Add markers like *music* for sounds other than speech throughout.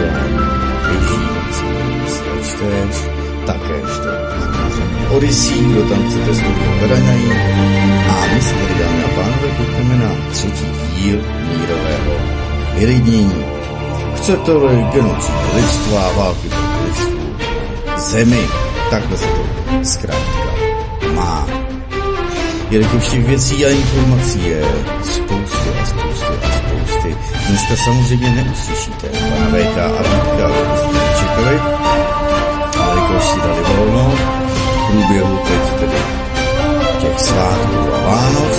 speciální čteš, také čte Odyssey, kdo tam chcete studio teda najít. A my se tady, a pánové, pojďme na třetí díl mírového vylidnění. Chcete-li genocid lidstva, války lidstvu, zemi, takhle se to zkrátka má. Jelikož těch věcí a informací je spousty dneska samozřejmě neuslyšíte. Pana VK a Vítka, čekali, jelikož si dali volno v průběhu teď tedy těch svátků a Vánoc,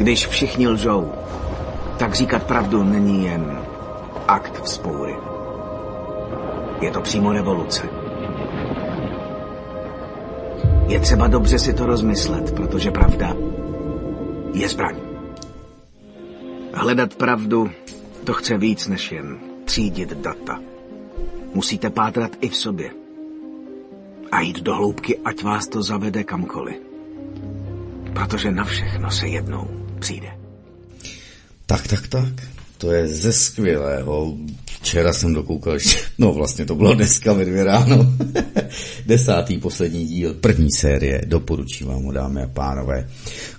Když všichni lžou, tak říkat pravdu není jen akt vzpoury. Je to přímo revoluce. Je třeba dobře si to rozmyslet, protože pravda je zbraň. Hledat pravdu, to chce víc než jen třídit data. Musíte pátrat i v sobě. A jít do hloubky, ať vás to zavede kamkoliv. Protože na všechno se jednou přijde. Tak, tak, tak. To je ze skvělého. Včera jsem dokoukal ještě, no vlastně to bylo dneska ve dvě ráno. *laughs* Desátý poslední díl, první série, doporučím vám ho, dámy a pánové.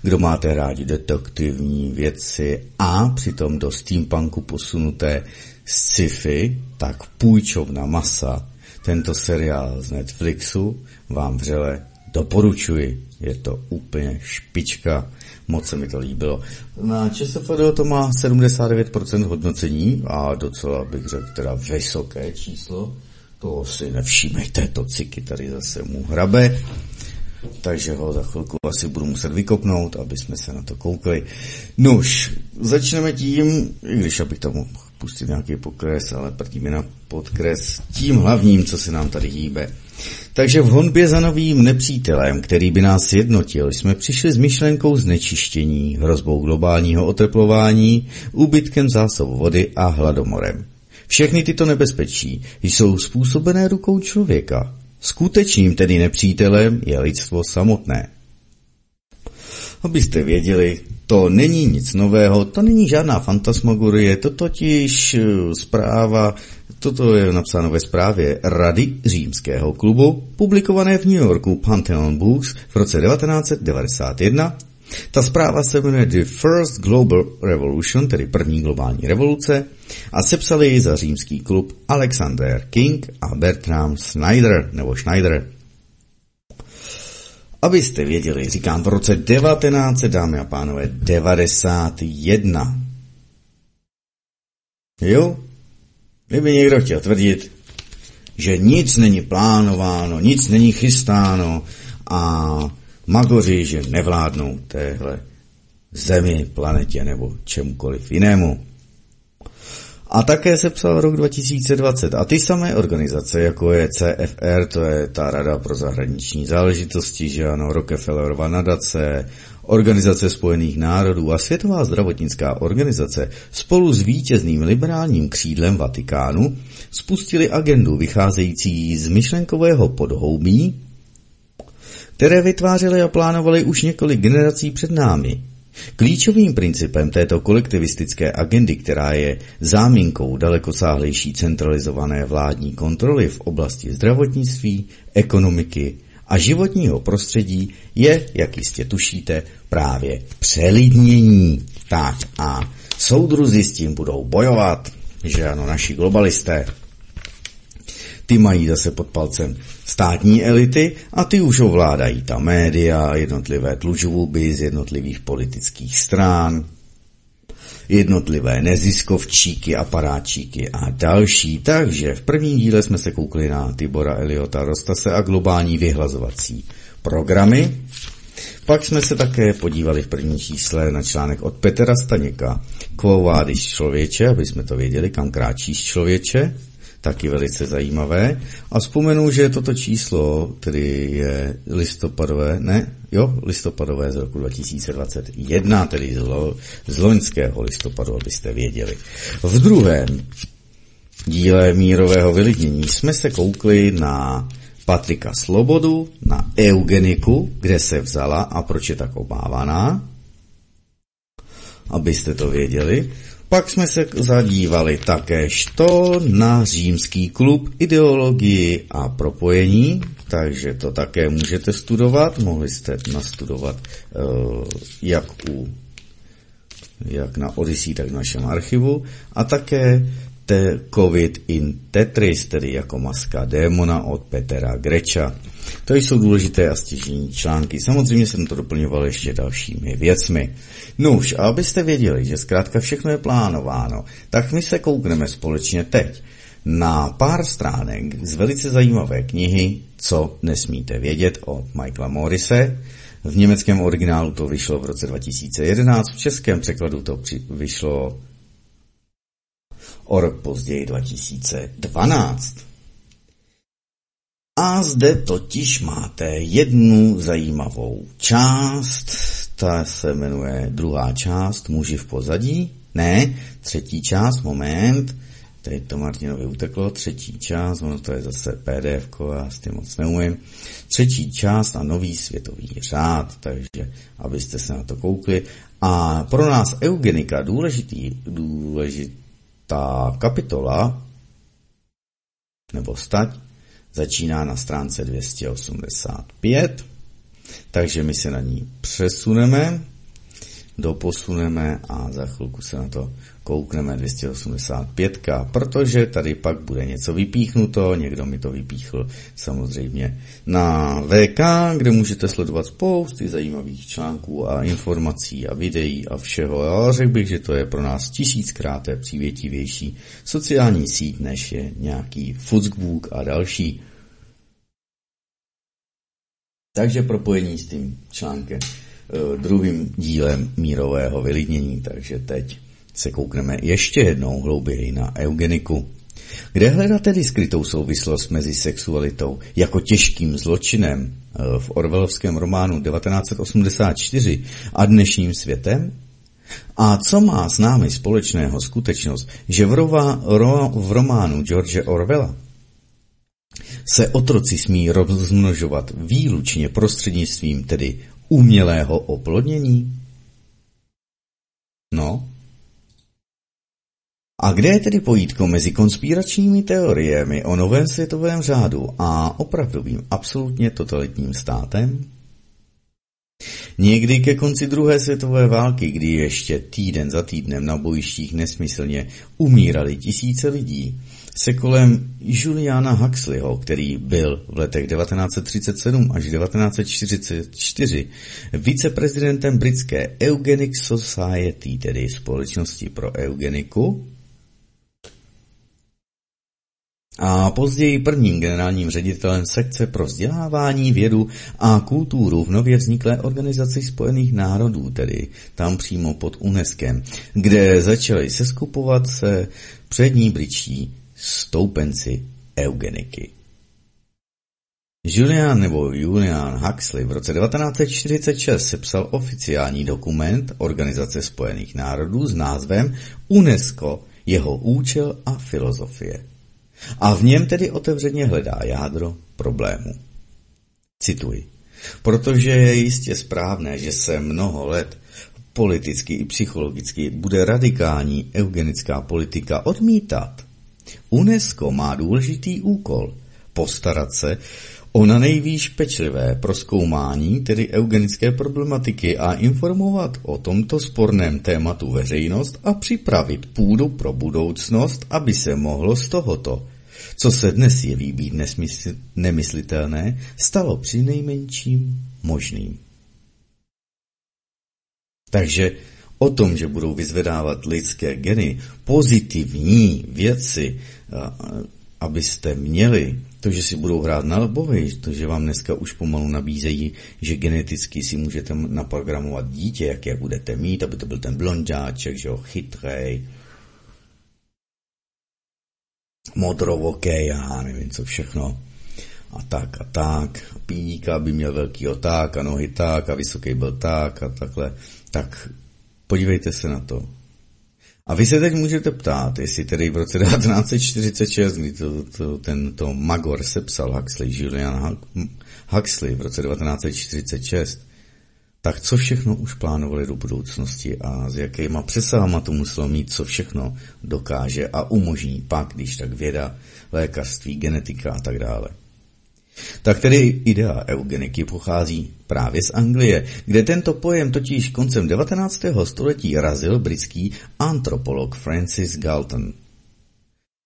Kdo máte rádi detektivní věci a přitom do steampunku posunuté sci-fi, tak půjčovna masa, tento seriál z Netflixu, vám vřele doporučuji. Je to úplně špička Moc se mi to líbilo. Na ČSFD to má 79% hodnocení a docela bych řekl teda vysoké číslo. To si nevšímejte, to ciky tady zase mu hrabe. Takže ho za chvilku asi budu muset vykopnout, aby jsme se na to koukli. Nuž, začneme tím, i když abych tam mohl pustit nějaký pokres, ale prdíme na podkres tím hlavním, co se nám tady hýbe. Takže v honbě za novým nepřítelem, který by nás jednotil, jsme přišli s myšlenkou znečištění, hrozbou globálního oteplování, úbytkem zásob vody a hladomorem. Všechny tyto nebezpečí jsou způsobené rukou člověka. Skutečným tedy nepřítelem je lidstvo samotné. Abyste věděli, to není nic nového, to není žádná fantasmagorie, to totiž eh, zpráva, toto je napsáno ve zprávě Rady římského klubu, publikované v New Yorku Pantheon Books v roce 1991. Ta zpráva se jmenuje The First Global Revolution, tedy první globální revoluce, a sepsali ji za římský klub Alexander King a Bertram Schneider, nebo Schneider. Abyste věděli, říkám v roce 19, dámy a pánové, 91. Jo? Kdyby někdo chtěl tvrdit, že nic není plánováno, nic není chystáno a magoři, že nevládnou téhle zemi, planetě nebo čemukoliv jinému. A také se psal rok 2020 a ty samé organizace, jako je CFR, to je ta Rada pro zahraniční záležitosti, že ano, Rockefellerova nadace, Organizace spojených národů a Světová zdravotnická organizace spolu s vítězným liberálním křídlem Vatikánu spustili agendu vycházející z myšlenkového podhoubí, které vytvářely a plánovaly už několik generací před námi, Klíčovým principem této kolektivistické agendy, která je záminkou dalekosáhlejší centralizované vládní kontroly v oblasti zdravotnictví, ekonomiky a životního prostředí, je, jak jistě tušíte, právě přelidnění. Tak a soudruzi s tím budou bojovat, že ano, naši globalisté. Ty mají zase pod palcem státní elity a ty už ovládají ta média, jednotlivé tlužuby z jednotlivých politických strán, jednotlivé neziskovčíky, aparáčíky a další. Takže v prvním díle jsme se koukli na Tibora Eliota Rostase a globální vyhlazovací programy. Pak jsme se také podívali v prvním čísle na článek od Petra Staněka. Quo vadis člověče, aby jsme to věděli, kam kráčíš člověče, taky velice zajímavé. A vzpomenu, že toto číslo, tedy je listopadové, ne, jo, listopadové z roku 2021, tedy z, lo, z loňského listopadu, abyste věděli. V druhém díle mírového vylidnění jsme se koukli na Patrika Slobodu, na eugeniku, kde se vzala a proč je tak obávaná, abyste to věděli. Pak jsme se zadívali takéžto na římský klub ideologii a propojení, takže to také můžete studovat. Mohli jste nastudovat uh, jak u jak na Odyssey, tak v našem archivu. A také COVID in Tetris, tedy jako maska démona od Petra Greča. To jsou důležité a stěžení články. Samozřejmě jsem to doplňoval ještě dalšími věcmi. Nuž, a abyste věděli, že zkrátka všechno je plánováno, tak my se koukneme společně teď na pár stránek z velice zajímavé knihy Co nesmíte vědět od Michaela Morrise. V německém originálu to vyšlo v roce 2011, v českém překladu to vyšlo o rok později 2012. A zde totiž máte jednu zajímavou část, ta se jmenuje druhá část, muži v pozadí, ne, třetí část, moment, teď to Martinovi uteklo, třetí část, ono to je zase PDF, já s tím moc neumím, třetí část a nový světový řád, takže abyste se na to koukli. A pro nás eugenika důležitý, důležitá kapitola, nebo stať, začíná na stránce 285, takže my se na ní přesuneme, doposuneme a za chvilku se na to koukneme 285, protože tady pak bude něco vypíchnuto, někdo mi to vypíchl samozřejmě na VK, kde můžete sledovat spousty zajímavých článků a informací a videí a všeho. Já řekl bych, že to je pro nás tisíckrát přívětivější sociální síť, než je nějaký Facebook a další. Takže propojení s tím článkem, eh, druhým dílem mírového vylidnění, takže teď se koukneme ještě jednou hlouběji na eugeniku. Kde hledat tedy skrytou souvislost mezi sexualitou jako těžkým zločinem eh, v orvelovském románu 1984 a dnešním světem? A co má s námi společného skutečnost, že v, rova, ro, v románu George Orwella se otroci smí rozmnožovat výlučně prostřednictvím tedy umělého oplodnění? No, a kde je tedy pojítko mezi konspiračními teoriemi o novém světovém řádu a opravdovým absolutně totalitním státem? Někdy ke konci druhé světové války, kdy ještě týden za týdnem na bojištích nesmyslně umírali tisíce lidí, se kolem Juliana Huxleyho, který byl v letech 1937 až 1944 viceprezidentem britské Eugenic Society, tedy společnosti pro eugeniku, a později prvním generálním ředitelem sekce pro vzdělávání, vědu a kulturu v nově vzniklé organizaci Spojených národů, tedy tam přímo pod UNESCO, kde začaly seskupovat se přední britští stoupenci eugeniky. Julian nebo Julian Huxley v roce 1946 sepsal oficiální dokument Organizace spojených národů s názvem UNESCO, jeho účel a filozofie. A v něm tedy otevřeně hledá jádro problému. Cituji. Protože je jistě správné, že se mnoho let politicky i psychologicky bude radikální eugenická politika odmítat. UNESCO má důležitý úkol postarat se o na nejvýš pečlivé proskoumání, tedy eugenické problematiky a informovat o tomto sporném tématu veřejnost a připravit půdu pro budoucnost, aby se mohlo z tohoto co se dnes jeví být nesmysl, nemyslitelné, stalo při nejmenším možným. Takže o tom, že budou vyzvedávat lidské geny pozitivní věci, abyste měli, to, že si budou hrát na lbovi, to, že vám dneska už pomalu nabízejí, že geneticky si můžete naprogramovat dítě, jaké budete mít, aby to byl ten blondáček, že jo, chytrej, modrovoké, já nevím co všechno. A tak a tak. Píníka by měl velký oták a nohy tak a vysoký byl tak a takhle. Tak podívejte se na to. A vy se teď můžete ptát, jestli tedy v roce *laughs* 1946, kdy to, to, tento Magor sepsal Huxley, Julian Huxley v roce 1946, tak co všechno už plánovali do budoucnosti a s jakýma přesahama to muselo mít, co všechno dokáže a umožní pak, když tak věda, lékařství, genetika a tak dále. Tak tedy idea eugeniky pochází právě z Anglie, kde tento pojem totiž koncem 19. století razil britský antropolog Francis Galton.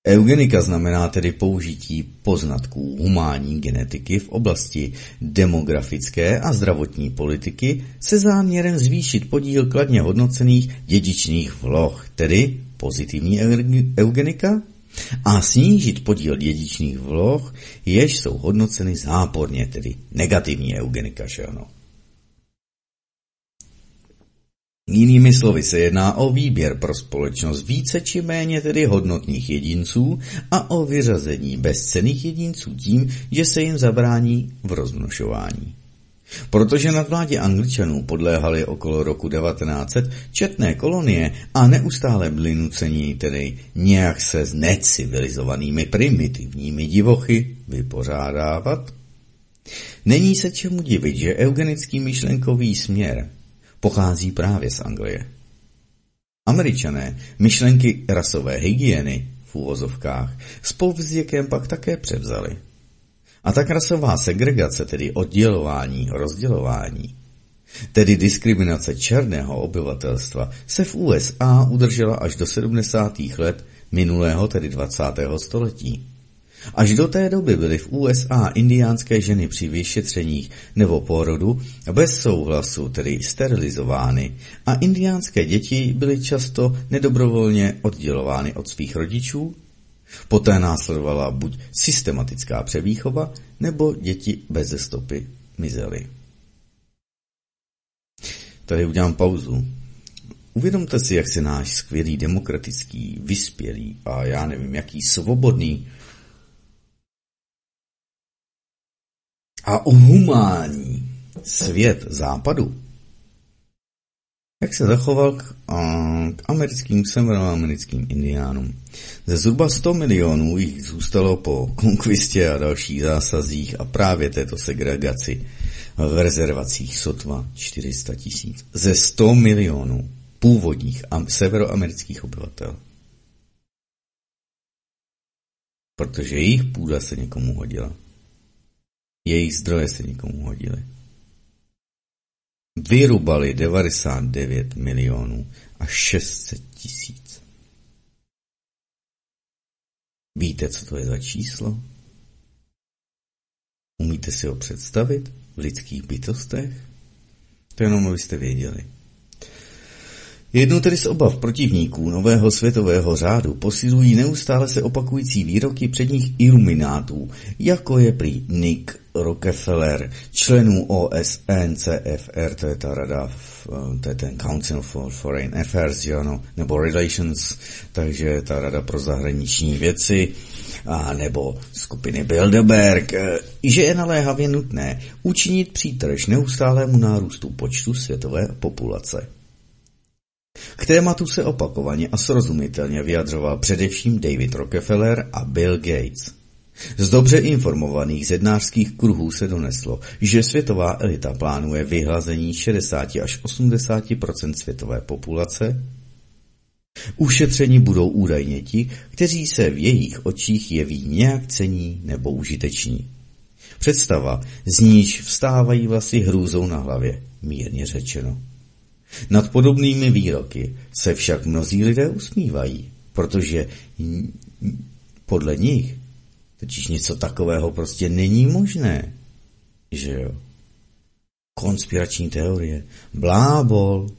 Eugenika znamená tedy použití poznatků humánní genetiky v oblasti demografické a zdravotní politiky se záměrem zvýšit podíl kladně hodnocených dědičných vloh, tedy pozitivní eugenika a snížit podíl dědičných vloh, jež jsou hodnoceny záporně, tedy negativní eugenika, že ano. Jinými slovy se jedná o výběr pro společnost více či méně tedy hodnotných jedinců a o vyřazení bezcených jedinců tím, že se jim zabrání v rozmnožování. Protože nad vládě Angličanů podléhaly okolo roku 1900 četné kolonie a neustále byli nuceni tedy nějak se s necivilizovanými primitivními divochy vypořádávat, není se čemu divit, že eugenický myšlenkový směr pochází právě z Anglie. Američané myšlenky rasové hygieny v úvozovkách s povzděkem pak také převzali. A tak rasová segregace, tedy oddělování, rozdělování, tedy diskriminace černého obyvatelstva, se v USA udržela až do 70. let minulého, tedy 20. století. Až do té doby byly v USA indiánské ženy při vyšetřeních nebo porodu bez souhlasu, tedy sterilizovány, a indiánské děti byly často nedobrovolně oddělovány od svých rodičů Poté následovala buď systematická převýchova, nebo děti bez stopy mizely. Tady udělám pauzu. Uvědomte si, jak se náš skvělý, demokratický, vyspělý a já nevím, jaký svobodný a humánní svět západu jak se zachoval k, k americkým severoamerickým indiánům. Ze zhruba 100 milionů jich zůstalo po konkvistě a dalších zásazích a právě této segregaci v rezervacích sotva 400 tisíc. Ze 100 milionů původních severoamerických obyvatel. Protože jejich půda se někomu hodila. Jejich zdroje se někomu hodily vyrubali 99 milionů a 600 tisíc. Víte, co to je za číslo? Umíte si ho představit v lidských bytostech? To jenom abyste věděli. Jednou tedy z obav protivníků nového světového řádu posilují neustále se opakující výroky předních iluminátů, jako je prý Nick Rockefeller, členů OSN, CFR, to je ta rada, to je ten Council for Foreign Affairs, jo, no, nebo Relations, takže ta rada pro zahraniční věci, a nebo skupiny Bilderberg, e, že je naléhavě nutné učinit přítrž neustálému nárůstu počtu světové populace. K tématu se opakovaně a srozumitelně vyjadřoval především David Rockefeller a Bill Gates. Z dobře informovaných zednářských kruhů se doneslo, že světová elita plánuje vyhlazení 60 až 80% světové populace. Ušetření budou údajně ti, kteří se v jejich očích jeví nějak cení nebo užiteční. Představa, z níž vstávají vlasy hrůzou na hlavě, mírně řečeno. Nad podobnými výroky se však mnozí lidé usmívají, protože podle nich totiž něco takového prostě není možné. Že jo? Konspirační teorie, blábol.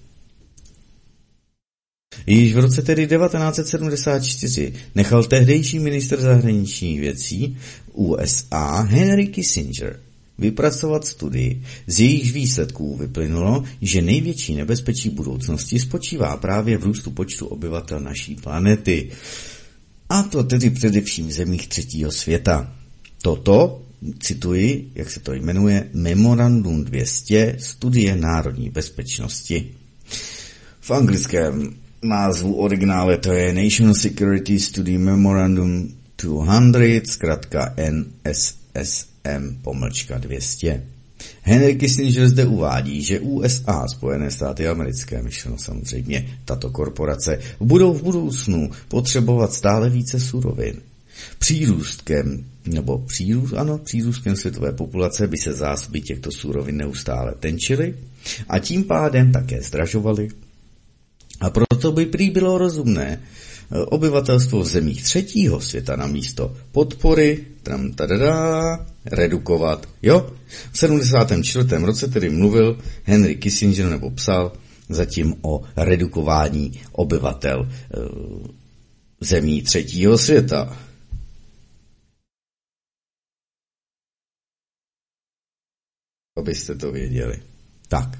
Již v roce tedy 1974 nechal tehdejší minister zahraničních věcí USA Henry Kissinger vypracovat studii, z jejíž výsledků vyplynulo, že největší nebezpečí budoucnosti spočívá právě v růstu počtu obyvatel naší planety. A to tedy především v zemích třetího světa. Toto, cituji, jak se to jmenuje, Memorandum 200 studie národní bezpečnosti. V anglickém názvu originále to je National Security Study Memorandum 200, zkrátka NSSM pomlčka 200. Henry Kissinger zde uvádí, že USA, Spojené státy americké, myšleno samozřejmě tato korporace, budou v budoucnu potřebovat stále více surovin. Přírůstkem, nebo přírůst, ano, přírůstkem světové populace by se zásoby těchto surovin neustále tenčily a tím pádem také zdražovaly. A proto by prý bylo rozumné obyvatelstvo v zemích třetího světa na místo podpory, tam tadadá, redukovat. Jo, v 74. roce tedy mluvil Henry Kissinger nebo psal zatím o redukování obyvatel e, zemí třetího světa. Abyste to věděli. Tak.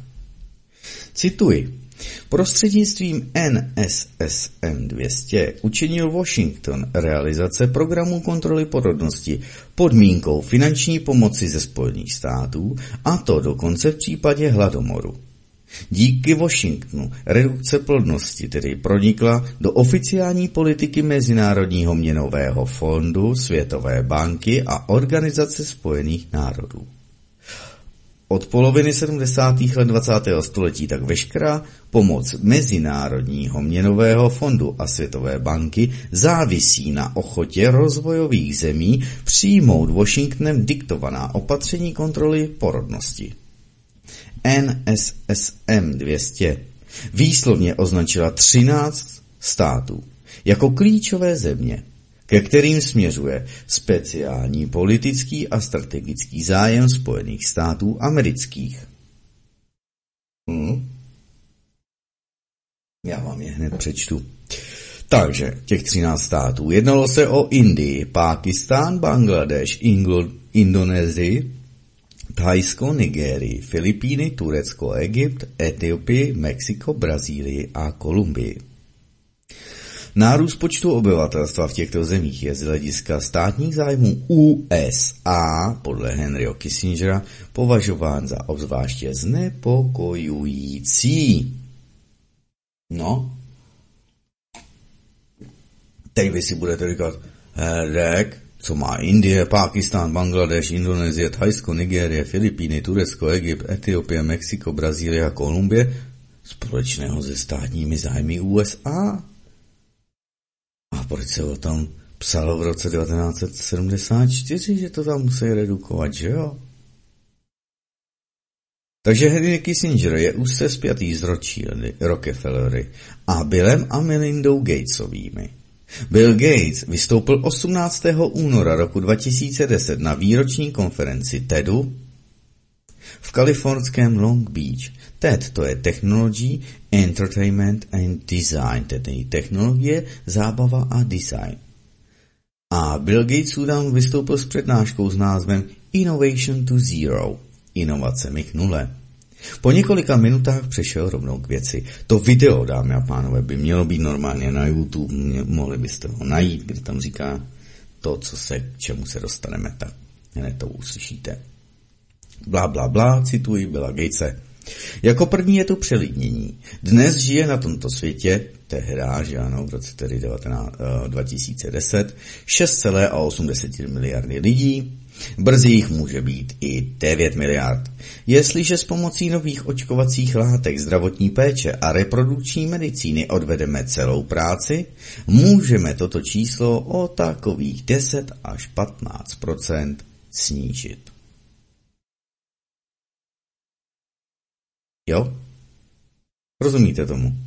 Cituji. Prostřednictvím NSSM 200 učinil Washington realizace programu kontroly porodnosti podmínkou finanční pomoci ze Spojených států, a to dokonce v případě hladomoru. Díky Washingtonu redukce plodnosti tedy pronikla do oficiální politiky Mezinárodního měnového fondu, Světové banky a Organizace spojených národů. Od poloviny 70. let 20. století tak veškerá pomoc Mezinárodního měnového fondu a Světové banky závisí na ochotě rozvojových zemí přijmout Washingtonem diktovaná opatření kontroly porodnosti. NSSM 200 výslovně označila 13 států jako klíčové země, ke kterým směřuje speciální politický a strategický zájem Spojených států amerických. Hmm. Já vám je hned přečtu. Takže těch 13 států. Jednalo se o Indii, Pákistán, Bangladeš, Indonésii, Thajsko, Nigérii, Filipíny, Turecko, Egypt, Etiopii, Mexiko, Brazílii a Kolumbii. Nárůst počtu obyvatelstva v těchto zemích je z hlediska státních zájmů USA podle Henryho Kissingera považován za obzvláště znepokojující. No, teď vy si budete říkat, Hedek, co má Indie, Pákistán, Bangladeš, Indonésie, Thajsko, Nigérie, Filipíny, Turecko, Egypt, Etiopie, Mexiko, Brazílie a Kolumbie společného se státními zájmy USA? A proč se o tom psalo v roce 1974, že to tam musí redukovat, že jo? Takže Henry Kissinger je úzce spjatý s Rothschildy, Rockefellery a Billem a Melindou Gatesovými. Bill Gates vystoupil 18. února roku 2010 na výroční konferenci TEDu v kalifornském Long Beach. TED to je Technology, Entertainment and Design, tedy technologie, zábava a design. A Bill Gates tam vystoupil s přednáškou s názvem Innovation to Zero, inovacemi k nule. Po několika minutách přešel rovnou k věci. To video, dámy a pánové, by mělo být normálně na YouTube, mohli byste ho najít, kde tam říká to, co se, k čemu se dostaneme, tak hned to uslyšíte. Bla, bla, bla, cituji Billa Gatese. Jako první je to přelidnění. Dnes žije na tomto světě, tehdy, že ano, v roce tedy 19, 2010, 6,8 miliardy lidí, Brzy jich může být i 9 miliard. Jestliže s pomocí nových očkovacích látek, zdravotní péče a reprodukční medicíny odvedeme celou práci, můžeme toto číslo o takových 10 až 15% snížit. Jo? Rozumíte tomu?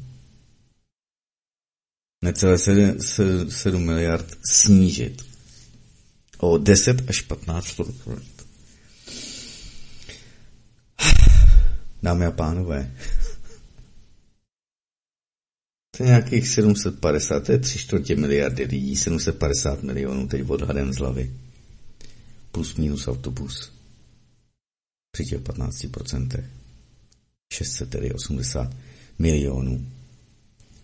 Necelé 7, 7 miliard snížit o 10 až 15 Dámy a pánové, *laughs* to je nějakých 750, to je 3 čtvrtě miliardy lidí, 750 milionů, teď odhadem z hlavy. Plus minus autobus. Při těch 15%. 680 milionů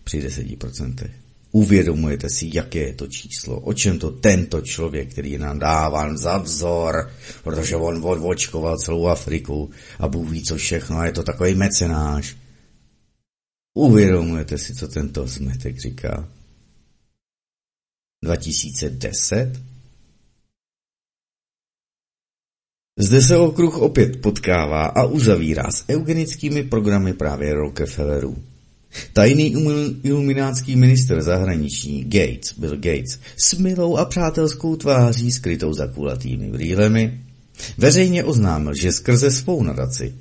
při 10%. Uvědomujete si, jaké je to číslo, o čem to tento člověk, který je nám dáván za vzor, protože on odvočkoval celou Afriku a Bůh ví co všechno a je to takový mecenáš. Uvědomujete si, co tento zmetek říká? 2010? Zde se okruh opět potkává a uzavírá s eugenickými programy právě Rockefellerů. Tajný iluminátský minister zahraničí Gates, Bill Gates, s milou a přátelskou tváří skrytou za kulatými brýlemi, veřejně oznámil, že skrze svou nadaci,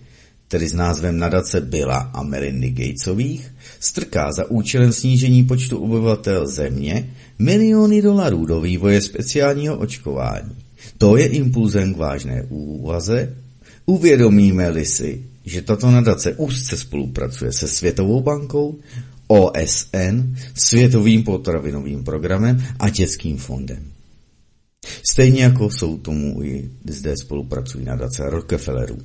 tedy s názvem nadace Billa a Melindy Gatesových, strká za účelem snížení počtu obyvatel země miliony dolarů do vývoje speciálního očkování. To je impulzem k vážné úvaze. Uvědomíme-li si, že tato nadace úzce spolupracuje se Světovou bankou, OSN, Světovým potravinovým programem a Dětským fondem. Stejně jako jsou tomu i zde spolupracují nadace Rockefellerů.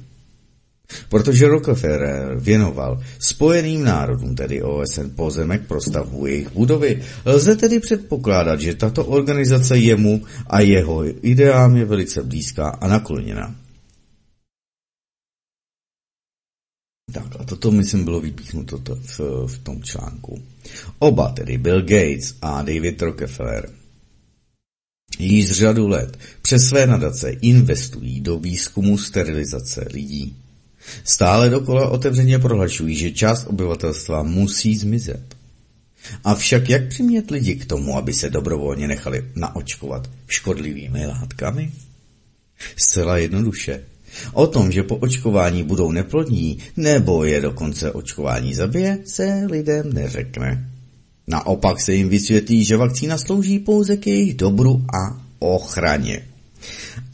Protože Rockefeller věnoval spojeným národům, tedy OSN, pozemek pro stavbu jejich budovy, lze tedy předpokládat, že tato organizace jemu a jeho ideám je velice blízká a nakloněna. Tak a toto, myslím, bylo vypíchnuto to v, v tom článku. Oba, tedy Bill Gates a David Rockefeller, již řadu let přes své nadace investují do výzkumu sterilizace lidí. Stále dokola otevřeně prohlašují, že část obyvatelstva musí zmizet. Avšak jak přimět lidi k tomu, aby se dobrovolně nechali naočkovat škodlivými látkami? Zcela jednoduše. O tom, že po očkování budou neplodní nebo je dokonce očkování zabije, se lidem neřekne. Naopak se jim vysvětlí, že vakcína slouží pouze k jejich dobru a ochraně.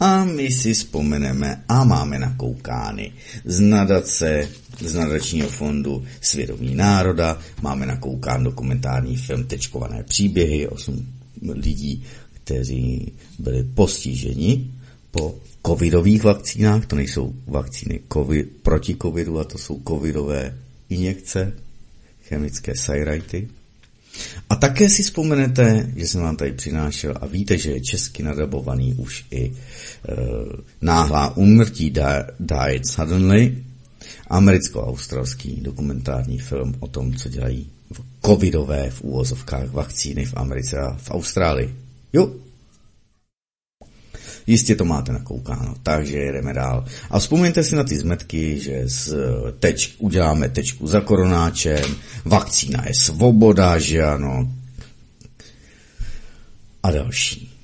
A my si vzpomeneme a máme nakoukány z nadace, z nadačního fondu Svědomí národa, máme nakoukán dokumentární film Tečkované příběhy, osm lidí, kteří byli postiženi po covidových vakcínách, to nejsou vakcíny COVID, proti covidu, a to jsou covidové injekce, chemické sajrajty. A také si vzpomenete, že jsem vám tady přinášel a víte, že je česky nadabovaný už i e, náhlá umrtí Died Suddenly, americko-australský dokumentární film o tom, co dělají covidové v úvozovkách vakcíny v Americe a v Austrálii. Jo, Jistě to máte nakoukáno, takže jedeme dál. A vzpomeňte si na ty zmetky, že z teč, uděláme tečku za koronáčem, vakcína je svoboda, že ano. A další.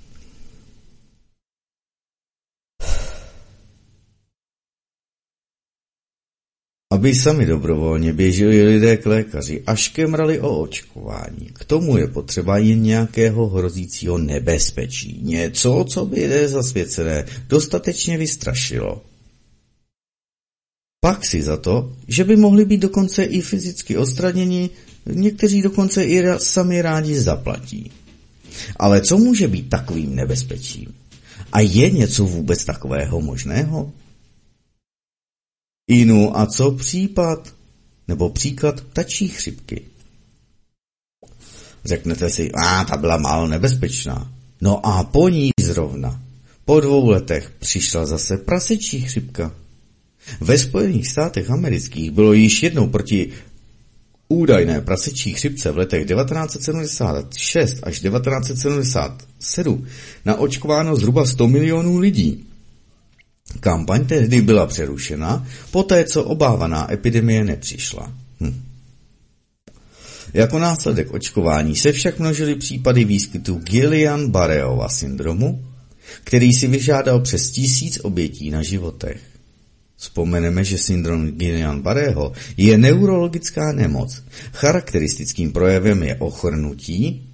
Aby sami dobrovolně běželi lidé k lékaři a škemrali o očkování. K tomu je potřeba jen nějakého hrozícího nebezpečí, něco, co by lidé zasvěcené dostatečně vystrašilo. Pak si za to, že by mohli být dokonce i fyzicky odstraněni, někteří dokonce i sami rádi zaplatí. Ale co může být takovým nebezpečím? A je něco vůbec takového možného? Inu, a co případ? Nebo příklad ptačí chřipky? Řeknete si, a ta byla málo nebezpečná. No a po ní zrovna. Po dvou letech přišla zase prasečí chřipka. Ve Spojených státech amerických bylo již jednou proti údajné prasečí chřipce v letech 1976 až 1977 naočkováno zhruba 100 milionů lidí. Kampaň tehdy byla přerušena, poté co obávaná epidemie nepřišla. Hm. Jako následek očkování se však množily případy výskytu Guillain-Barréova syndromu, který si vyžádal přes tisíc obětí na životech. Vzpomeneme, že syndrom Guillain-Barrého je neurologická nemoc. Charakteristickým projevem je ochrnutí,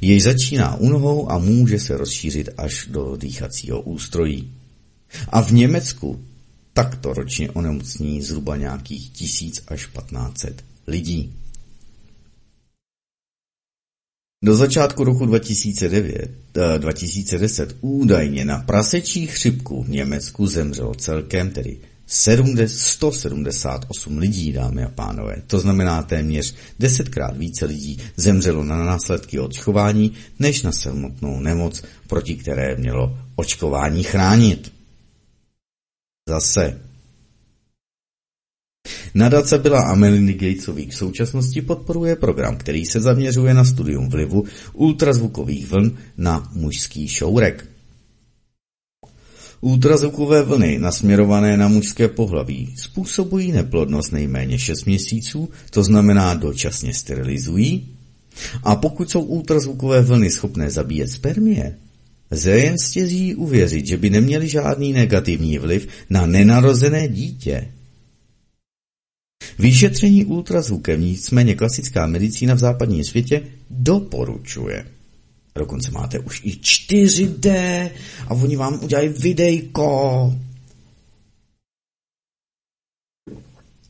jež začíná u nohou a může se rozšířit až do dýchacího ústrojí. A v Německu takto ročně onemocní zhruba nějakých tisíc až 1500 lidí. Do začátku roku 2009, 2010 eh, údajně na prasečí chřipku v Německu zemřelo celkem tedy 178 lidí, dámy a pánové. To znamená téměř desetkrát více lidí zemřelo na následky očkování, než na samotnou nemoc, proti které mělo očkování chránit. Zase. Nadace byla a Melindy Gatesových v současnosti podporuje program, který se zaměřuje na studium vlivu ultrazvukových vln na mužský šourek. Ultrazvukové vlny nasměrované na mužské pohlaví způsobují neplodnost nejméně 6 měsíců, to znamená dočasně sterilizují, a pokud jsou ultrazvukové vlny schopné zabíjet spermie, lze jen stěží uvěřit, že by neměly žádný negativní vliv na nenarozené dítě. Vyšetření ultrazvukem nicméně klasická medicína v západním světě doporučuje. Dokonce máte už i 4D a oni vám udělají videjko.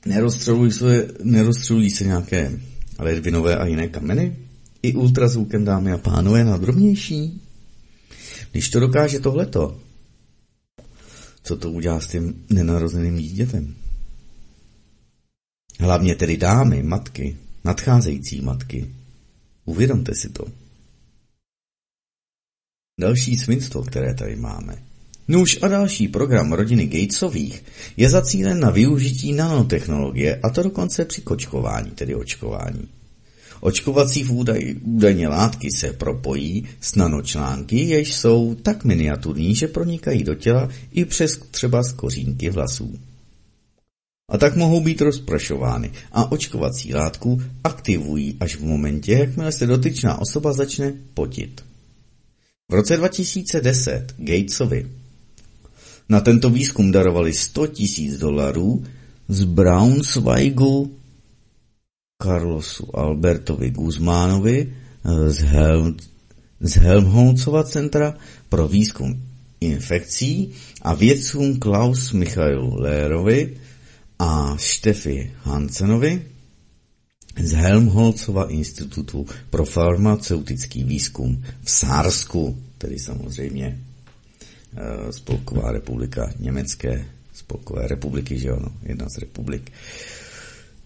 Nerozstřelují se, se nějaké ledvinové a jiné kameny? I ultrazvukem, dámy a pánové, na drobnější? Když to dokáže tohleto, co to udělá s tím nenarozeným dítětem? Hlavně tedy dámy, matky, nadcházející matky. Uvědomte si to. Další svinstvo, které tady máme. Nůž a další program rodiny Gatesových je zacílen na využití nanotechnologie a to dokonce při kočkování, tedy očkování. Očkovací údaj, údajně látky se propojí s nanočlánky, jež jsou tak miniaturní, že pronikají do těla i přes třeba skořínky vlasů. A tak mohou být rozprašovány a očkovací látku aktivují až v momentě, jakmile se dotyčná osoba začne potit. V roce 2010 Gatesovi na tento výzkum darovali 100 tisíc dolarů z Braunschweigu Carlosu Albertovi Guzmánovi z, Helm, z Helmholtzova centra pro výzkum infekcí a vědcům Klaus Michailu Lérovi a Štefy Hansenovi z Helmholtzova institutu pro farmaceutický výzkum v Sársku, tedy samozřejmě eh, Spolková republika Německé Spolkové republiky, že ano, jedna z republik.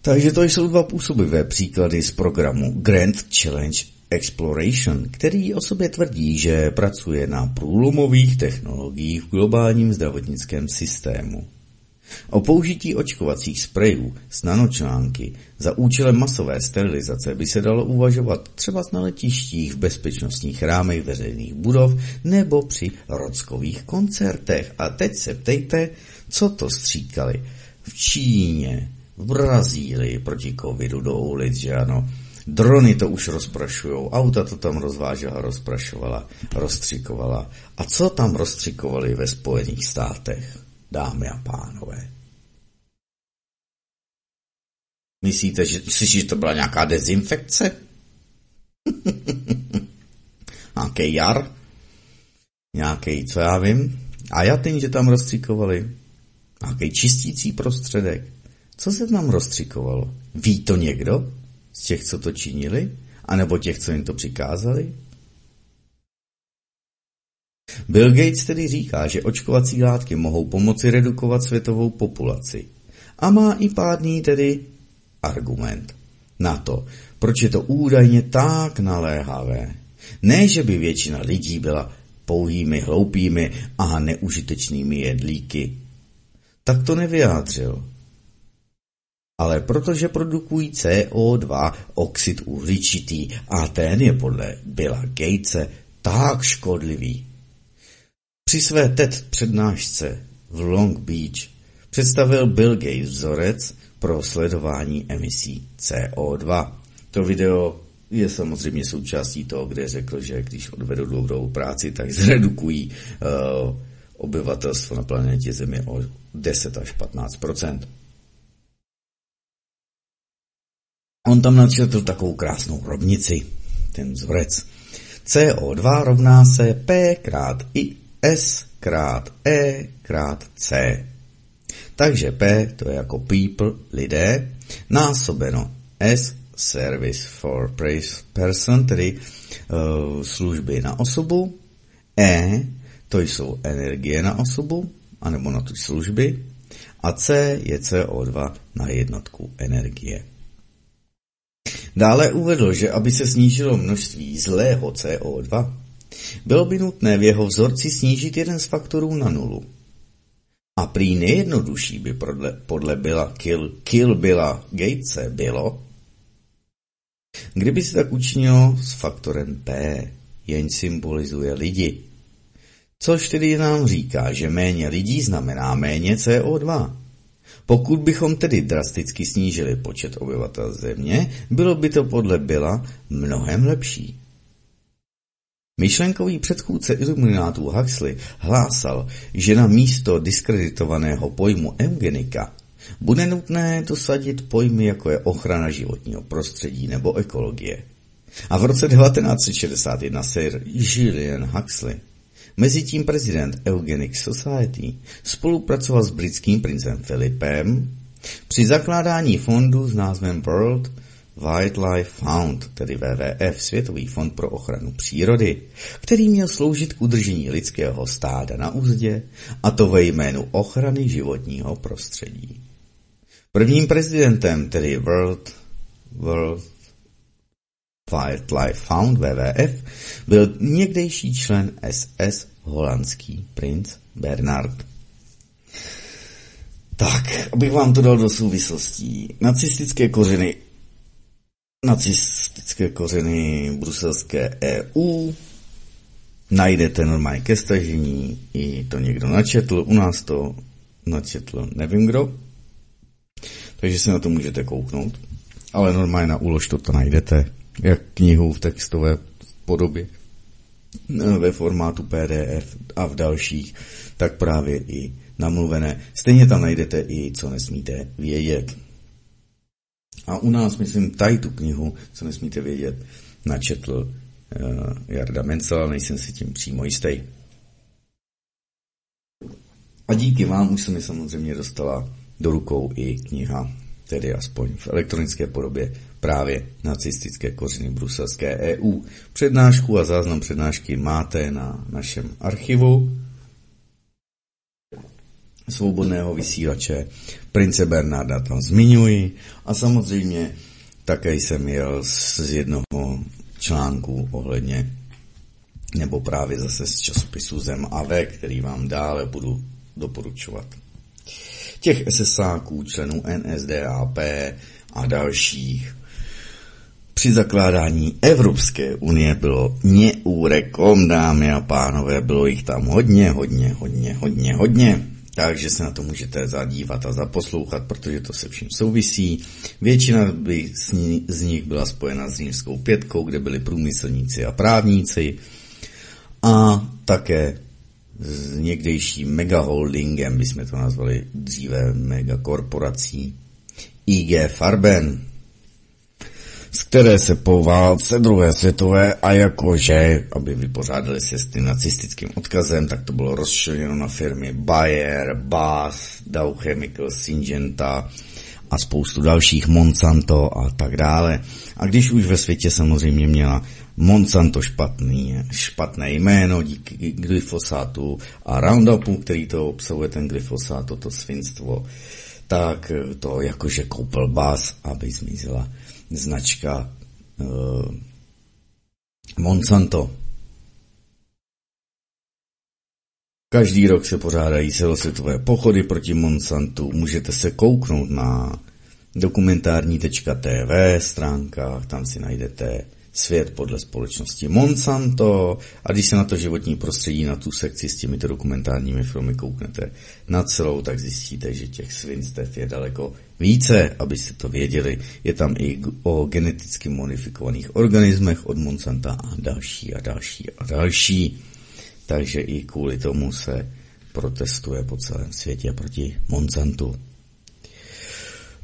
Takže to jsou dva působivé příklady z programu Grand Challenge Exploration, který o sobě tvrdí, že pracuje na průlomových technologiích v globálním zdravotnickém systému. O použití očkovacích sprejů s nanočlánky za účelem masové sterilizace by se dalo uvažovat třeba na letištích, v bezpečnostních rámech veřejných budov nebo při rockových koncertech. A teď se ptejte, co to stříkali v Číně, v Brazílii proti covidu do ulic, že ano. Drony to už rozprašujou, auta to tam rozvážela, rozprašovala, rozstřikovala. A co tam rozstřikovali ve Spojených státech? dámy a pánové. Myslíte, že, myslíš, že to byla nějaká dezinfekce? *laughs* Nějaký jar? Nějaký, co já vím? A já tím, že tam rozstřikovali? Nějaký čistící prostředek? Co se tam rozstřikovalo? Ví to někdo z těch, co to činili? A nebo těch, co jim to přikázali? Bill Gates tedy říká, že očkovací látky mohou pomoci redukovat světovou populaci. A má i pádný tedy argument na to, proč je to údajně tak naléhavé. Ne, že by většina lidí byla pouhými hloupými a neužitečnými jedlíky. Tak to nevyjádřil. Ale protože produkují CO2, oxid uhličitý, a ten je podle Billa Gatese tak škodlivý, při své TED přednášce v Long Beach představil Bill Gates vzorec pro sledování emisí CO2. To video je samozřejmě součástí toho, kde řekl, že když odvedou dlouhou práci, tak zredukují uh, obyvatelstvo na planetě Zemi o 10 až 15 On tam načetl takovou krásnou rovnici, ten vzorec. CO2 rovná se P krát I S krát E krát C. Takže P to je jako people, lidé, násobeno S, service for person, tedy uh, služby na osobu, E, to jsou energie na osobu, anebo na ty služby, a C je CO2 na jednotku energie. Dále uvedl, že aby se snížilo množství zlého CO2, bylo by nutné v jeho vzorci snížit jeden z faktorů na nulu. A prý nejjednodušší by podle, podle Billa Kill, Kill Billa Gatese bylo, kdyby se tak učinilo s faktorem P, jenž symbolizuje lidi. Což tedy nám říká, že méně lidí znamená méně CO2. Pokud bychom tedy drasticky snížili počet obyvatel země, bylo by to podle Billa mnohem lepší. Myšlenkový předchůdce iluminátů Huxley hlásal, že na místo diskreditovaného pojmu eugenika bude nutné dosadit pojmy jako je ochrana životního prostředí nebo ekologie. A v roce 1961 Sir Julian Huxley, mezi tím prezident Eugenics Society, spolupracoval s britským princem Filipem při zakládání fondu s názvem World Wildlife Fund, tedy WWF, Světový fond pro ochranu přírody, který měl sloužit k udržení lidského stáda na úzdě, a to ve jménu ochrany životního prostředí. Prvním prezidentem, tedy World, World Wildlife Fund WWF, byl někdejší člen SS holandský princ Bernard. Tak, abych vám to dal do souvislostí. Nacistické kořeny nacistické kořeny bruselské EU. Najdete normálně ke stažení, i to někdo načetl, u nás to načetl nevím kdo, takže si na to můžete kouknout. Ale normálně na úlož to najdete, jak knihu v textové podobě, ve formátu PDF a v dalších, tak právě i namluvené. Stejně tam najdete i, co nesmíte vědět. A u nás, myslím, tady tu knihu, co nesmíte vědět, načetl uh, Jarda Mencel, nejsem si tím přímo jistý. A díky vám už se mi samozřejmě dostala do rukou i kniha, tedy aspoň v elektronické podobě, právě nacistické kořeny bruselské EU. Přednášku a záznam přednášky máte na našem archivu svobodného vysílače. Prince Bernarda tam zmiňuji a samozřejmě také jsem jel z jednoho článku ohledně nebo právě zase z časopisu Zem a V, který vám dále budu doporučovat. Těch SSáků, členů NSDAP a dalších při zakládání Evropské unie bylo neúrekom, dámy a pánové, bylo jich tam hodně, hodně, hodně, hodně, hodně. Takže se na to můžete zadívat a zaposlouchat, protože to se vším souvisí. Většina by z nich byla spojena s římskou pětkou, kde byli průmyslníci a právníci. A také s někdejším megaholdingem, bychom to nazvali dříve megakorporací, IG Farben, z které se po válce druhé světové a jakože, aby vypořádali se s tím nacistickým odkazem, tak to bylo rozšířeno na firmy Bayer, Bath, Dow Chemical, Syngenta a spoustu dalších, Monsanto a tak dále. A když už ve světě samozřejmě měla Monsanto špatný, špatné jméno díky glyfosátu a Roundupu, který to obsahuje ten glyfosát, toto svinstvo, tak to jakože koupil Bass, aby zmizela značka uh, Monsanto. Každý rok se pořádají celosvětové pochody proti Monsantu. Můžete se kouknout na dokumentární.tv stránkách, tam si najdete svět podle společnosti Monsanto a když se na to životní prostředí, na tu sekci s těmito dokumentárními filmy kouknete na celou, tak zjistíte, že těch svinstev je daleko více, abyste to věděli. Je tam i o geneticky modifikovaných organismech od Monsanta a další a další a další. Takže i kvůli tomu se protestuje po celém světě proti Monsantu.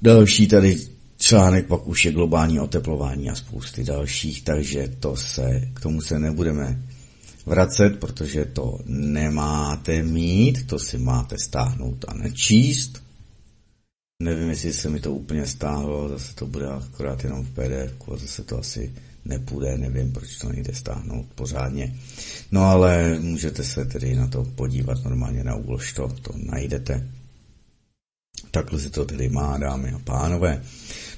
Další tady článek pak už je globální oteplování a spousty dalších, takže to se, k tomu se nebudeme vracet, protože to nemáte mít, to si máte stáhnout a nečíst. Nevím, jestli se mi to úplně stáhlo, zase to bude akorát jenom v PDF, a zase to asi nepůjde, nevím, proč to nejde stáhnout pořádně. No ale můžete se tedy na to podívat normálně na úlož, to, to najdete. Takhle se to tedy má, dámy a pánové.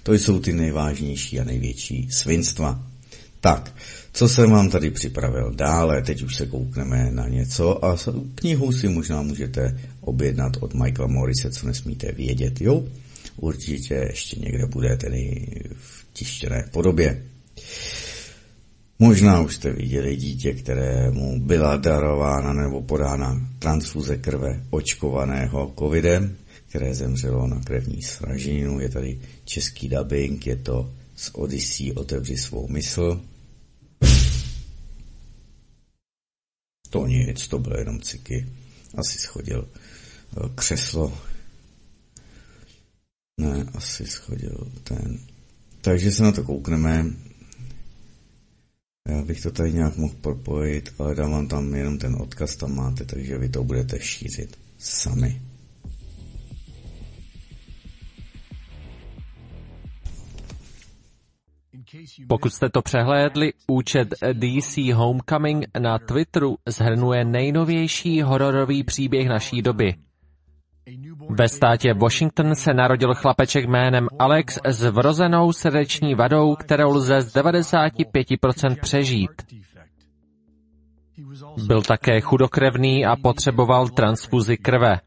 To jsou ty nejvážnější a největší svinstva. Tak, co jsem vám tady připravil dále, teď už se koukneme na něco a knihu si možná můžete objednat od Michaela Morrise, co nesmíte vědět, jo? Určitě ještě někde bude tedy v tištěné podobě. Možná už jste viděli dítě, kterému byla darována nebo podána transfuze krve očkovaného covidem, které zemřelo na krevní sraženinu. Je tady český dubbing, je to z Odyssey Otevři svou mysl. To nic, to bylo jenom ciky. Asi schodil eh, křeslo. Ne, asi schodil ten. Takže se na to koukneme. Já bych to tady nějak mohl propojit, ale dám vám tam jenom ten odkaz, tam máte, takže vy to budete šířit sami. Pokud jste to přehlédli, účet DC Homecoming na Twitteru zhrnuje nejnovější hororový příběh naší doby. Ve státě Washington se narodil chlapeček jménem Alex s vrozenou srdeční vadou, kterou lze z 95% přežít. Byl také chudokrevný a potřeboval transfuzi krve.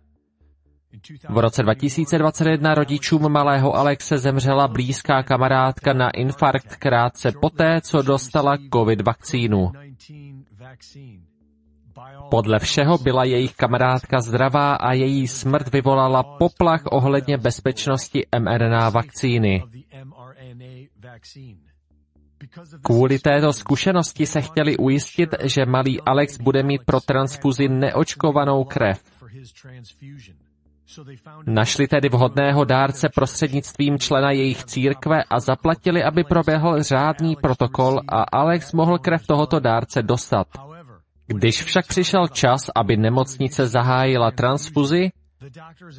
V roce 2021 rodičům malého Alexe zemřela blízká kamarádka na infarkt krátce poté, co dostala COVID vakcínu. Podle všeho byla jejich kamarádka zdravá a její smrt vyvolala poplach ohledně bezpečnosti mRNA vakcíny. Kvůli této zkušenosti se chtěli ujistit, že malý Alex bude mít pro transfuzi neočkovanou krev. Našli tedy vhodného dárce prostřednictvím člena jejich církve a zaplatili, aby proběhl řádný protokol a Alex mohl krev tohoto dárce dostat. Když však přišel čas, aby nemocnice zahájila transfuzi,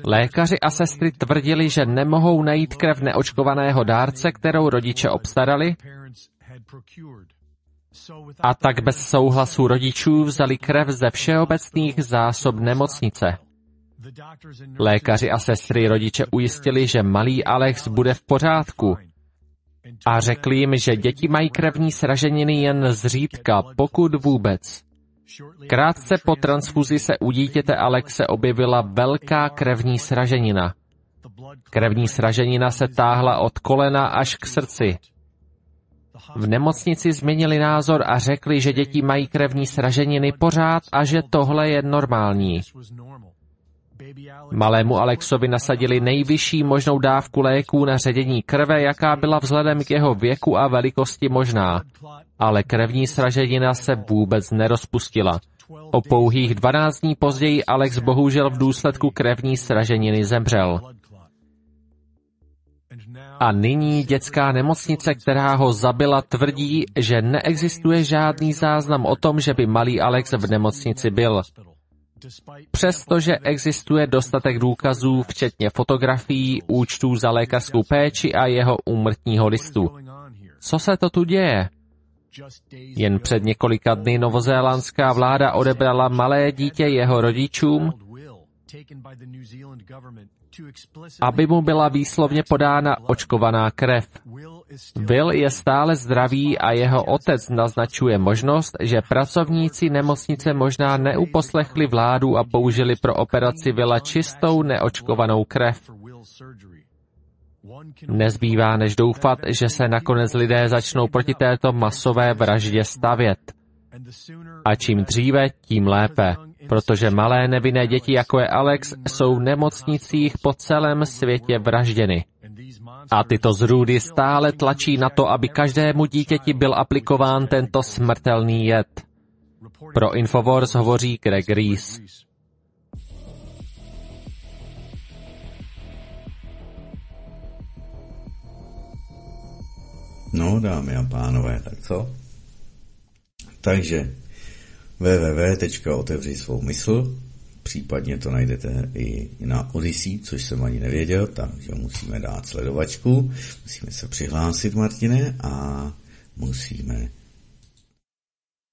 lékaři a sestry tvrdili, že nemohou najít krev neočkovaného dárce, kterou rodiče obstarali, a tak bez souhlasu rodičů vzali krev ze všeobecných zásob nemocnice. Lékaři a sestry rodiče ujistili, že malý Alex bude v pořádku. a řekli jim, že děti mají krevní sraženiny jen zřídka, pokud vůbec. Krátce po transfuzi se u dítěte Alexe objevila velká krevní sraženina. Krevní sraženina se táhla od kolena až k srdci. V nemocnici změnili názor a řekli, že děti mají krevní sraženiny pořád a že tohle je normální. Malému Alexovi nasadili nejvyšší možnou dávku léků na ředění krve, jaká byla vzhledem k jeho věku a velikosti možná. Ale krevní sraženina se vůbec nerozpustila. O pouhých 12 dní později Alex bohužel v důsledku krevní sraženiny zemřel. A nyní dětská nemocnice, která ho zabila, tvrdí, že neexistuje žádný záznam o tom, že by malý Alex v nemocnici byl. Přestože existuje dostatek důkazů, včetně fotografií, účtů za lékařskou péči a jeho úmrtního listu. Co se to tu děje? Jen před několika dny novozélandská vláda odebrala malé dítě jeho rodičům, aby mu byla výslovně podána očkovaná krev. Will je stále zdravý a jeho otec naznačuje možnost, že pracovníci nemocnice možná neuposlechli vládu a použili pro operaci Vila čistou neočkovanou krev. Nezbývá než doufat, že se nakonec lidé začnou proti této masové vraždě stavět. A čím dříve, tím lépe, protože malé nevinné děti jako je Alex jsou v nemocnicích po celém světě vražděny. A tyto zrůdy stále tlačí na to, aby každému dítěti byl aplikován tento smrtelný jed. Pro Infowars hovoří Greg Rees. No, dámy a pánové, tak co? Takže www.otevři svou mysl, případně to najdete i na Odyssey, což jsem ani nevěděl, takže musíme dát sledovačku, musíme se přihlásit, Martine, a musíme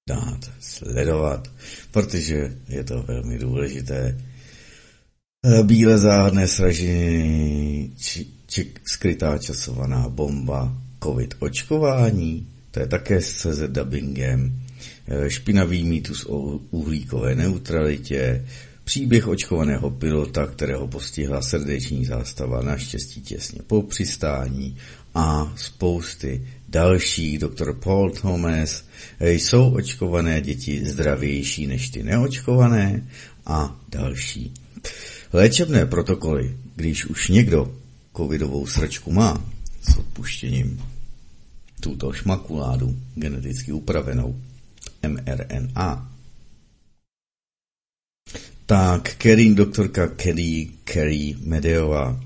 dát sledovat, protože je to velmi důležité. Eh, bíle záhadné sražení, či, či skrytá časovaná bomba, covid očkování, to je také s CZ dubbingem, eh, špinavý mýtus o uhlíkové neutralitě, příběh očkovaného pilota, kterého postihla srdeční zástava naštěstí těsně po přistání a spousty dalších, doktor Paul Thomas, jsou očkované děti zdravější než ty neočkované? a další. Léčebné protokoly, když už někdo covidovou sračku má s odpuštěním. Tuto šmakuládu geneticky upravenou. mRNA, tak Kerry, doktorka Kerry, Kerry Medeová,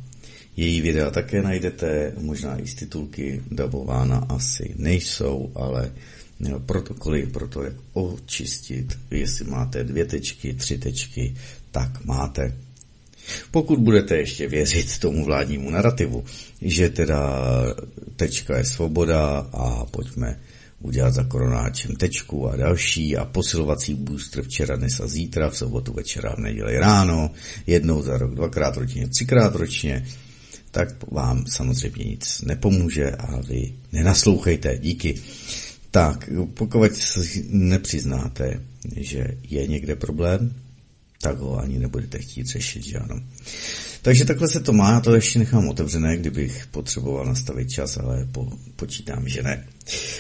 její videa také najdete, možná i z titulky dabována asi nejsou, ale protokoly pro to, jak očistit, jestli máte dvě tečky, tři tečky, tak máte. Pokud budete ještě věřit tomu vládnímu narrativu, že teda tečka je svoboda a pojďme udělat za koronáčem tečku a další a posilovací booster včera, dnes a zítra, v sobotu večera, v neděli ráno, jednou za rok, dvakrát ročně, třikrát ročně, tak vám samozřejmě nic nepomůže a vy nenaslouchejte. Díky. Tak, pokud si nepřiznáte, že je někde problém, tak ho ani nebudete chtít řešit, že ano. Takže takhle se to má, já to ještě nechám otevřené, kdybych potřeboval nastavit čas, ale po, počítám, že ne.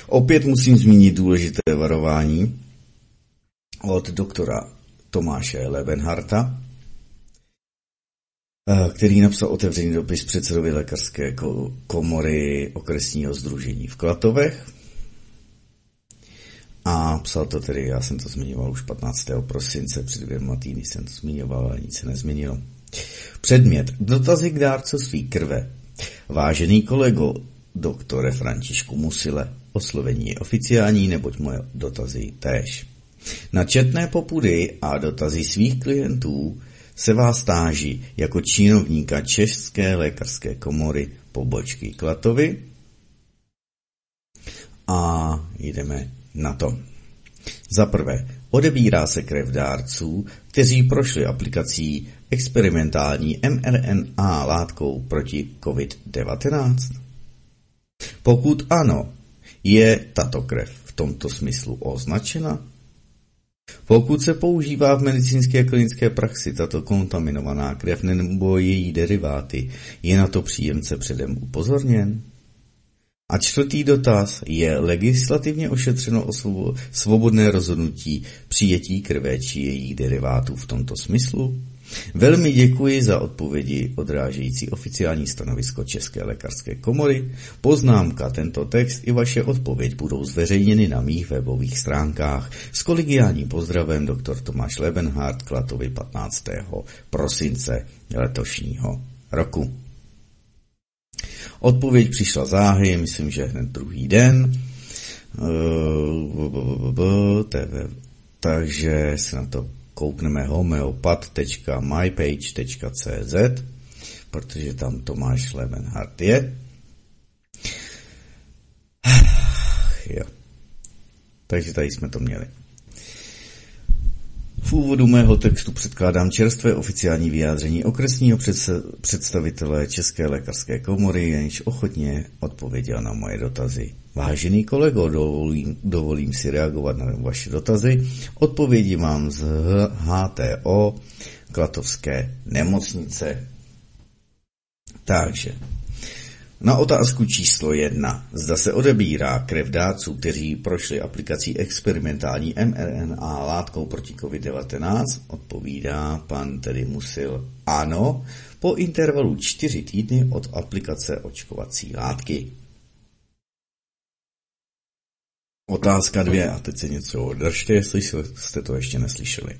Opět musím zmínit důležité varování od doktora Tomáše Lebenharta, eh, který napsal otevřený dopis předsedovi lékařské komory okresního združení v Klatovech, a psal to tedy, já jsem to zmiňoval už 15. prosince, před dvěma týdny jsem to zmiňoval, ale nic se nezměnilo. Předmět. Dotazy k dárcovství krve. Vážený kolego, doktore Františku Musile, oslovení je oficiální, neboť moje dotazy též. Na četné popudy a dotazy svých klientů se vás táží jako činovníka České lékařské komory pobočky Klatovy a jdeme na to. Za prvé, odebírá se krev dárců, kteří prošli aplikací experimentální mRNA látkou proti COVID-19? Pokud ano, je tato krev v tomto smyslu označena? Pokud se používá v medicínské a klinické praxi tato kontaminovaná krev nebo její deriváty, je na to příjemce předem upozorněn? A čtvrtý dotaz je legislativně ošetřeno o svobodné rozhodnutí přijetí krve či jejich derivátů v tomto smyslu? Velmi děkuji za odpovědi odrážející oficiální stanovisko České lékařské komory. Poznámka, tento text i vaše odpověď budou zveřejněny na mých webových stránkách. S kolegiálním pozdravem dr. Tomáš Lebenhardt Klatovi 15. prosince letošního roku. Odpověď přišla záhy, myslím, že hned druhý den. Takže se na to koukneme homeopat.mypage.cz, protože tam Tomáš Levenhardt je. *sighs* Jo. Takže tady jsme to měli. V úvodu mého textu předkládám čerstvé oficiální vyjádření okresního představitele České lékařské komory, jenž ochotně odpověděl na moje dotazy. Vážený kolego, dovolím, dovolím si reagovat na vaše dotazy. Odpovědi mám z HTO Klatovské nemocnice. Takže, na otázku číslo jedna. Zda se odebírá krev dárců, kteří prošli aplikací experimentální mRNA látkou proti COVID-19, odpovídá pan tedy Musil ano, po intervalu čtyři týdny od aplikace očkovací látky. Otázka dvě, a teď se něco održte, jestli jste to ještě neslyšeli.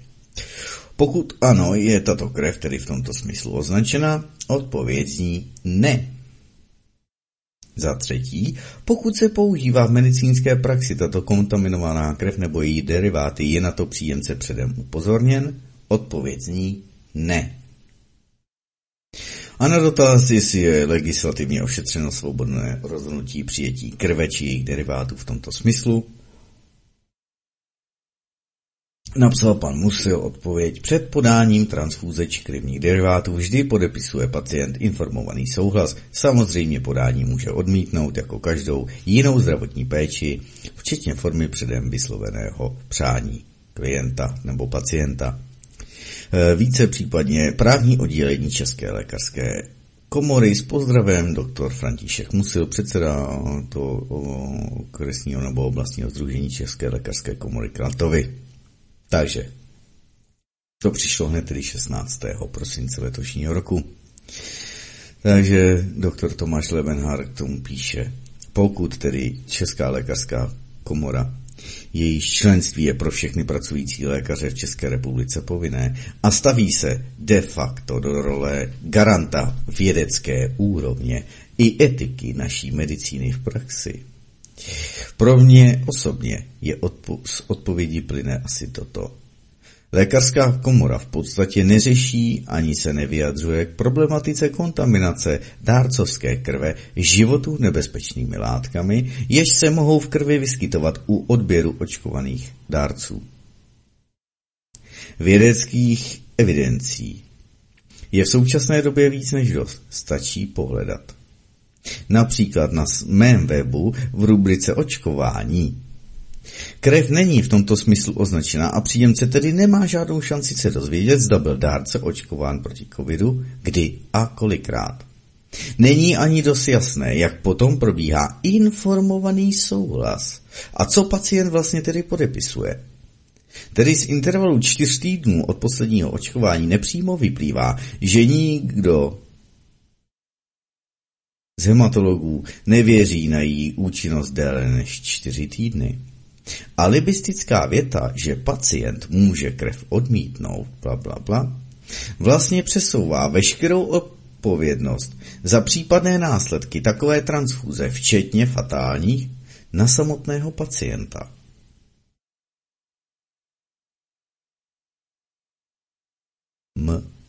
Pokud ano, je tato krev tedy v tomto smyslu označena, odpověď zní ne. Za třetí, pokud se používá v medicínské praxi tato kontaminovaná krev nebo její deriváty, je na to příjemce předem upozorněn? Odpověď zní ne. A na dotaz, jestli je legislativně ošetřeno svobodné rozhodnutí přijetí krve či jejich derivátů v tomto smyslu, Napsal pan Musil odpověď. Před podáním transfúze či krevních derivátů vždy podepisuje pacient informovaný souhlas. Samozřejmě podání může odmítnout jako každou jinou zdravotní péči, včetně formy předem vysloveného přání klienta nebo pacienta. E, více případně právní oddělení České lékařské komory s pozdravem doktor František Musil, předseda to kresního nebo oblastního združení České lékařské komory Kratovi. Takže to přišlo hned tedy 16. prosince letošního roku. Takže doktor Tomáš Lebenhar k tomu píše, pokud tedy Česká lékařská komora jejíž členství je pro všechny pracující lékaře v České republice povinné a staví se de facto do role garanta vědecké úrovně i etiky naší medicíny v praxi. Pro mě osobně je odpo- z odpovědi plyne asi toto. Lékařská komora v podstatě neřeší ani se nevyjadřuje k problematice kontaminace dárcovské krve životu nebezpečnými látkami, jež se mohou v krvi vyskytovat u odběru očkovaných dárců. Vědeckých evidencí je v současné době víc než dost, stačí pohledat. Například na mém webu v rubrice očkování Krev není v tomto smyslu označená a příjemce tedy nemá žádnou šanci se dozvědět, zda byl dárce očkován proti covidu, kdy a kolikrát. Není ani dost jasné, jak potom probíhá informovaný souhlas a co pacient vlastně tedy podepisuje. Tedy z intervalu čtyř týdnů od posledního očkování nepřímo vyplývá, že nikdo z hematologů nevěří na její účinnost déle než čtyři týdny. Alibistická věta, že pacient může krev odmítnout, bla, bla, bla, vlastně přesouvá veškerou odpovědnost za případné následky takové transfúze, včetně fatálních, na samotného pacienta. M.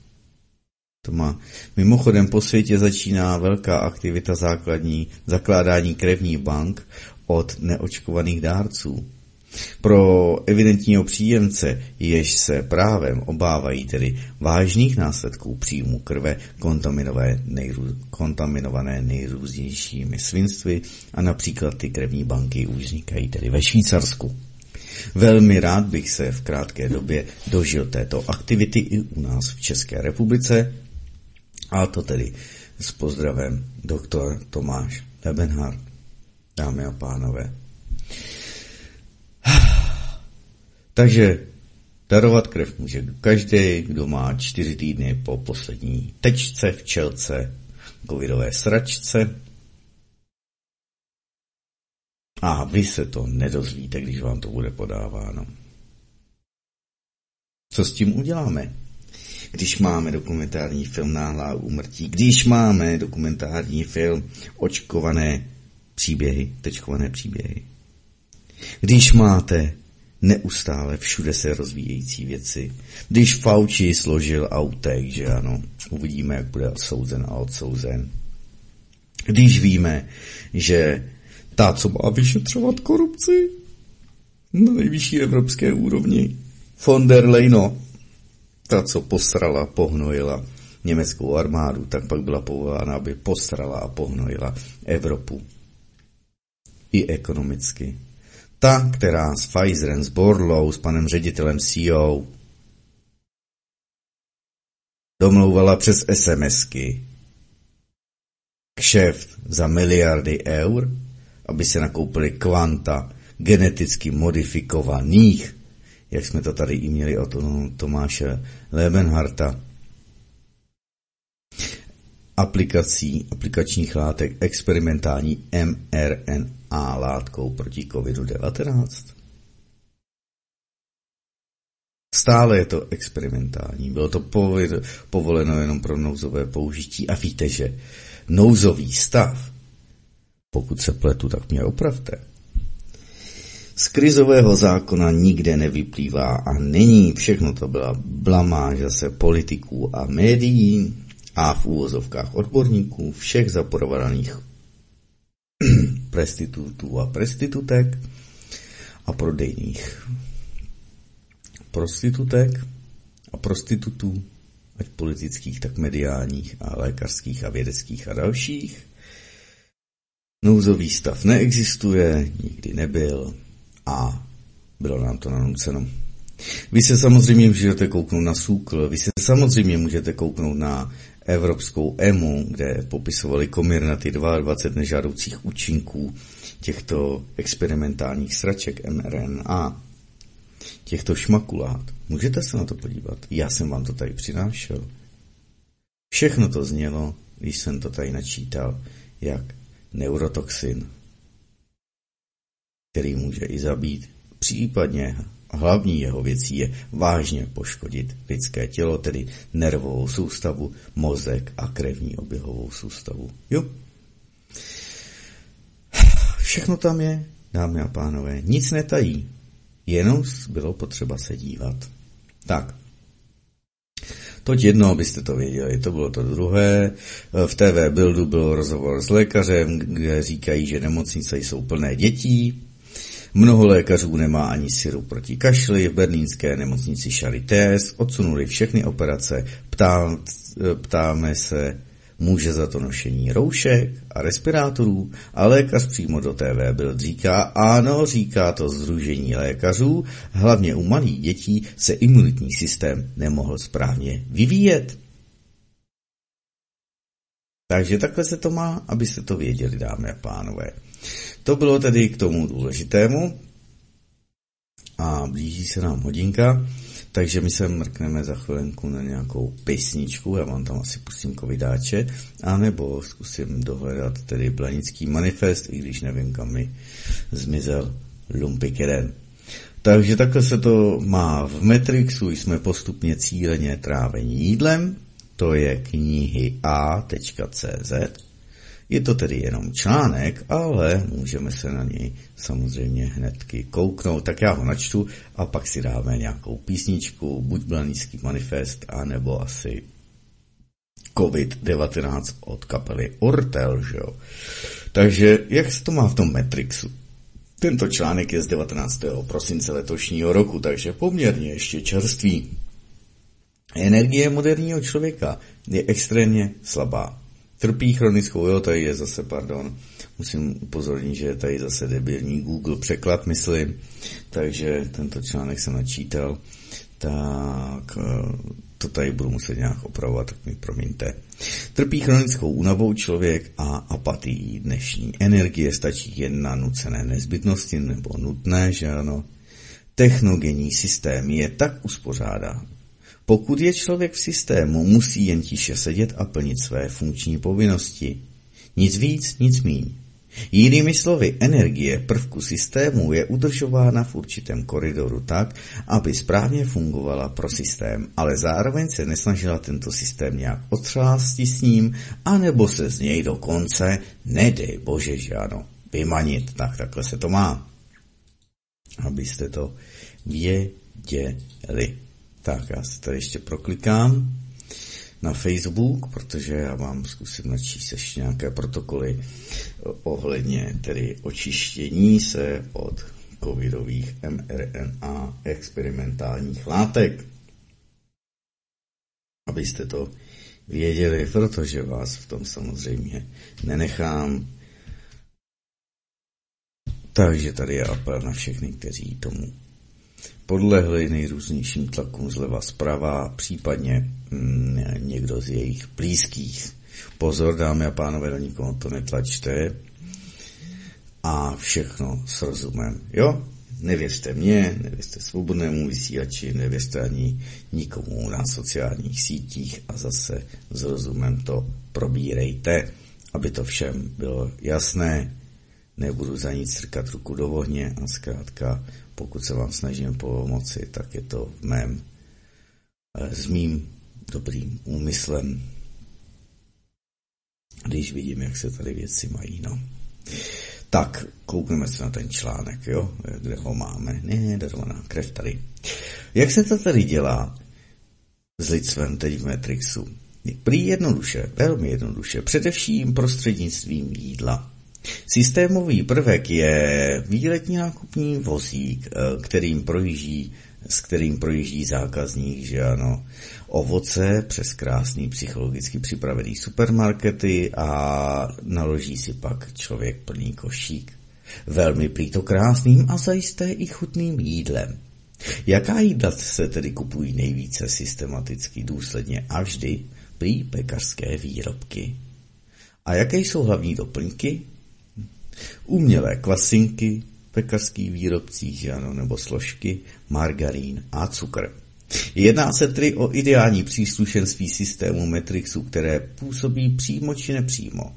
Tma. Mimochodem po světě začíná velká aktivita základní, zakládání krevní bank od neočkovaných dárců. Pro evidentního příjemce, jež se právem obávají tedy vážných následků příjmu krve kontaminované, nejrů, kontaminované nejrůznějšími svinstvy a například ty krevní banky už vznikají tedy ve Švýcarsku. Velmi rád bych se v krátké době dožil této aktivity i u nás v České republice, a to tedy s pozdravem doktor Tomáš Lebenhardt dámy a pánové. *sighs* Takže darovat krev může každý, kdo má čtyři týdny po poslední tečce v čelce, covidové sračce. A vy se to nedozvíte, když vám to bude podáváno. Co s tím uděláme? Když máme dokumentární film Náhlá úmrtí, když máme dokumentární film Očkované příběhy, tečkované příběhy. Když máte neustále všude se rozvíjející věci, když Fauci složil autek, že ano, uvidíme, jak bude odsouzen a odsouzen. Když víme, že ta, co má vyšetřovat korupci na nejvyšší evropské úrovni, von der Leyen, ta, co posrala, pohnojila německou armádu, tak pak byla povolána, aby posrala a pohnojila Evropu i ekonomicky. Ta, která s Pfizerem, s Borlou, s panem ředitelem CEO domlouvala přes SMSky kšeft za miliardy eur, aby se nakoupili kvanta geneticky modifikovaných, jak jsme to tady i měli od Tomáše Lebenharta, aplikací, aplikačních látek experimentální mRNA látkou proti COVID-19? Stále je to experimentální. Bylo to povoleno jenom pro nouzové použití a víte, že nouzový stav, pokud se pletu, tak mě opravte, z krizového zákona nikde nevyplývá a není všechno to byla blamáž zase politiků a médií, a v úvozovkách odborníků všech zaporovaných *clears throat* prestitutů a prestitutek a prodejných prostitutek a prostitutů, ať politických, tak mediálních a lékařských a vědeckých a dalších. Nouzový stav neexistuje, nikdy nebyl a bylo nám to nanuceno. Vy se samozřejmě můžete kouknout na SÚKL, vy se samozřejmě můžete kouknout na Evropskou EMU, kde popisovali ty 22 nežádoucích účinků těchto experimentálních sraček mRNA, těchto šmakulát. Můžete se na to podívat? Já jsem vám to tady přinášel. Všechno to znělo, když jsem to tady načítal, jak neurotoxin, který může i zabít, případně hlavní jeho věcí je vážně poškodit lidské tělo, tedy nervovou soustavu, mozek a krevní oběhovou soustavu. Jo? Všechno tam je, dámy a pánové, nic netají, jenom bylo potřeba se dívat. Tak, Toť jedno, abyste to věděli. To bylo to druhé. V TV Buildu byl rozhovor s lékařem, kde říkají, že nemocnice jsou plné dětí. Mnoho lékařů nemá ani syru proti kašli. V berlínské nemocnici Charité odsunuli všechny operace. Ptá, ptáme se, může za to nošení roušek a respirátorů a lékař přímo do TV byl říká, ano, říká to Združení lékařů, hlavně u malých dětí se imunitní systém nemohl správně vyvíjet. Takže takhle se to má, abyste to věděli, dámy a pánové. To bylo tedy k tomu důležitému. A blíží se nám hodinka. Takže my se mrkneme za chvilenku na nějakou písničku, já vám tam asi pustím covidáče, anebo zkusím dohledat tedy Blanický manifest, i když nevím, kam mi zmizel lumpik jeden. Takže takhle se to má v Matrixu, jsme postupně cíleně trávení jídlem, to je knihy a.cz, je to tedy jenom článek, ale můžeme se na něj samozřejmě hnedky kouknout. Tak já ho načtu a pak si dáme nějakou písničku, buď Blanický manifest, anebo asi COVID-19 od kapely Ortel, že jo. Takže jak se to má v tom Matrixu? Tento článek je z 19. prosince letošního roku, takže poměrně ještě čerstvý. Energie moderního člověka je extrémně slabá trpí chronickou, jo, tady je zase, pardon, musím upozornit, že je tady zase debilní Google překlad, myslím, takže tento článek jsem načítal, tak eh, to tady budu muset nějak opravovat, tak mi promiňte. Trpí chronickou únavou člověk a apatií dnešní energie stačí jen na nucené nezbytnosti nebo nutné, že ano. Technogenní systém je tak uspořádán, pokud je člověk v systému, musí jen tiše sedět a plnit své funkční povinnosti. Nic víc, nic míň. Jinými slovy, energie prvku systému je udržována v určitém koridoru tak, aby správně fungovala pro systém, ale zároveň se nesnažila tento systém nějak otřástit s ním, anebo se z něj dokonce, nedej bože, že ano, vymanit. Tak takhle se to má. Abyste to věděli. Tak já se tady ještě proklikám na Facebook, protože já vám zkusím načíst ještě nějaké protokoly ohledně tedy očištění se od covidových mRNA experimentálních látek. Abyste to věděli, protože vás v tom samozřejmě nenechám. Takže tady je apel na všechny, kteří tomu podlehli nejrůznějším tlakům zleva zprava, případně mm, někdo z jejich blízkých. Pozor, dámy a pánové, do nikoho to netlačte. A všechno s rozumem. Jo? Nevěřte mě, nevěřte svobodnému vysílači, nevěřte ani nikomu na sociálních sítích a zase s rozumem to probírejte, aby to všem bylo jasné. Nebudu za nic strkat ruku do ohně a zkrátka pokud se vám snažím pomoci, tak je to v mém, eh, s mým dobrým úmyslem, když vidím, jak se tady věci mají, no. Tak, koukneme se na ten článek, jo, kde ho máme. Ne, darovaná krev tady. Jak se to tady dělá s lidstvem teď v Matrixu? Prý jednoduše, velmi jednoduše, především prostřednictvím jídla. Systémový prvek je výletní nákupní vozík, eh, kterým projíždí, s kterým projíždí zákazník, že ano, ovoce přes krásný psychologicky připravený supermarkety a naloží si pak člověk plný košík. Velmi prý to krásným a zajisté i chutným jídlem. Jaká jídla se tedy kupují nejvíce systematicky, důsledně a vždy? Prý pekařské výrobky. A jaké jsou hlavní doplňky? Umělé kvasinky, pekařský výrobcí, ano, nebo složky, margarín a cukr. Jedná se tedy o ideální příslušenství systému Matrixu, které působí přímo či nepřímo.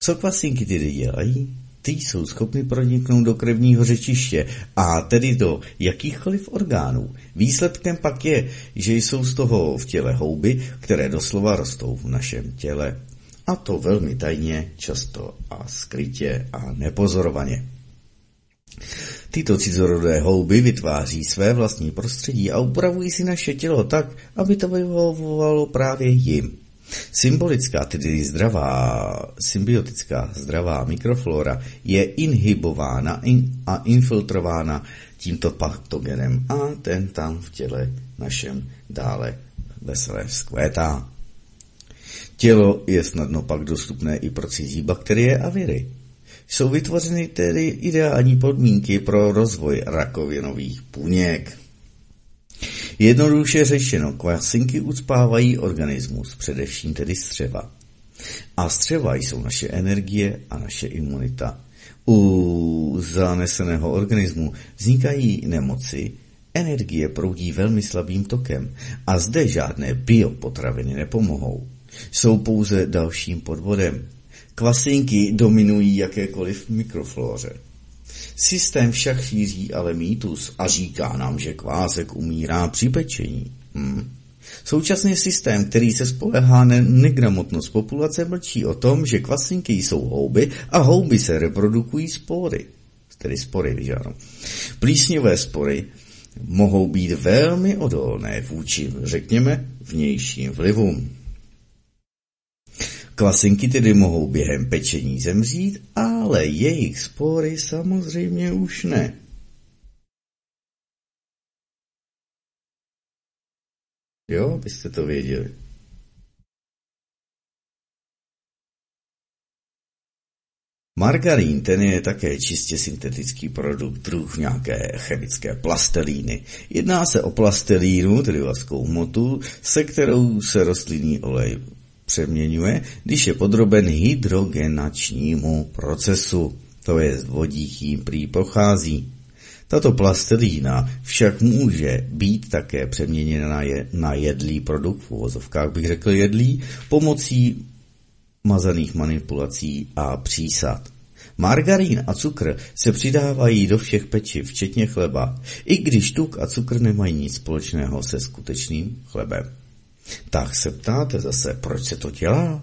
Co kvasinky tedy dělají? Ty jsou schopny proniknout do krevního řečiště a tedy do jakýchkoliv orgánů. Výsledkem pak je, že jsou z toho v těle houby, které doslova rostou v našem těle. A to velmi tajně, často a skrytě a nepozorovaně. Tyto cizorodé houby vytváří své vlastní prostředí a upravují si naše tělo tak, aby to vyhovovalo právě jim. Symbolická, tedy zdravá, symbiotická zdravá mikroflora je inhibována a infiltrována tímto patogenem a ten tam v těle našem dále veselé vzkvétá. Tělo je snadno pak dostupné i pro cizí bakterie a viry. Jsou vytvořeny tedy ideální podmínky pro rozvoj rakovinových buněk. Jednoduše řečeno, kvasinky ucpávají organismus, především tedy střeva. A střeva jsou naše energie a naše imunita. U zaneseného organismu vznikají nemoci, energie proudí velmi slabým tokem a zde žádné biopotraviny nepomohou. Jsou pouze dalším podvodem. Kvasinky dominují jakékoliv mikroflóře. Systém však šíří ale mýtus a říká nám, že kvásek umírá při pečení. Hmm. Současný systém, který se spolehá na negramotnost populace, mlčí o tom, že kvasinky jsou houby a houby se reprodukují spory. Tedy spory, ano. Plísňové spory mohou být velmi odolné vůči, řekněme, vnějším vlivům. Kvasinky tedy mohou během pečení zemřít, ale jejich spory samozřejmě už ne. Jo, byste to věděli. Margarín, ten je také čistě syntetický produkt, druh nějaké chemické plastelíny. Jedná se o plastelínu, tedy vlastkou hmotu, se kterou se rostlinný olej přeměňuje, když je podroben hydrogenačnímu procesu, to je vodík jim prý pochází. Tato plastelína však může být také přeměněna na jedlý produkt, v uvozovkách bych řekl jedlý, pomocí mazaných manipulací a přísad. Margarín a cukr se přidávají do všech pečiv, včetně chleba, i když tuk a cukr nemají nic společného se skutečným chlebem. Tak se ptáte zase, proč se to dělá?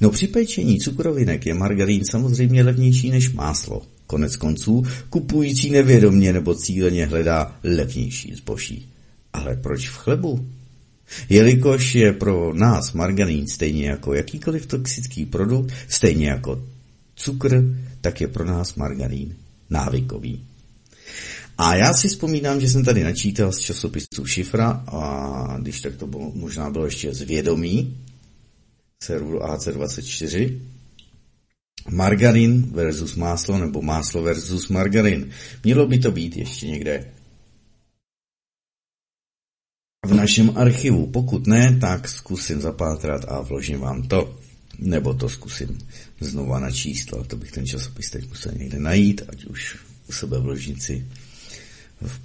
No při pečení cukrovinek je margarín samozřejmě levnější než máslo. Konec konců kupující nevědomně nebo cíleně hledá levnější zboží. Ale proč v chlebu? Jelikož je pro nás margarín stejně jako jakýkoliv toxický produkt, stejně jako cukr, tak je pro nás margarín návykový. A já si vzpomínám, že jsem tady načítal z časopisu Šifra a když tak to bylo, možná bylo ještě zvědomí, serveru AC24, margarin versus máslo nebo máslo versus margarin. Mělo by to být ještě někde v našem archivu. Pokud ne, tak zkusím zapátrat a vložím vám to. Nebo to zkusím znova na číslo. To bych ten časopis teď musel někde najít, ať už u sebe v ložnici v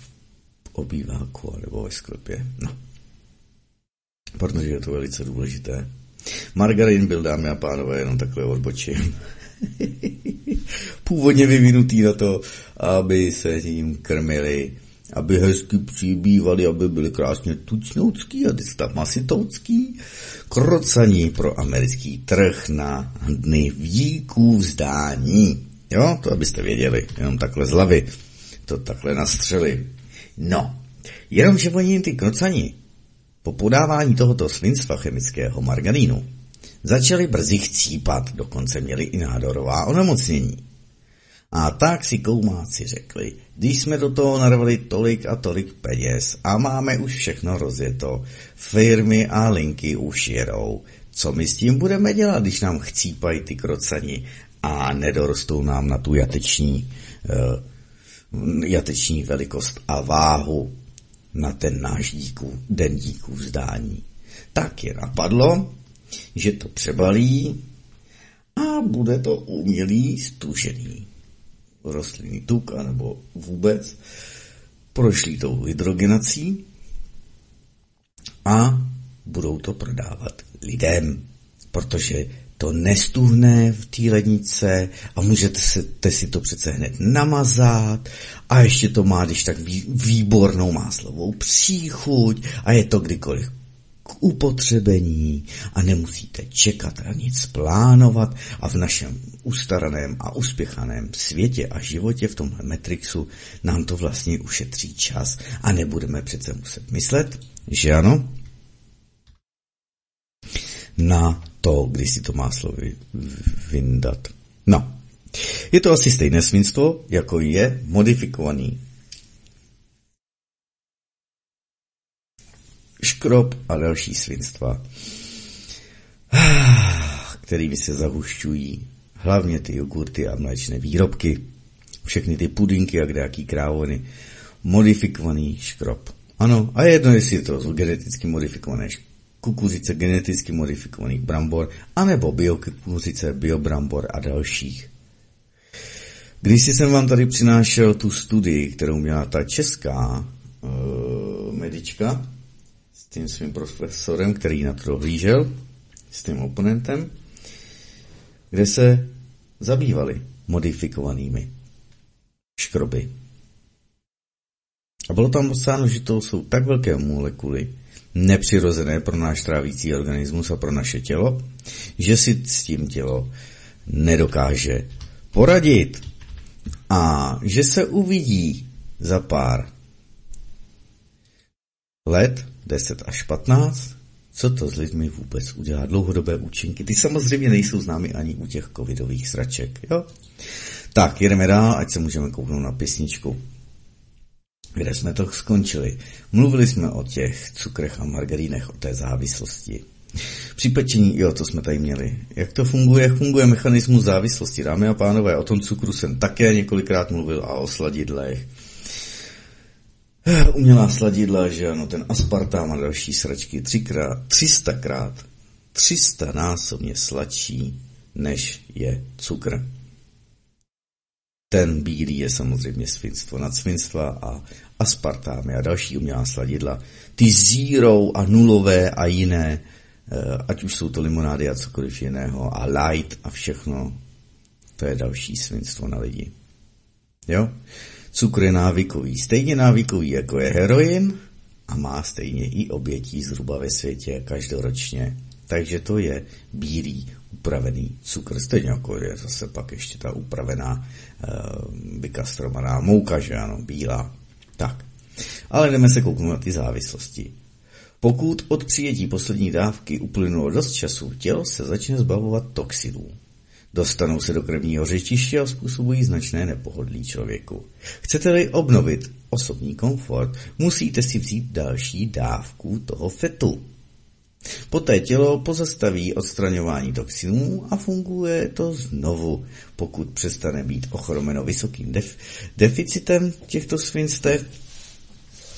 obýváku nebo ve sklepě. No. Protože je to velice důležité. Margarin byl, dámy a pánové, jenom takhle odbočím. *laughs* Původně vyvinutý na to, aby se ním krmili, aby hezky přibývali, aby byli krásně tučnoucký a masitoucký, krocaní pro americký trh na dny výků vzdání. Jo, to abyste věděli, jenom takhle z hlavy to takhle nastřeli. No, jenomže oni ty krocani po podávání tohoto svinstva chemického margarínu začali brzy chcípat, dokonce měli i nádorová onemocnění. A tak si koumáci řekli, když jsme do toho narvali tolik a tolik peněz a máme už všechno rozjeto, firmy a linky už jedou, co my s tím budeme dělat, když nám chcípají ty krocani a nedorostou nám na tu jateční, uh, jateční velikost a váhu na ten náš díku, den díků vzdání. Tak je napadlo, že to přebalí a bude to umělý stužený rostlinný tuk, anebo vůbec prošli tou hydrogenací a budou to prodávat lidem, protože to nestuhne v té lednice a můžete se, si to přece hned namazat a ještě to má, když tak výbornou máslovou příchuť a je to kdykoliv k upotřebení a nemusíte čekat a nic plánovat a v našem ustaraném a uspěchaném světě a životě v tomhle Matrixu nám to vlastně ušetří čas a nebudeme přece muset myslet, že ano? Na to, kdy si to máslo vyndat. No, je to asi stejné svinstvo, jako je modifikovaný škrob a další svinstva, kterými se zahušťují hlavně ty jogurty a mléčné výrobky, všechny ty pudinky a kdejaký krávony, modifikovaný škrob. Ano, a jedno, jestli je to geneticky modifikované kukuřice, geneticky modifikovaný brambor, anebo biokukuřice, biobrambor a dalších. Když jsem vám tady přinášel tu studii, kterou měla ta česká uh, medička, tím svým profesorem, který na to dohlížel, s tím oponentem, kde se zabývali modifikovanými škroby. A bylo tam popsáno, že to jsou tak velké molekuly, nepřirozené pro náš trávící organismus a pro naše tělo, že si s tím tělo nedokáže poradit. A že se uvidí za pár let, 10 až 15, co to s lidmi vůbec udělá, dlouhodobé účinky. Ty samozřejmě nejsou známy ani u těch covidových sraček, jo? Tak, jedeme dál, ať se můžeme kouknout na písničku. Kde jsme to skončili? Mluvili jsme o těch cukrech a margarínech, o té závislosti. Při pečení, jo, to jsme tady měli. Jak to funguje? Funguje mechanismus závislosti? Dámy a pánové, o tom cukru jsem také několikrát mluvil a o sladidlech. Umělá sladidla, že ano, ten aspartám a další sračky třikrát, třistakrát, třista násobně sladší, než je cukr. Ten bílý je samozřejmě svinstvo nad svinstva a aspartámy a další umělá sladidla. Ty zírou a nulové a jiné, eh, ať už jsou to limonády a cokoliv jiného a light a všechno, to je další svinstvo na lidi. Jo? Cukr je návykový, stejně návykový jako je heroin a má stejně i obětí zhruba ve světě každoročně. Takže to je bílý upravený cukr, stejně jako je zase pak ještě ta upravená vykastrovaná mouka, že ano, bílá. Tak. Ale jdeme se kouknout na ty závislosti. Pokud od přijetí poslední dávky uplynulo dost času, tělo se začne zbavovat toxinů. Dostanou se do krevního řečiště a způsobují značné nepohodlí člověku. Chcete-li obnovit osobní komfort, musíte si vzít další dávku toho fetu. Poté tělo pozastaví odstraňování toxinů a funguje to znovu, pokud přestane být ochromeno vysokým def- deficitem těchto svinstev,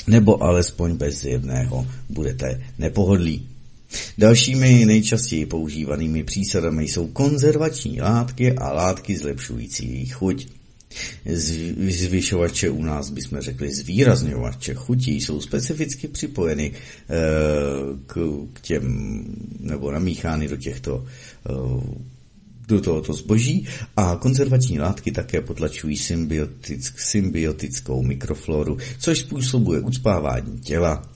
nebo alespoň bez zjevného budete nepohodlí. Dalšími nejčastěji používanými přísadami jsou konzervační látky a látky zlepšující jejich chuť. Zvyšovače u nás bychom řekli zvýrazňovače chutí jsou specificky připojeny e, k, k těm, nebo namíchány do těchto e, do tohoto zboží a konzervační látky také potlačují symbiotic, symbiotickou mikrofloru, což způsobuje ucpávání těla,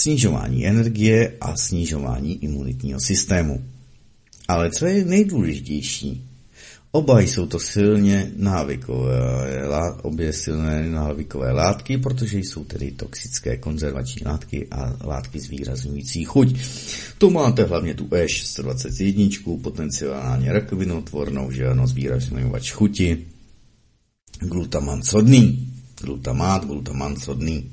snižování energie a snižování imunitního systému. Ale co je nejdůležitější? Oba jsou to silně návykové, obě silné návykové látky, protože jsou tedy toxické konzervační látky a látky zvýrazňující chuť. Tu máte hlavně tu E621, potenciálně rakovinotvornou, že ano, zvýrazňovač chuti, glutaman sodný, glutamát, glutaman sodný.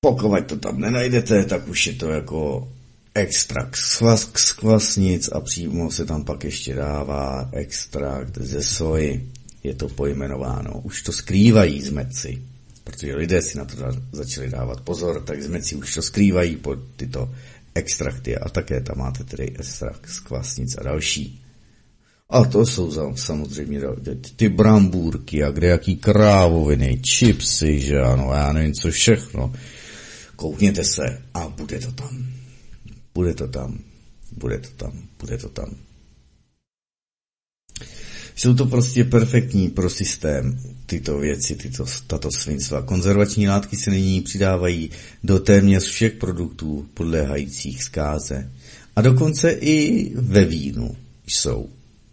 Pokud to tam nenajdete, tak už je to jako extrakt z kvasnic a přímo se tam pak ještě dává extrakt ze soji. Je to pojmenováno. Už to skrývají zmeci, protože lidé si na to začali dávat pozor, tak zmeci už to skrývají pod tyto extrakty a také tam máte tedy extrakt z kvasnic a další. A to jsou samozřejmě ty brambůrky a kde jaký krávoviny, čipsy, že ano, já nevím co všechno. Koukněte se a bude to tam. Bude to tam, bude to tam, bude to tam. Jsou to prostě perfektní pro systém, tyto věci, tyto, tato svinstva. Konzervační látky se nyní přidávají do téměř všech produktů podléhajících zkáze. A dokonce i ve vínu jsou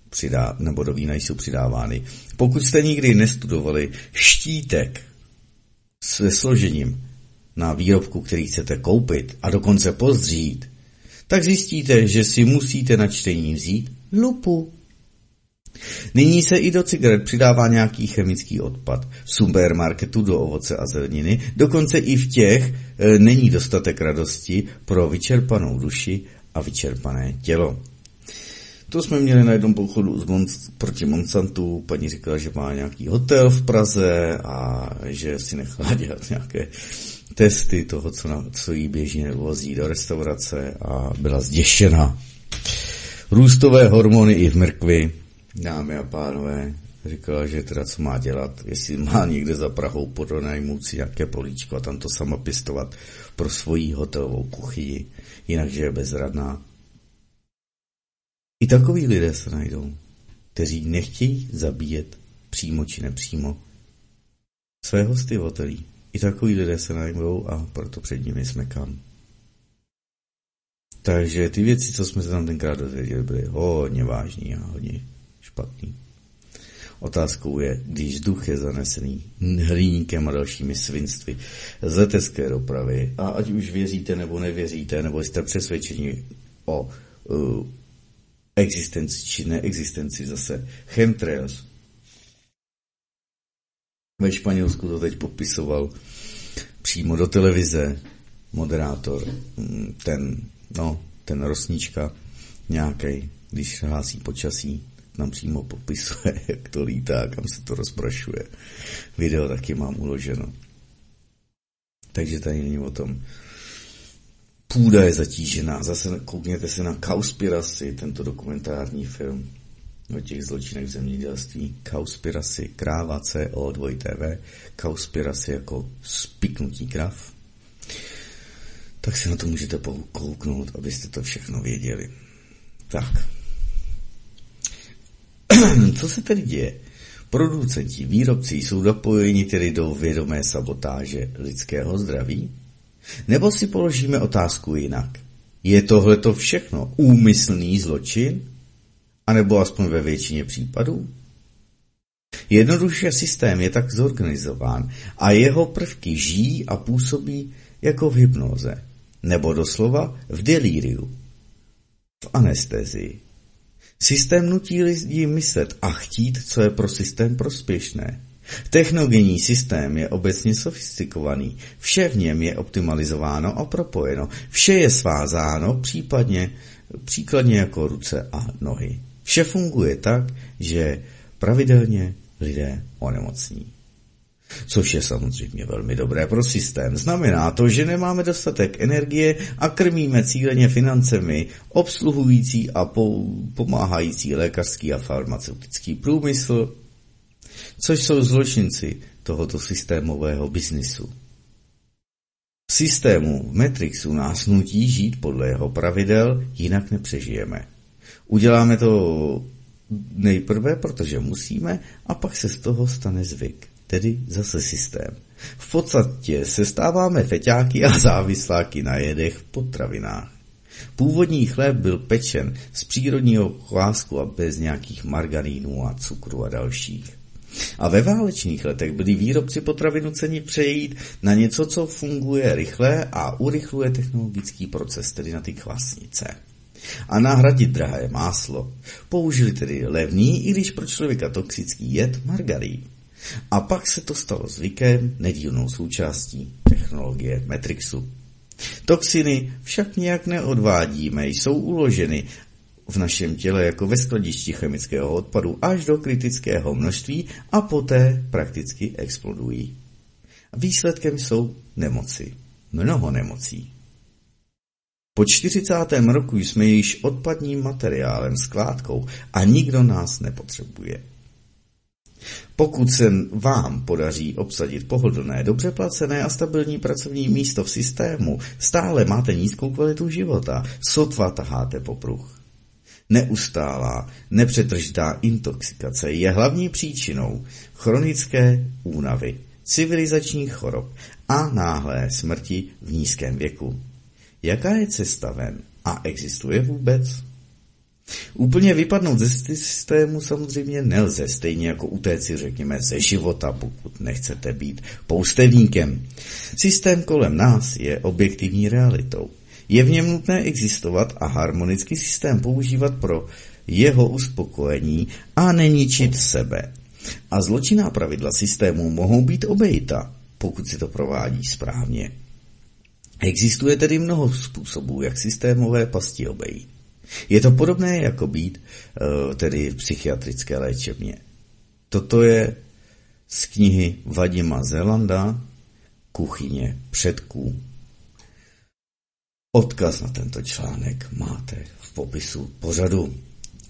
přidá, nebo do vína jsou přidávány. Pokud jste nikdy nestudovali štítek se složením na výrobku, který chcete koupit a dokonce pozdřít, tak zjistíte, že si musíte na čtení vzít lupu. Nyní se i do cigaret přidává nějaký chemický odpad. V supermarketu do ovoce a zeleniny, dokonce i v těch e, není dostatek radosti pro vyčerpanou duši a vyčerpané tělo. To jsme měli na jednom pochodu z Mon- proti Monsantu. Paní říkala, že má nějaký hotel v Praze a že si nechala dělat nějaké testy toho, co, na, co jí běžně vozí do restaurace a byla zděšena. Růstové hormony i v mrkvi, dámy a pánové, říkala, že teda co má dělat, jestli má někde za Prahou podonajmout si nějaké políčko a tam to sama pěstovat pro svoji hotelovou kuchyni, jinak že je bezradná. I takový lidé se najdou, kteří nechtějí zabíjet přímo či nepřímo své hosty v hotelí. I takový lidé se najdou a proto před nimi smekám. Takže ty věci, co jsme se tam tenkrát dozvěděli, byly hodně vážný a hodně špatný. Otázkou je, když vzduch je zanesený hliníkem a dalšími svinstvy z letecké dopravy a ať už věříte nebo nevěříte, nebo jste přesvědčeni o uh, existenci či neexistenci zase chemtrails, ve Španělsku to teď popisoval přímo do televize moderátor, mm, ten, no, ten rosnička nějaký, když hlásí počasí, nám přímo popisuje, *laughs* jak to lítá, kam se to rozprašuje. Video taky mám uloženo. Takže tady není o tom. Půda je zatížená. Zase koukněte se na Kauspiracy, tento dokumentární film o těch zločinech v zemědělství. Kauspiracy, kráva CO, 2 TV, Kauspiracy jako spiknutí krav. Tak se na to můžete kouknout, abyste to všechno věděli. Tak. *clears throat* Co se tedy děje? Producenti, výrobci jsou zapojeni tedy do vědomé sabotáže lidského zdraví? Nebo si položíme otázku jinak. Je tohle to všechno úmyslný zločin? Anebo aspoň ve většině případů? Jednoduše systém je tak zorganizován a jeho prvky žijí a působí jako v hypnoze, nebo doslova v delíriu, v anestezii. Systém nutí lidi myslet a chtít, co je pro systém prospěšné. Technogenní systém je obecně sofistikovaný, vše v něm je optimalizováno a propojeno, vše je svázáno, případně, příkladně jako ruce a nohy. Vše funguje tak, že pravidelně lidé onemocní. Což je samozřejmě velmi dobré pro systém. Znamená to, že nemáme dostatek energie a krmíme cíleně financemi obsluhující a pomáhající lékařský a farmaceutický průmysl, což jsou zločinci tohoto systémového biznisu. V systému v Matrixu nás nutí žít podle jeho pravidel, jinak nepřežijeme. Uděláme to nejprve, protože musíme, a pak se z toho stane zvyk, tedy zase systém. V podstatě se stáváme feťáky a závisláky na jedech v potravinách. Původní chléb byl pečen z přírodního kvásku a bez nějakých margarínů a cukru a dalších. A ve válečných letech byli výrobci potravy nuceni přejít na něco, co funguje rychle a urychluje technologický proces, tedy na ty kvasnice. A nahradit drahé máslo. Použili tedy levný, i když pro člověka toxický jed margarín. A pak se to stalo zvykem, nedílnou součástí technologie Matrixu. Toxiny však nějak neodvádíme, jsou uloženy v našem těle jako ve skladišti chemického odpadu až do kritického množství a poté prakticky explodují. Výsledkem jsou nemoci. Mnoho nemocí. Po 40. roku jsme již odpadním materiálem, skládkou a nikdo nás nepotřebuje. Pokud se vám podaří obsadit pohodlné, dobře placené a stabilní pracovní místo v systému, stále máte nízkou kvalitu života, sotva taháte popruh. Neustálá, nepřetržitá intoxikace je hlavní příčinou chronické únavy, civilizačních chorob a náhlé smrti v nízkém věku. Jaká je cesta ven a existuje vůbec? Úplně vypadnout ze systému samozřejmě nelze, stejně jako utéct si řekněme ze života, pokud nechcete být poustevníkem. Systém kolem nás je objektivní realitou. Je v něm nutné existovat a harmonický systém používat pro jeho uspokojení a neničit sebe. A zločinná pravidla systému mohou být obejita, pokud se to provádí správně. Existuje tedy mnoho způsobů, jak systémové pasti obejít. Je to podobné jako být eh, tedy v psychiatrické léčebně. Toto je z knihy Vadima Zelanda Kuchyně předků. Odkaz na tento článek máte v popisu pořadu.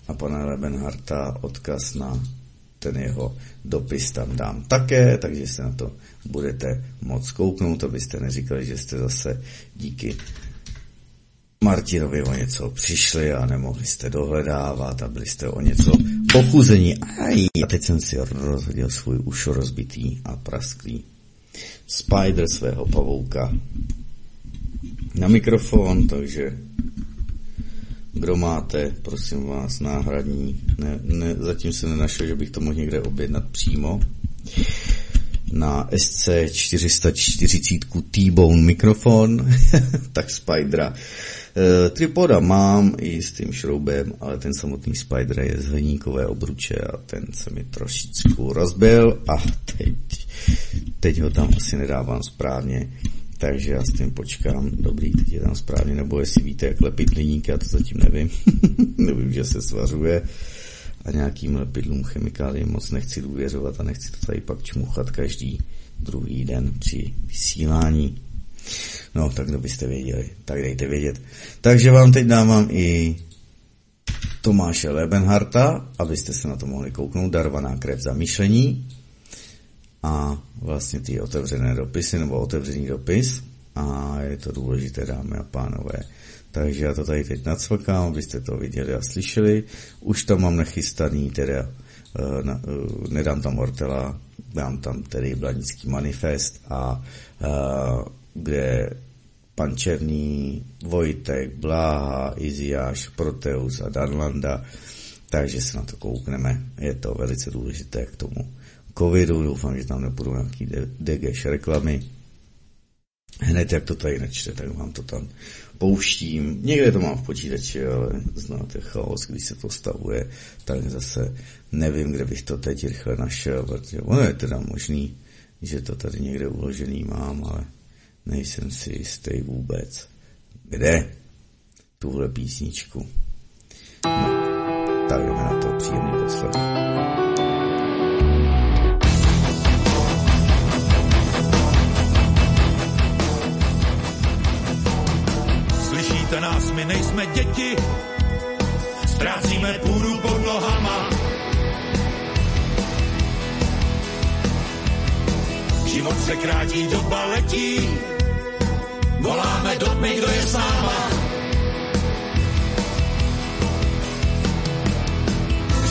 A pana Lebenharta odkaz na ten jeho dopis tam dám také, takže se na to budete moc kouknout, abyste neříkali, že jste zase díky Martinovi o něco přišli a nemohli jste dohledávat a byli jste o něco pochuzení. Aj, a teď jsem si rozhodil svůj ušo rozbitý a prasklý spider svého pavouka na mikrofon, takže kdo máte, prosím vás, náhradní. Ne, ne, zatím se nenašel, že bych to mohl někde objednat přímo. Na SC440 T-Bone mikrofon, *laughs* tak Spidera Eh, tripoda mám i s tím šroubem, ale ten samotný Spider je z hliníkové obruče a ten se mi trošičku rozbil a teď, teď ho tam asi nedávám správně. Takže já s tím počkám. Dobrý, teď je tam správně, nebo jestli víte, jak lepit hliník, já to zatím nevím. *laughs* nevím, že se svařuje a nějakým lepidlům chemikáliím moc nechci důvěřovat a nechci to tady pak čmuchat každý druhý den při vysílání. No, tak kdo byste věděli, tak dejte vědět. Takže vám teď dávám i Tomáše Lebenharta, abyste se na to mohli kouknout, darvaná krev zamýšlení a vlastně ty otevřené dopisy, nebo otevřený dopis a je to důležité, dámy a pánové. Takže já to tady teď nacvakám, abyste to viděli a slyšeli. Už tam mám nachystaný, teda uh, uh, nedám tam Ortela, dám tam tedy Blanický manifest a uh, kde pan Černý, Vojtek, Bláha, Iziáš, Proteus a Darlanda, takže se na to koukneme. Je to velice důležité k tomu covidu, doufám, že tam nebudou nějaký DGŠ reklamy. Hned jak to tady nečte, tak vám to tam pouštím. Někde to mám v počítači, ale znáte chaos, když se to stavuje, tak zase nevím, kde bych to teď rychle našel, protože ono je teda možný, že to tady někde uložený mám, ale nejsem si jistý vůbec. Kde? Tuhle písničku. No, tak jdeme na to příjemný poslech. Nás, my nejsme děti, ztrácíme půdu pod nohama. Život se krátí, doba letí, Voláme do tmy, kdo je s náma.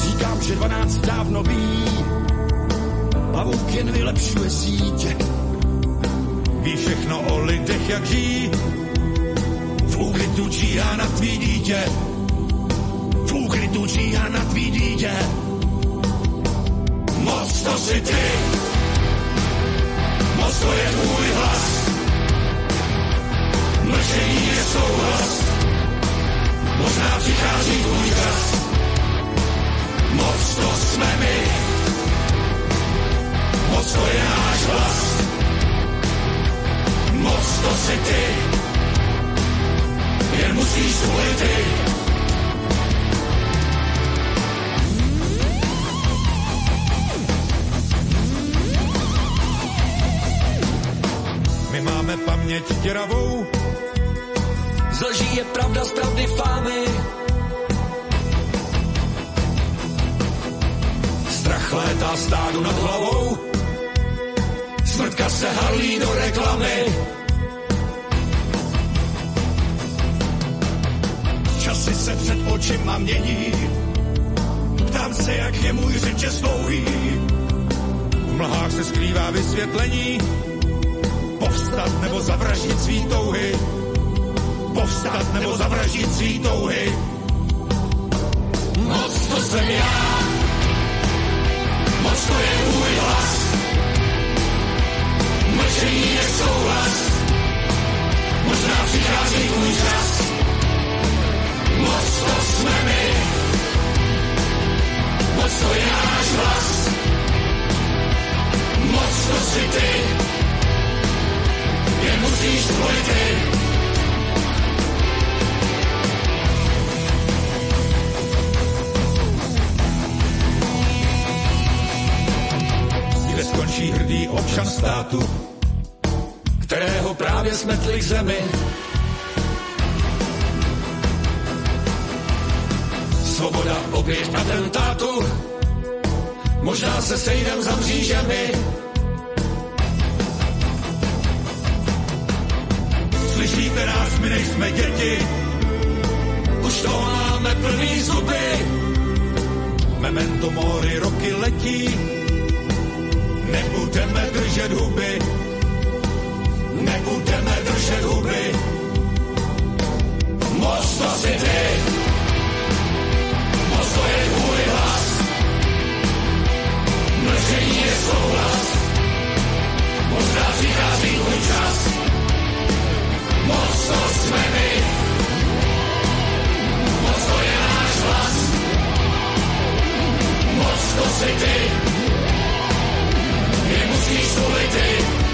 Říkám, že dvanáct dávno ví, pavouk jen vylepšuje sítě. Ví všechno o lidech, jak žijí, v úkrytu číhá na tvý dítě, v úkrytu číhá na tvý dítě. Moc to si ty, moc to je tvůj hlas, mlčení je souhlas, možná přichází tvůj čas. Moc to jsme my, moc to je náš hlas, moc to si ty, musíš zvolit ty. My máme paměť děravou, Z lží je pravda, z pravdy fámy. strach létá stádu nad hlavou, smrtka se halí do reklamy. Časy se před očima mění, ptám se, jak je můj řeče dlouhý. V mlhách se skrývá vysvětlení, povstat nebo zavraždit svý touhy. Povstat nebo zavraždit svý touhy. Moc to jsem já, moc to je tvůj hlas. Mlčení je souhlas, možná přichází tvůj čas. Moc jsme my, moc to je náš si ty, jen musíš zvolit ty. skončí hrdý občan státu, kterého právě smetli k zemi. Svoboda oběť atentátu, možná se sejdem za mřížemi. Slyšíte nás, my nejsme děti, už toho máme plný zuby. Memento mori roky letí, nebudeme držet huby, nebudeme držet huby. Moc to si ty, je tvůj hlas, mlčení je souhlas, možná přichází tvůj čas. Moc to je náš hlas, moc to si ty, je musíš zvolit ty.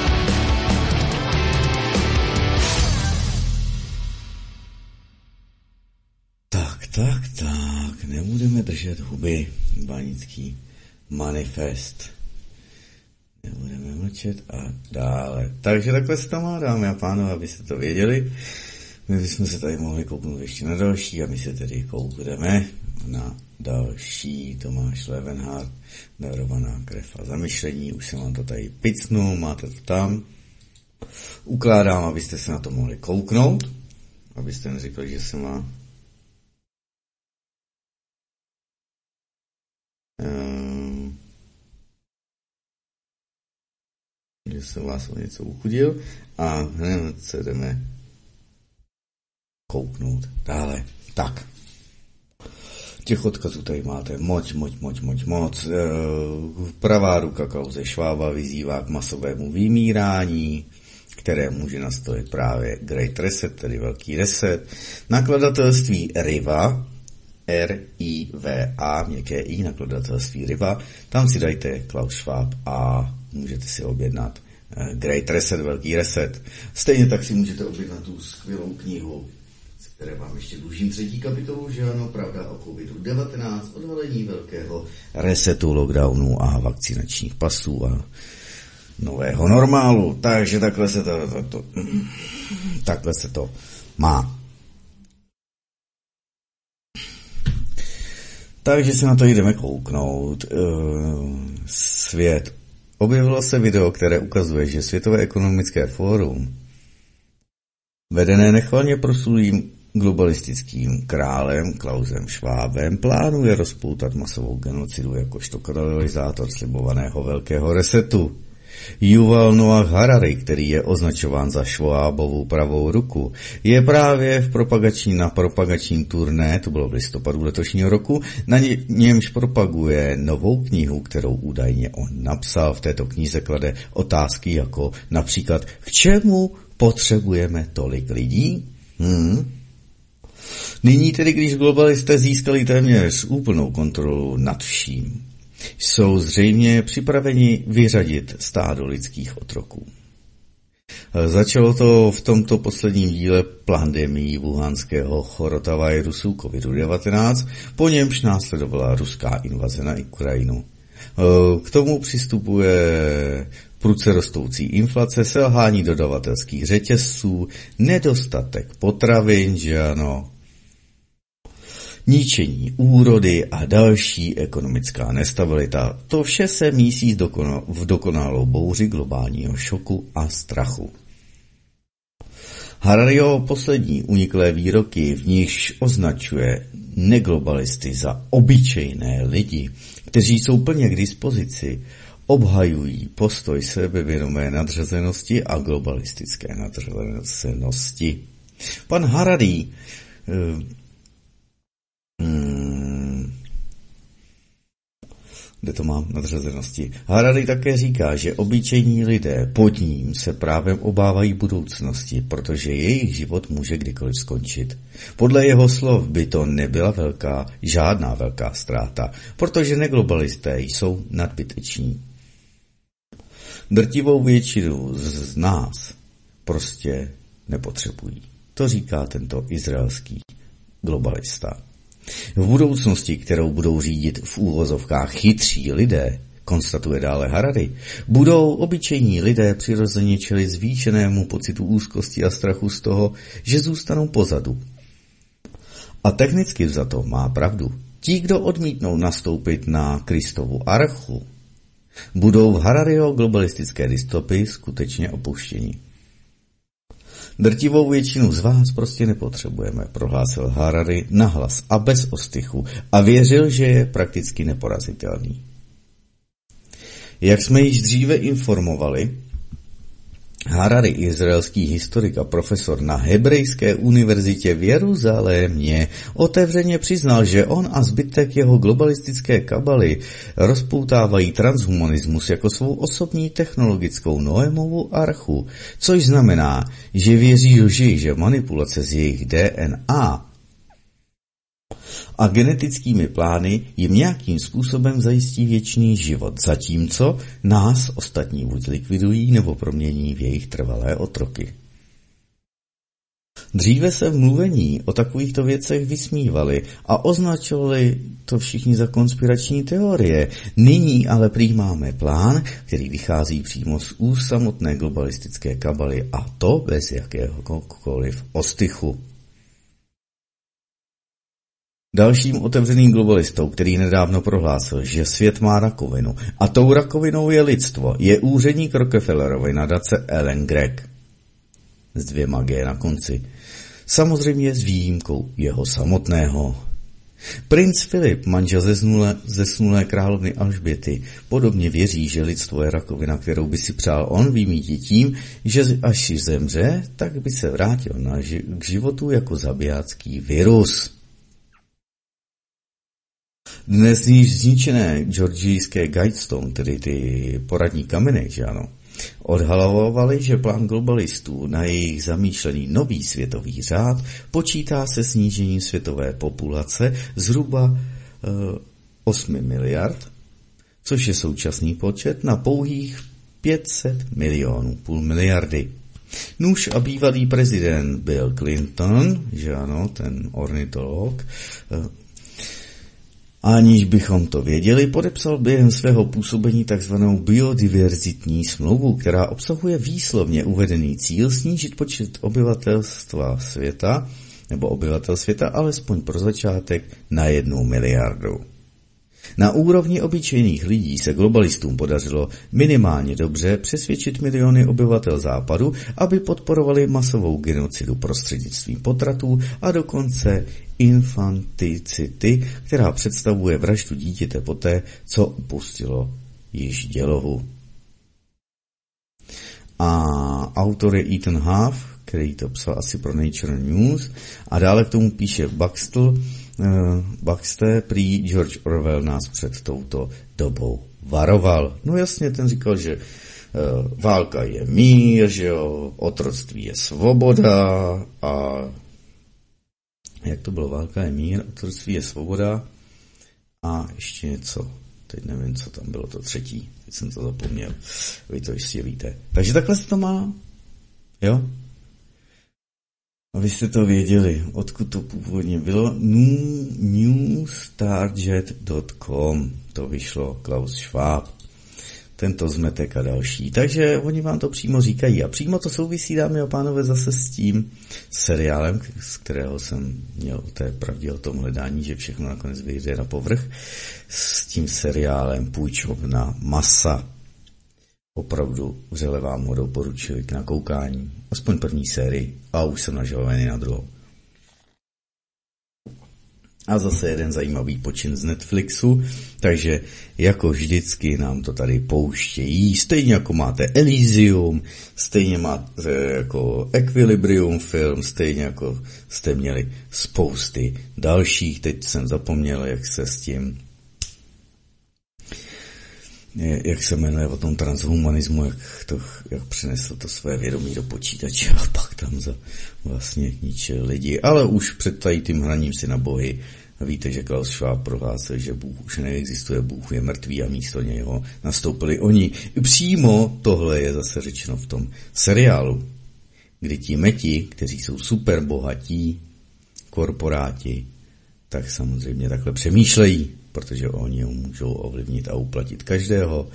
Držet huby, banický manifest. Nebudeme mlčet a dále. Takže takhle se to má, dámy a pánové, abyste to věděli. My bychom se tady mohli kouknout ještě na další a my se tedy koukneme na další Tomáš Levenhardt, darovaná krev a zamyšlení. Už jsem vám to tady picnul, máte to tam. Ukládám, abyste se na to mohli kouknout, abyste neřekli, že jsem vám že jsem vás o něco uchudil a hned se jdeme kouknout dále. Tak. Těch odkazů tady máte moc, moc, moc, moc, moc. E, pravá ruka kauze Švába vyzývá k masovému vymírání, které může nastolit právě Great Reset, tedy velký reset. Nakladatelství Riva, R-I-V-A, měkké I, nakladatelství Riva. Tam si dajte Klaus Schwab a můžete si objednat eh, Great Reset, Velký reset. Stejně tak si můžete objednat tu skvělou knihu, z které vám ještě dlužím třetí kapitolu, že ano, pravda o COVID-19, odvalení velkého resetu, lockdownu a vakcinačních pasů a nového normálu. Takže takhle se to, to, to takhle se to má. Takže se na to jdeme kouknout. Svět. Objevilo se video, které ukazuje, že Světové ekonomické fórum, vedené nechvalně proslulým globalistickým králem Klausem Schwabem, plánuje rozpoutat masovou genocidu jakožto katalizátor slibovaného velkého resetu. Yuval Noah Harari, který je označován za Švábovou pravou ruku, je právě v propagační, na propagačním turné, to bylo v listopadu letošního roku, na ně, němž propaguje novou knihu, kterou údajně on napsal. V této knize klade otázky jako například, k čemu potřebujeme tolik lidí? Hmm? Nyní tedy, když globalisté získali téměř úplnou kontrolu nad vším, jsou zřejmě připraveni vyřadit stádo lidských otroků. Začalo to v tomto posledním díle pandemii wuhanského chorotavirusu COVID-19, po němž následovala ruská invaze na Ukrajinu. K tomu přistupuje prudce rostoucí inflace, selhání dodavatelských řetězců, nedostatek potravin, že ano, ničení úrody a další ekonomická nestabilita. To vše se mísí v dokonalou bouři globálního šoku a strachu. Harariho poslední uniklé výroky, v nichž označuje neglobalisty za obyčejné lidi, kteří jsou plně k dispozici, obhajují postoj sebevědomé nadřazenosti a globalistické nadřazenosti. Pan Harari eh, Hmm. Kde to mám nadřazenosti? Harari také říká, že obyčejní lidé pod ním se právě obávají budoucnosti, protože jejich život může kdykoliv skončit. Podle jeho slov by to nebyla velká, žádná velká ztráta, protože neglobalisté jsou nadbyteční. Drtivou většinu z nás prostě nepotřebují. To říká tento izraelský globalista. V budoucnosti, kterou budou řídit v úvozovkách chytří lidé, konstatuje dále Harari, budou obyčejní lidé přirozeně čelit zvýšenému pocitu úzkosti a strachu z toho, že zůstanou pozadu. A technicky vzato má pravdu. Ti, kdo odmítnou nastoupit na Kristovu archu, budou v Harario globalistické dystopii skutečně opuštěni. Drtivou většinu z vás prostě nepotřebujeme, prohlásil Harari nahlas a bez ostychu a věřil, že je prakticky neporazitelný. Jak jsme již dříve informovali, Harari, izraelský historik a profesor na Hebrejské univerzitě v Jeruzalémě, otevřeně přiznal, že on a zbytek jeho globalistické kabaly rozpoutávají transhumanismus jako svou osobní technologickou Noémovu archu, což znamená, že věří lži, že manipulace z jejich DNA a genetickými plány jim nějakým způsobem zajistí věčný život, zatímco nás ostatní buď likvidují nebo promění v jejich trvalé otroky. Dříve se v mluvení o takovýchto věcech vysmívali a označovali to všichni za konspirační teorie. Nyní ale prý máme plán, který vychází přímo z úst samotné globalistické kabaly a to bez jakéhokoliv ostychu. Dalším otevřeným globalistou, který nedávno prohlásil, že svět má rakovinu a tou rakovinou je lidstvo, je úředník Rockefellerovy nadace Ellen Gregg. S dvěma G na konci. Samozřejmě s výjimkou jeho samotného. Princ Filip, manžel zesnulé, zesnulé královny Alžběty, podobně věří, že lidstvo je rakovina, kterou by si přál on vymítit tím, že až zemře, tak by se vrátil na ži- k životu jako zabijácký virus. Dnes již zničené georgijské Guidestone, tedy ty poradní kameny, že ano, odhalovali, že plán globalistů na jejich zamýšlený nový světový řád počítá se snížením světové populace zhruba e, eh, 8 miliard, což je současný počet na pouhých 500 milionů, půl miliardy. Nuž a bývalý prezident Bill Clinton, že ano, ten ornitolog, e, Aniž bychom to věděli, podepsal během svého působení tzv. biodiverzitní smlouvu, která obsahuje výslovně uvedený cíl snížit počet obyvatelstva světa, nebo obyvatel světa alespoň pro začátek na jednu miliardu. Na úrovni obyčejných lidí se globalistům podařilo minimálně dobře přesvědčit miliony obyvatel západu, aby podporovali masovou genocidu prostřednictvím potratů a dokonce infanticity, která představuje vraždu dítěte poté, co upustilo již dělohu. a autor je Ethan Huff, který to psal asi pro Nature News a dále k tomu píše Baxter, uh, Baxter prý George Orwell nás před touto dobou varoval. No jasně, ten říkal, že uh, válka je mír, že jo, otroctví je svoboda a jak to bylo, válka je mír, otroctví je svoboda a ještě něco, teď nevím, co tam bylo to třetí, teď jsem to zapomněl, vy to jistě víte. Takže takhle se to má, jo? A vy jste to věděli, odkud to původně bylo. newstarjet.com to vyšlo Klaus Schwab. Tento zmetek a další. Takže oni vám to přímo říkají. A přímo to souvisí, dámy a pánové, zase s tím seriálem, z kterého jsem měl té pravdě o tom hledání, že všechno nakonec vyjde na povrch, s tím seriálem Půjčovna masa opravdu vřele vám ho doporučili k nakoukání. Aspoň první sérii a už jsem nažalovený na druhou. A zase jeden zajímavý počin z Netflixu, takže jako vždycky nám to tady pouštějí, stejně jako máte Elysium, stejně máte jako Equilibrium film, stejně jako jste měli spousty dalších, teď jsem zapomněl, jak se s tím jak se jmenuje o tom transhumanismu, jak, to, jak přinesl to své vědomí do počítače a pak tam za vlastně ničil lidi. Ale už před tady tím hraním si na bohy víte, že Klaus Schwab prohlásil, že Bůh už neexistuje, Bůh je mrtvý a místo něho nastoupili oni. Přímo tohle je zase řečeno v tom seriálu, kdy ti meti, kteří jsou super bohatí, korporáti, tak samozřejmě takhle přemýšlejí protože oni ho můžou ovlivnit a uplatit každého,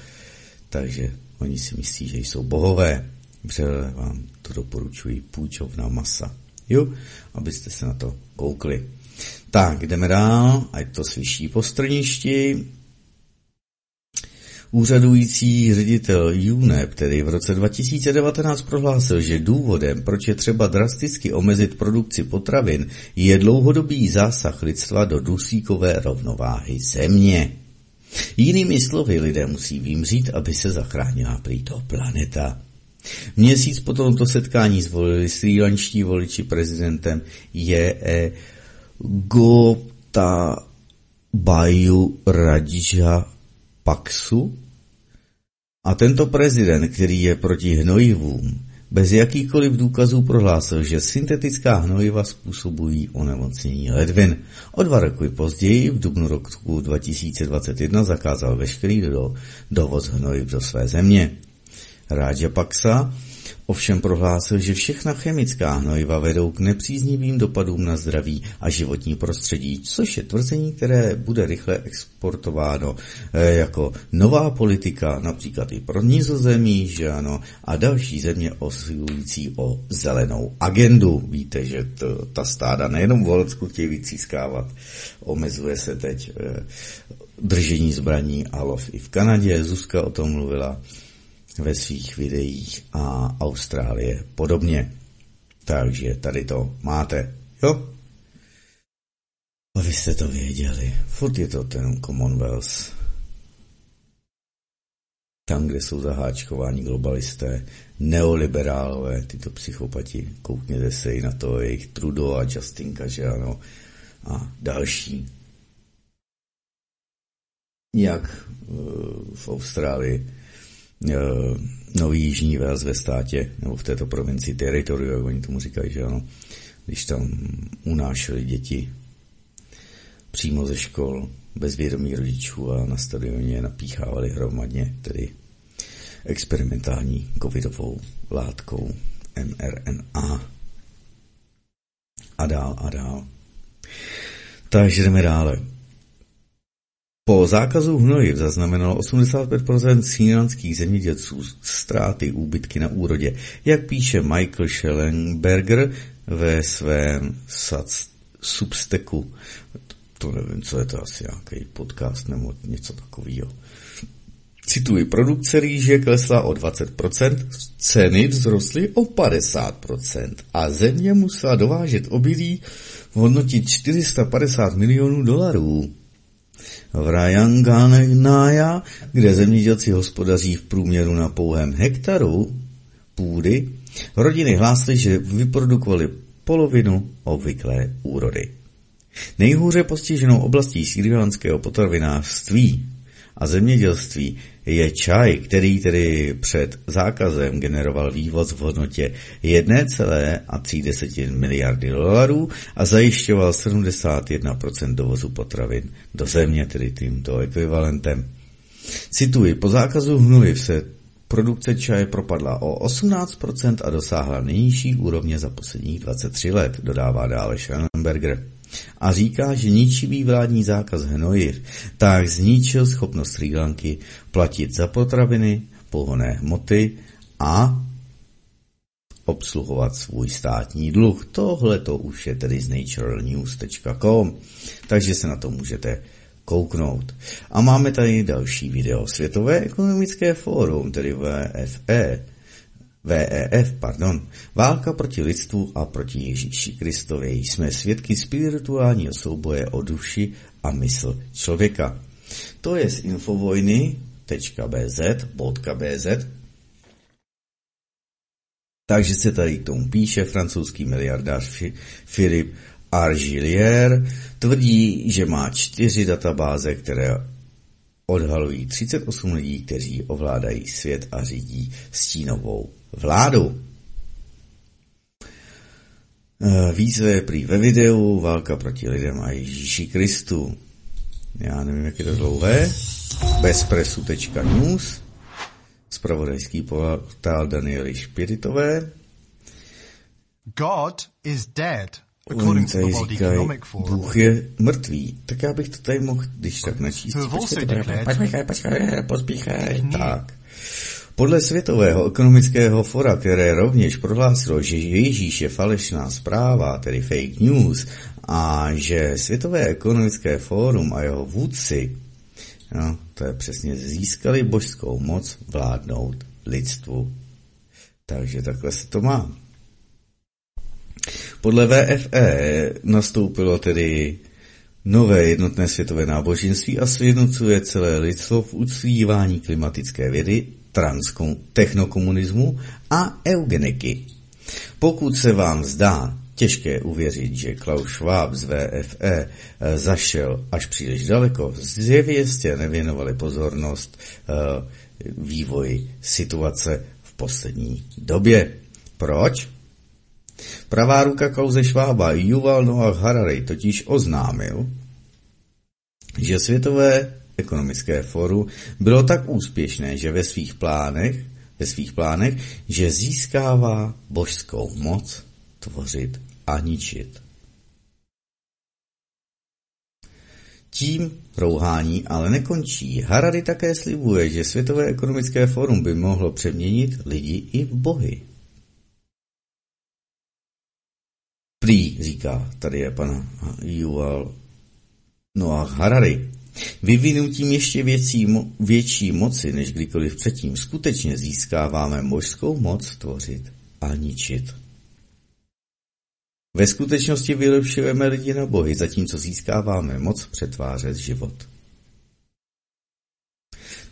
takže oni si myslí, že jsou bohové. Vřele vám to doporučuji půjčovna masa. Jo, abyste se na to koukli. Tak, jdeme dál, ať to slyší po strništi. Úřadující ředitel UNEP který v roce 2019 prohlásil, že důvodem, proč je třeba drasticky omezit produkci potravin, je dlouhodobý zásah lidstva do dusíkové rovnováhy země. Jinými slovy, lidé musí vymřít, aby se zachránila prý to planeta. Měsíc po tomto setkání zvolili srílanští voliči prezidentem je e Gotabaju Radža Paksu a tento prezident, který je proti hnojivům, bez jakýchkoliv důkazů prohlásil, že syntetická hnojiva způsobují onemocnění ledvin. O dva roky později, v dubnu roku 2021, zakázal veškerý do, dovoz hnojiv do své země. Ráďa Paksa Ovšem prohlásil, že všechna chemická hnojiva vedou k nepříznivým dopadům na zdraví a životní prostředí, což je tvrzení, které bude rychle exportováno eh, jako nová politika, například i pro nizozemí, že ano, a další země osilující o zelenou agendu. Víte, že to, ta stáda nejenom v Holandsku chtějí vycískávat, omezuje se teď eh, držení zbraní a lov i v Kanadě. Zuzka o tom mluvila ve svých videích a Austrálie podobně. Takže tady to máte, jo? A vy jste to věděli. Furt je to ten Commonwealth. Tam, kde jsou zaháčkováni globalisté, neoliberálové, tyto psychopati, koukněte se i na to, jejich Trudeau a Justinka, že ano, a další. Jak eh, v Austrálii Nový Jižní Wales ve státě, nebo v této provincii teritoriu, jak oni tomu říkají, že ano, když tam unášeli děti přímo ze škol, bez vědomí rodičů a na stadioně napíchávali hromadně, tedy experimentální covidovou látkou mRNA. A dál a dál. Takže jdeme dále. Po zákazu hnojiv zaznamenalo 85% sínanských zemědělců ztráty úbytky na úrodě, jak píše Michael Schellenberger ve svém substeku. To nevím, co je to asi nějaký podcast nebo něco takového. Cituji, produkce rýže klesla o 20%, ceny vzrostly o 50% a země musela dovážet obilí v hodnotě 450 milionů dolarů v Rajanganája, kde zemědělci hospodaří v průměru na pouhém hektaru, půdy, rodiny hlásily, že vyprodukovali polovinu obvyklé úrody. Nejhůře postiženou oblastí sýrského potravinářství a zemědělství je čaj, který tedy před zákazem generoval vývoz v hodnotě 1,3 miliardy dolarů a zajišťoval 71% dovozu potravin do země, tedy tímto ekvivalentem. Cituji, po zákazu hnojiv se produkce čaje propadla o 18% a dosáhla nejnižší úrovně za posledních 23 let, dodává dále Schellenberger a říká, že ničivý vládní zákaz hnojiv tak zničil schopnost Sri Lanky platit za potraviny, pohonné hmoty a obsluhovat svůj státní dluh. Tohle to už je tedy z naturalnews.com, takže se na to můžete kouknout. A máme tady další video. Světové ekonomické fórum, tedy VFE, VEF, pardon, válka proti lidstvu a proti Ježíši Kristovi. Jsme svědky spirituálního souboje o duši a mysl člověka. To je z infovojny.bz, .bz, takže se tady k tomu píše francouzský miliardář Philip Argilier, tvrdí, že má čtyři databáze, které odhalují 38 lidí, kteří ovládají svět a řídí stínovou vládu. Eh, Výzve prý ve videu, válka proti lidem a Ježíši Kristu. Já nevím, jak je to dlouhé. Bezpresu.news Spravodajský portál Daniely Špiritové. God is dead. Oni tady říkají, Bůh je mrtvý, tak já bych to tady mohl, když tak načíst. Počkej, počkej, pospíchej. Tak. Podle Světového ekonomického fora, které rovněž prohlásilo, že Ježíš je falešná zpráva, tedy fake news, a že Světové ekonomické fórum a jeho vůdci, no, to je přesně, získali božskou moc vládnout lidstvu. Takže takhle se to má. Podle VFE nastoupilo tedy nové jednotné světové náboženství a sjednocuje celé lidstvo v uctívání klimatické vědy, technokomunismu a eugeniky. Pokud se vám zdá těžké uvěřit, že Klaus Schwab z VFE zašel až příliš daleko, zjevě jste nevěnovali pozornost eh, vývoji situace v poslední době. Proč? Pravá ruka kauze Švába Yuval Noah Harari totiž oznámil, že Světové ekonomické foru bylo tak úspěšné, že ve svých plánech, ve svých plánech, že získává božskou moc tvořit a ničit. Tím rouhání ale nekončí. Harari také slibuje, že Světové ekonomické fórum by mohlo přeměnit lidi i v bohy. Prý, říká, tady je pan Yuval Noah Harari, vyvinutím ještě věcí, mo, větší moci než kdykoliv předtím skutečně získáváme možskou moc tvořit a ničit. Ve skutečnosti vylepšujeme lidi na bohy, zatímco získáváme moc přetvářet život.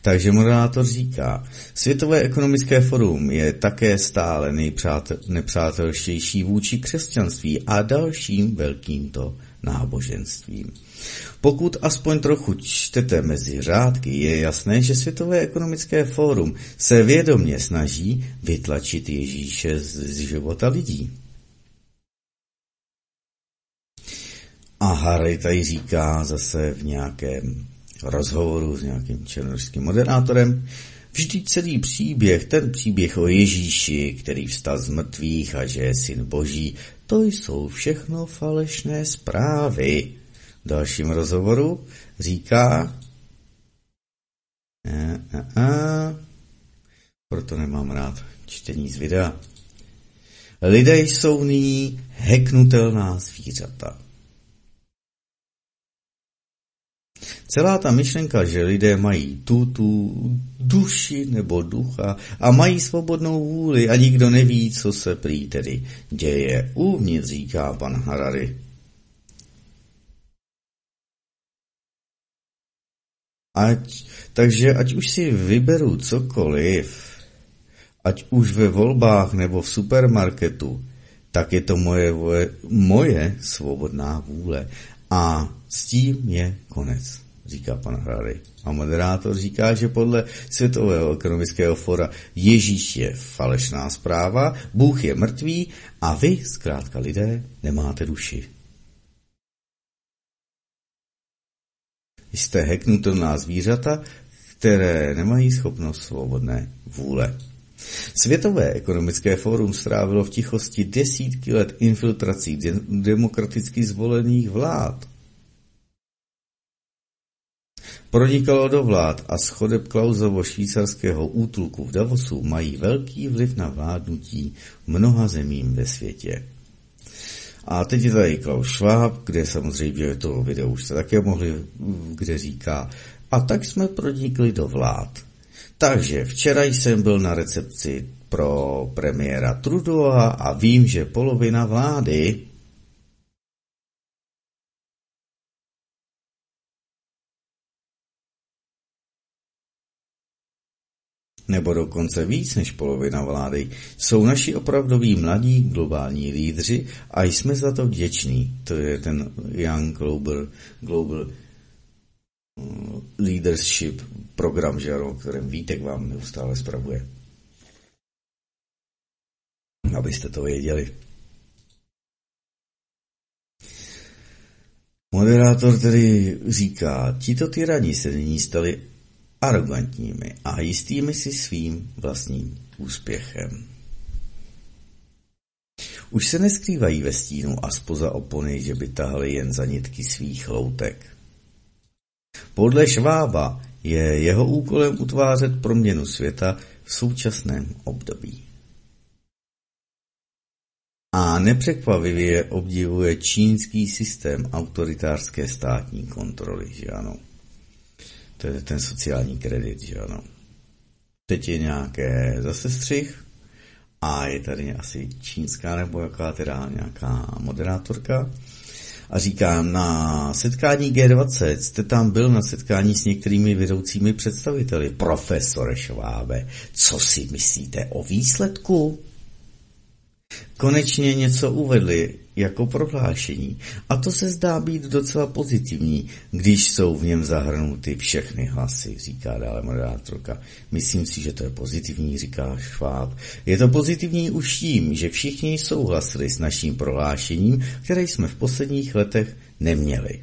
Takže moderátor říká, Světové ekonomické forum je také stále nejpřátelštější vůči křesťanství a dalším velkýmto náboženstvím. Pokud aspoň trochu čtete mezi řádky, je jasné, že Světové ekonomické fórum se vědomně snaží vytlačit Ježíše z života lidí. A Harry tady říká zase v nějakém rozhovoru s nějakým černožským moderátorem, Vždyť celý příběh, ten příběh o Ježíši, který vstal z mrtvých a že je syn boží, to jsou všechno falešné zprávy. V dalším rozhovoru říká, a, a, a, proto nemám rád čtení z videa. Lidé jsou nyní heknutelná zvířata. Celá ta myšlenka, že lidé mají tu, tu duši nebo ducha a mají svobodnou vůli a nikdo neví, co se prý tedy děje uvnitř, říká pan Harari. Ať, takže ať už si vyberu cokoliv, ať už ve volbách nebo v supermarketu, tak je to moje, moje svobodná vůle. A s tím je konec, říká pan Hrady. A moderátor říká, že podle Světového ekonomického fora Ježíš je falešná zpráva, Bůh je mrtvý a vy, zkrátka lidé, nemáte duši. Jste heknutelná zvířata, které nemají schopnost svobodné vůle. Světové ekonomické fórum strávilo v tichosti desítky let infiltrací demokraticky zvolených vlád. Pronikalo do vlád a schodeb Klausovo švýcarského útulku v Davosu mají velký vliv na vládnutí mnoha zemím ve světě. A teď je tady Klaus Schwab, kde samozřejmě to video už jste také mohli, kde říká, a tak jsme pronikli do vlád. Takže včera jsem byl na recepci pro premiéra Trudova a vím, že polovina vlády nebo dokonce víc než polovina vlády, jsou naši opravdoví mladí globální lídři a jsme za to vděční. To je ten Young Global, Global Leadership program, že o kterém Vítek vám neustále spravuje. Abyste to věděli. Moderátor tedy říká, tito tyrani se nyní stali arrogantními a jistými si svým vlastním úspěchem. Už se neskrývají ve stínu a spoza opony, že by tahali jen za nitky svých loutek. Podle Švába je jeho úkolem utvářet proměnu světa v současném období. A nepřekvapivě obdivuje čínský systém autoritářské státní kontroly, že ano. To je ten sociální kredit, že ano. Teď je nějaké zase střih a je tady asi čínská nebo jaká teda nějaká moderátorka a říká, na setkání G20 jste tam byl na setkání s některými vedoucími představiteli. Profesore Švábe, co si myslíte o výsledku? Konečně něco uvedli jako prohlášení a to se zdá být docela pozitivní, když jsou v něm zahrnuty všechny hlasy, říká dále moderátorka. Myslím si, že to je pozitivní, říká Šváb. Je to pozitivní už tím, že všichni souhlasili s naším prohlášením, které jsme v posledních letech neměli.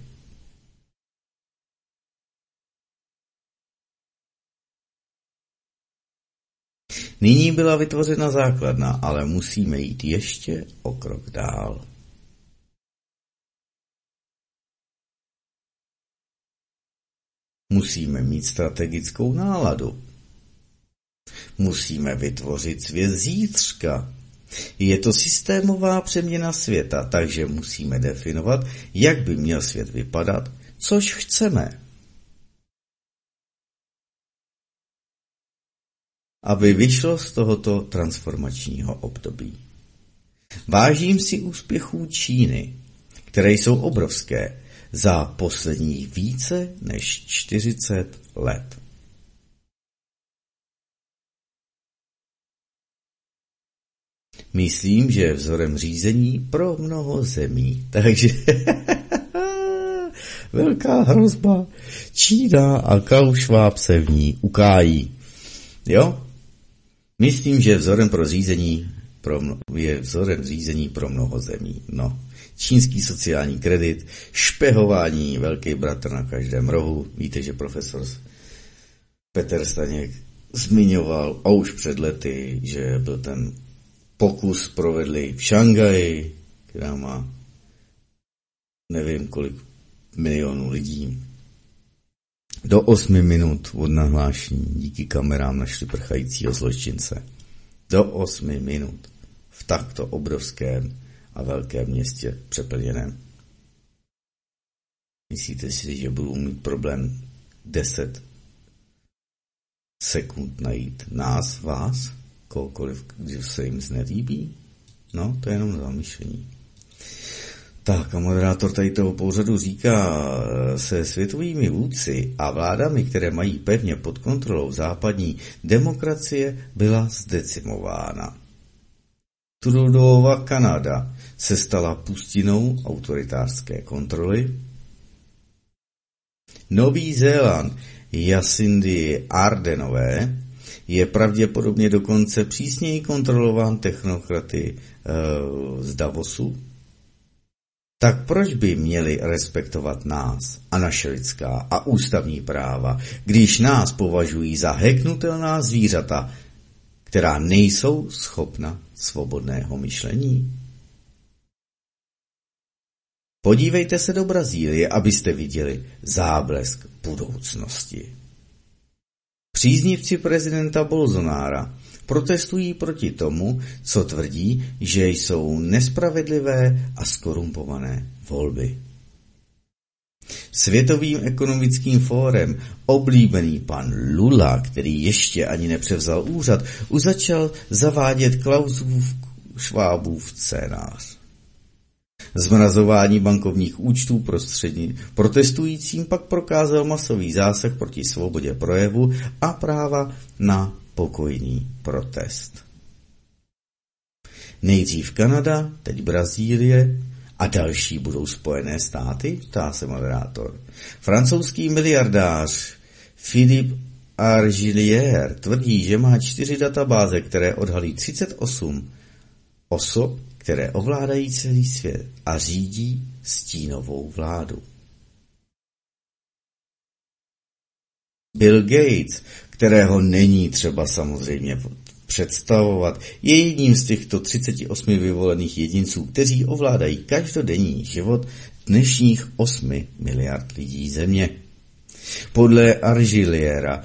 Nyní byla vytvořena základna, ale musíme jít ještě o krok dál. Musíme mít strategickou náladu. Musíme vytvořit svět zítřka. Je to systémová přeměna světa, takže musíme definovat, jak by měl svět vypadat, což chceme. Aby vyšlo z tohoto transformačního období. Vážím si úspěchů Číny, které jsou obrovské, za posledních více než 40 let. Myslím, že je vzorem řízení pro mnoho zemí. *laughs* Takže *laughs* velká hrozba. Čína a Kaušváb se v ní ukájí. Jo? Myslím, že vzorem pro řízení pro mno, je vzorem řízení pro mnoho zemí. No, čínský sociální kredit, špehování, velký bratr na každém rohu. Víte, že profesor Petr Staněk zmiňoval, a už před lety, že byl ten pokus provedli v Šangaji, která má nevím kolik milionů lidí. Do osmi minut od nahlášení díky kamerám našli prchajícího zločince. Do osmi minut v takto obrovském a velkém městě přeplněném. Myslíte si, že budu mít problém 10 sekund najít nás, vás, kohokoliv, když se jim znelíbí? No, to je jenom zamýšlení. Tak a moderátor tady toho pořadu říká, se světovými vůdci a vládami, které mají pevně pod kontrolou západní demokracie, byla zdecimována. Trudova Kanada se stala pustinou autoritářské kontroly. Nový Zéland Jacindy Ardenové je pravděpodobně dokonce přísněji kontrolován technokraty e, z Davosu, tak proč by měli respektovat nás a naše lidská a ústavní práva, když nás považují za heknutelná zvířata, která nejsou schopna svobodného myšlení? Podívejte se do Brazílie, abyste viděli záblesk budoucnosti. Příznivci prezidenta Bolsonára protestují proti tomu, co tvrdí, že jsou nespravedlivé a skorumpované volby. Světovým ekonomickým fórem oblíbený pan Lula, který ještě ani nepřevzal úřad, už začal zavádět Klausův Švábův scénář. Zmrazování bankovních účtů prostřední protestujícím pak prokázal masový zásah proti svobodě projevu a práva na pokojný protest. Nejdřív Kanada, teď Brazílie a další budou Spojené státy, ptá se moderátor. Francouzský miliardář Philippe Argilier tvrdí, že má čtyři databáze, které odhalí 38 osob, které ovládají celý svět a řídí stínovou vládu. Bill Gates, kterého není třeba samozřejmě představovat, je jedním z těchto 38 vyvolených jedinců, kteří ovládají každodenní život dnešních 8 miliard lidí země. Podle Argiliera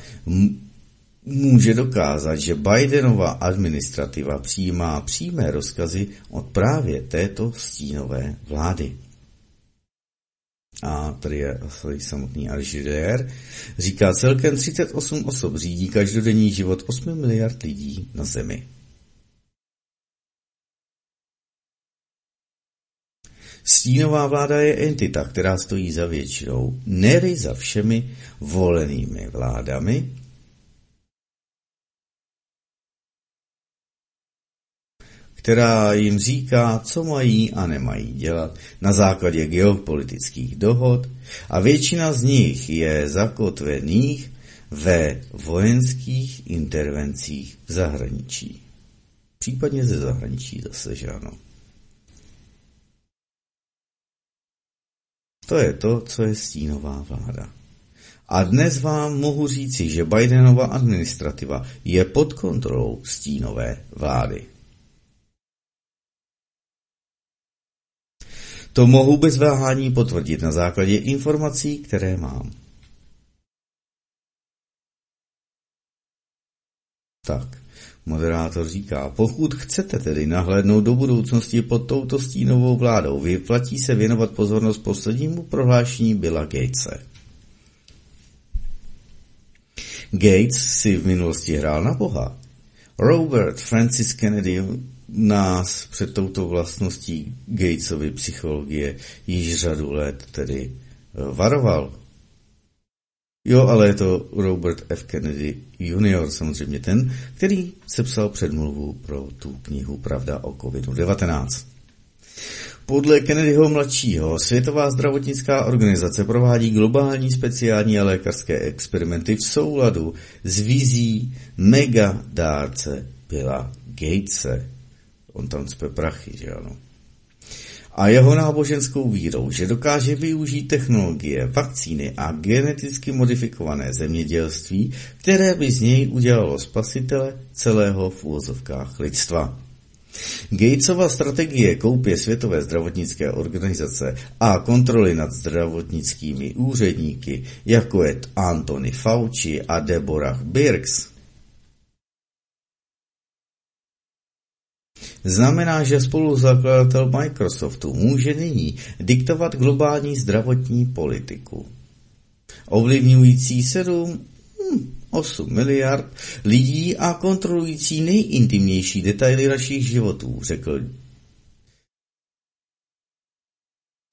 může dokázat, že Bidenova administrativa přijímá přímé rozkazy od právě této stínové vlády. A tady je samotný Alžirier, říká celkem 38 osob řídí každodenní život 8 miliard lidí na Zemi. Stínová vláda je entita, která stojí za většinou, nery za všemi volenými vládami, která jim říká, co mají a nemají dělat na základě geopolitických dohod a většina z nich je zakotvených ve vojenských intervencích v zahraničí. Případně ze zahraničí zase, že ano. To je to, co je stínová vláda. A dnes vám mohu říci, že Bidenova administrativa je pod kontrolou stínové vlády. To mohu bez váhání potvrdit na základě informací, které mám. Tak, moderátor říká, pokud chcete tedy nahlédnout do budoucnosti pod touto stínovou vládou, vyplatí se věnovat pozornost poslednímu prohlášení Billa Gatese. Gates si v minulosti hrál na boha. Robert Francis Kennedy nás před touto vlastností Gatesovy psychologie již řadu let tedy eh, varoval. Jo, ale je to Robert F. Kennedy Jr., samozřejmě ten, který sepsal předmluvu pro tu knihu Pravda o COVID-19. Podle Kennedyho mladšího Světová zdravotnická organizace provádí globální speciální a lékařské experimenty v souladu s vizí mega dárce Billa Gatese. On tam cpe prachy, že ano. A jeho náboženskou vírou, že dokáže využít technologie, vakcíny a geneticky modifikované zemědělství, které by z něj udělalo spasitele celého v úvozovkách lidstva. Gatesova strategie koupě Světové zdravotnické organizace a kontroly nad zdravotnickými úředníky, jako je Anthony Fauci a Deborah Birx, Znamená, že spoluzakladatel Microsoftu může nyní diktovat globální zdravotní politiku. Ovlivňující 7, 8 hm, miliard lidí a kontrolující nejintimnější detaily našich životů, řekl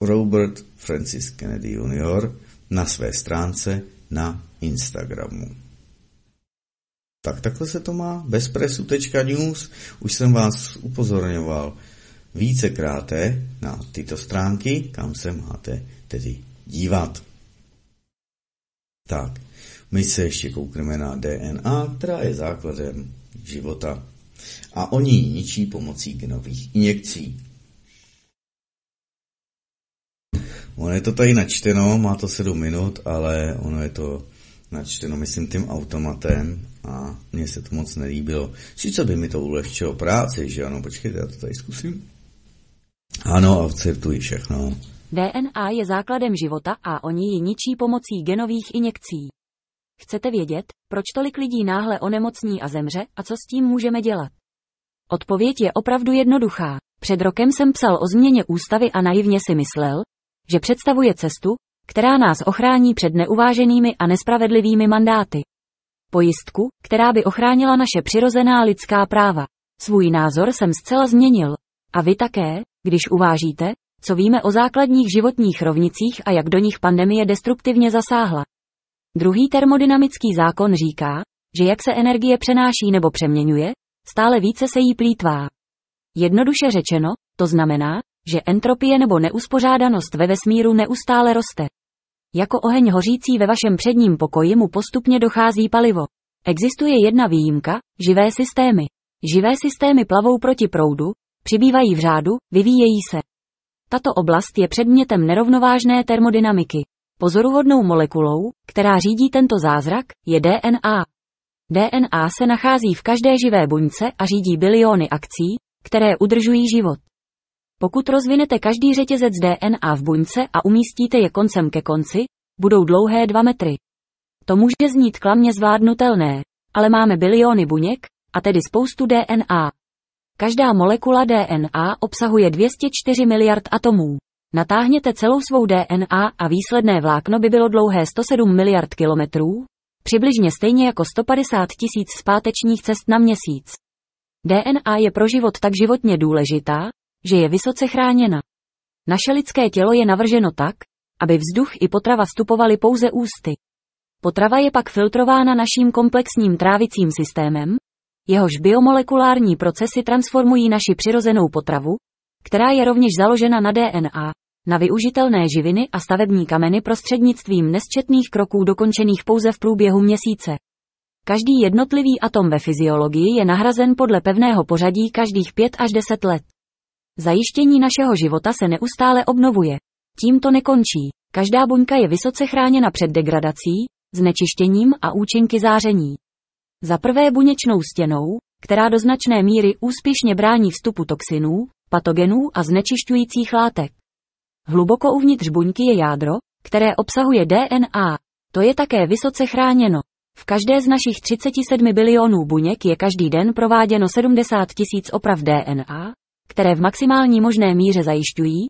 Robert Francis Kennedy Jr. na své stránce na Instagramu. Tak takhle se to má. Bezpresu.news. Už jsem vás upozorňoval vícekrát na tyto stránky, kam se máte tedy dívat. Tak, my se ještě koukneme na DNA, která je základem života. A oni ji ničí pomocí genových injekcí. Ono je to tady načteno, má to 7 minut, ale ono je to načteno, myslím, tím automatem a mně se to moc nelíbilo. Sice by mi to ulehčilo práci, že ano, počkejte, já to tady zkusím. Ano, akceptuji všechno. DNA je základem života a oni ji ničí pomocí genových injekcí. Chcete vědět, proč tolik lidí náhle onemocní a zemře a co s tím můžeme dělat? Odpověď je opravdu jednoduchá. Před rokem jsem psal o změně ústavy a naivně si myslel, že představuje cestu, která nás ochrání před neuváženými a nespravedlivými mandáty. Pojistku, která by ochránila naše přirozená lidská práva. Svůj názor jsem zcela změnil. A vy také, když uvážíte, co víme o základních životních rovnicích a jak do nich pandemie destruktivně zasáhla. Druhý termodynamický zákon říká, že jak se energie přenáší nebo přeměňuje, stále více se jí plítvá. Jednoduše řečeno, to znamená, že entropie nebo neuspořádanost ve vesmíru neustále roste. Jako oheň hořící ve vašem předním pokoji mu postupně dochází palivo. Existuje jedna výjimka, živé systémy. Živé systémy plavou proti proudu, přibývají v řádu, vyvíjejí se. Tato oblast je předmětem nerovnovážné termodynamiky. Pozoruhodnou molekulou, která řídí tento zázrak, je DNA. DNA se nachází v každé živé buňce a řídí biliony akcí, které udržují život. Pokud rozvinete každý řetězec DNA v buňce a umístíte je koncem ke konci, budou dlouhé 2 metry. To může znít klamně zvládnutelné, ale máme biliony buněk, a tedy spoustu DNA. Každá molekula DNA obsahuje 204 miliard atomů. Natáhněte celou svou DNA a výsledné vlákno by bylo dlouhé 107 miliard kilometrů, přibližně stejně jako 150 tisíc zpátečních cest na měsíc. DNA je pro život tak životně důležitá, že je vysoce chráněna. Naše lidské tělo je navrženo tak, aby vzduch i potrava vstupovaly pouze ústy. Potrava je pak filtrována naším komplexním trávicím systémem, jehož biomolekulární procesy transformují naši přirozenou potravu, která je rovněž založena na DNA, na využitelné živiny a stavební kameny prostřednictvím nesčetných kroků dokončených pouze v průběhu měsíce. Každý jednotlivý atom ve fyziologii je nahrazen podle pevného pořadí každých 5 až 10 let. Zajištění našeho života se neustále obnovuje. Tím to nekončí. Každá buňka je vysoce chráněna před degradací, znečištěním a účinky záření. Za prvé buněčnou stěnou, která do značné míry úspěšně brání vstupu toxinů, patogenů a znečišťujících látek. Hluboko uvnitř buňky je jádro, které obsahuje DNA. To je také vysoce chráněno. V každé z našich 37 bilionů buněk je každý den prováděno 70 tisíc oprav DNA, které v maximální možné míře zajišťují,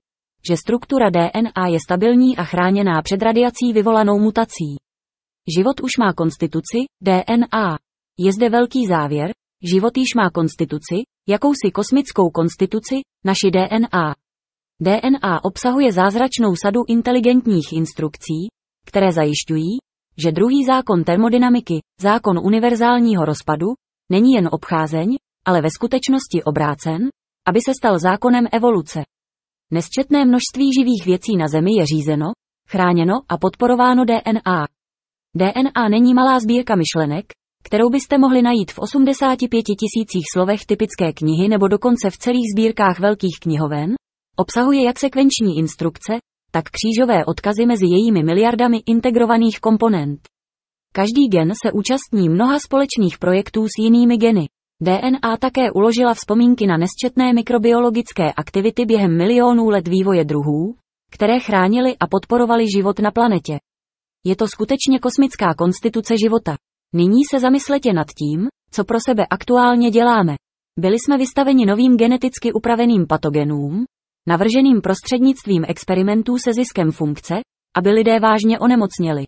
že struktura DNA je stabilní a chráněná před radiací vyvolanou mutací. Život už má konstituci, DNA. Je zde velký závěr, život již má konstituci, jakousi kosmickou konstituci, naši DNA. DNA obsahuje zázračnou sadu inteligentních instrukcí, které zajišťují, že druhý zákon termodynamiky, zákon univerzálního rozpadu, není jen obcházeň, ale ve skutečnosti obrácen, aby se stal zákonem evoluce. Nesčetné množství živých věcí na Zemi je řízeno, chráněno a podporováno DNA. DNA není malá sbírka myšlenek, kterou byste mohli najít v 85 tisících slovech typické knihy nebo dokonce v celých sbírkách velkých knihoven, obsahuje jak sekvenční instrukce, tak křížové odkazy mezi jejími miliardami integrovaných komponent. Každý gen se účastní mnoha společných projektů s jinými geny. DNA také uložila vzpomínky na nesčetné mikrobiologické aktivity během milionů let vývoje druhů, které chránily a podporovaly život na planetě. Je to skutečně kosmická konstituce života. Nyní se zamysletě nad tím, co pro sebe aktuálně děláme. Byli jsme vystaveni novým geneticky upraveným patogenům, navrženým prostřednictvím experimentů se ziskem funkce, aby lidé vážně onemocněli.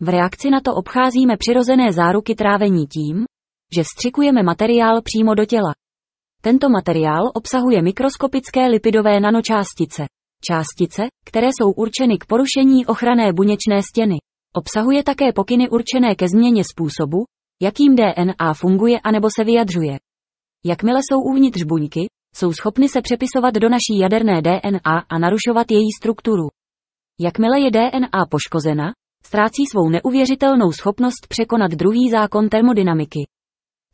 V reakci na to obcházíme přirozené záruky trávení tím, že vstřikujeme materiál přímo do těla. Tento materiál obsahuje mikroskopické lipidové nanočástice. částice, které jsou určeny k porušení ochranné buněčné stěny. Obsahuje také pokyny určené ke změně způsobu, jakým DNA funguje anebo se vyjadřuje. Jakmile jsou uvnitř buňky, jsou schopny se přepisovat do naší jaderné DNA a narušovat její strukturu. Jakmile je DNA poškozena, ztrácí svou neuvěřitelnou schopnost překonat druhý zákon termodynamiky.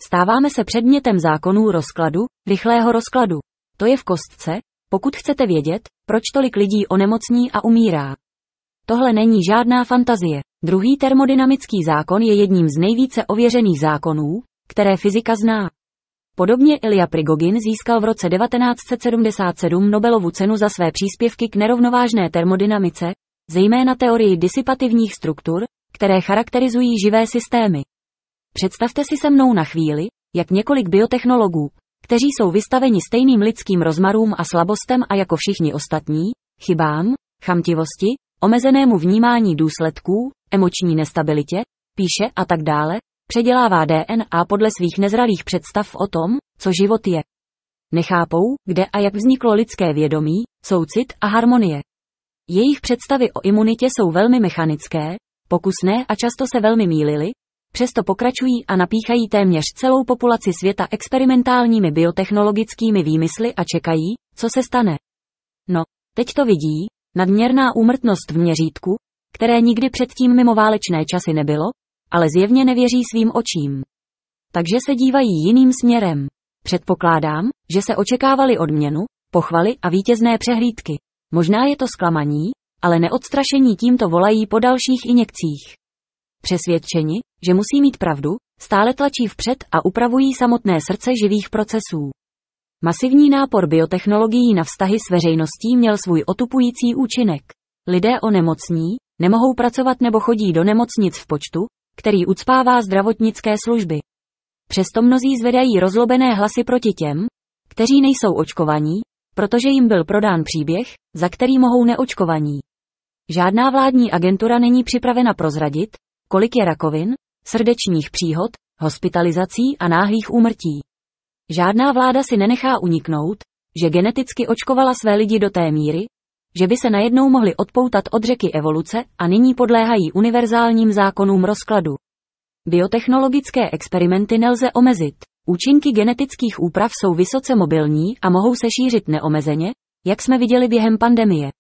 Stáváme se předmětem zákonů rozkladu, rychlého rozkladu. To je v kostce, pokud chcete vědět, proč tolik lidí onemocní a umírá. Tohle není žádná fantazie. Druhý termodynamický zákon je jedním z nejvíce ověřených zákonů, které fyzika zná. Podobně Ilya Prigogin získal v roce 1977 Nobelovu cenu za své příspěvky k nerovnovážné termodynamice, zejména teorii disipativních struktur, které charakterizují živé systémy. Představte si se mnou na chvíli, jak několik biotechnologů, kteří jsou vystaveni stejným lidským rozmarům a slabostem a jako všichni ostatní, chybám, chamtivosti, omezenému vnímání důsledků, emoční nestabilitě, píše a tak dále, předělává DNA podle svých nezralých představ o tom, co život je. Nechápou, kde a jak vzniklo lidské vědomí, soucit a harmonie. Jejich představy o imunitě jsou velmi mechanické, pokusné a často se velmi mýlily, přesto pokračují a napíchají téměř celou populaci světa experimentálními biotechnologickými výmysly a čekají, co se stane. No, teď to vidí, nadměrná úmrtnost v měřítku, které nikdy předtím mimo válečné časy nebylo, ale zjevně nevěří svým očím. Takže se dívají jiným směrem. Předpokládám, že se očekávali odměnu, pochvaly a vítězné přehlídky. Možná je to zklamaní, ale neodstrašení tímto volají po dalších injekcích. Přesvědčeni, že musí mít pravdu, stále tlačí vpřed a upravují samotné srdce živých procesů. Masivní nápor biotechnologií na vztahy s veřejností měl svůj otupující účinek. Lidé onemocní, nemohou pracovat nebo chodí do nemocnic v počtu, který ucpává zdravotnické služby. Přesto mnozí zvedají rozlobené hlasy proti těm, kteří nejsou očkovaní, protože jim byl prodán příběh, za který mohou neočkovaní. Žádná vládní agentura není připravena prozradit, kolik je rakovin, srdečních příhod, hospitalizací a náhlých úmrtí. Žádná vláda si nenechá uniknout, že geneticky očkovala své lidi do té míry, že by se najednou mohli odpoutat od řeky evoluce a nyní podléhají univerzálním zákonům rozkladu. Biotechnologické experimenty nelze omezit. Účinky genetických úprav jsou vysoce mobilní a mohou se šířit neomezeně, jak jsme viděli během pandemie.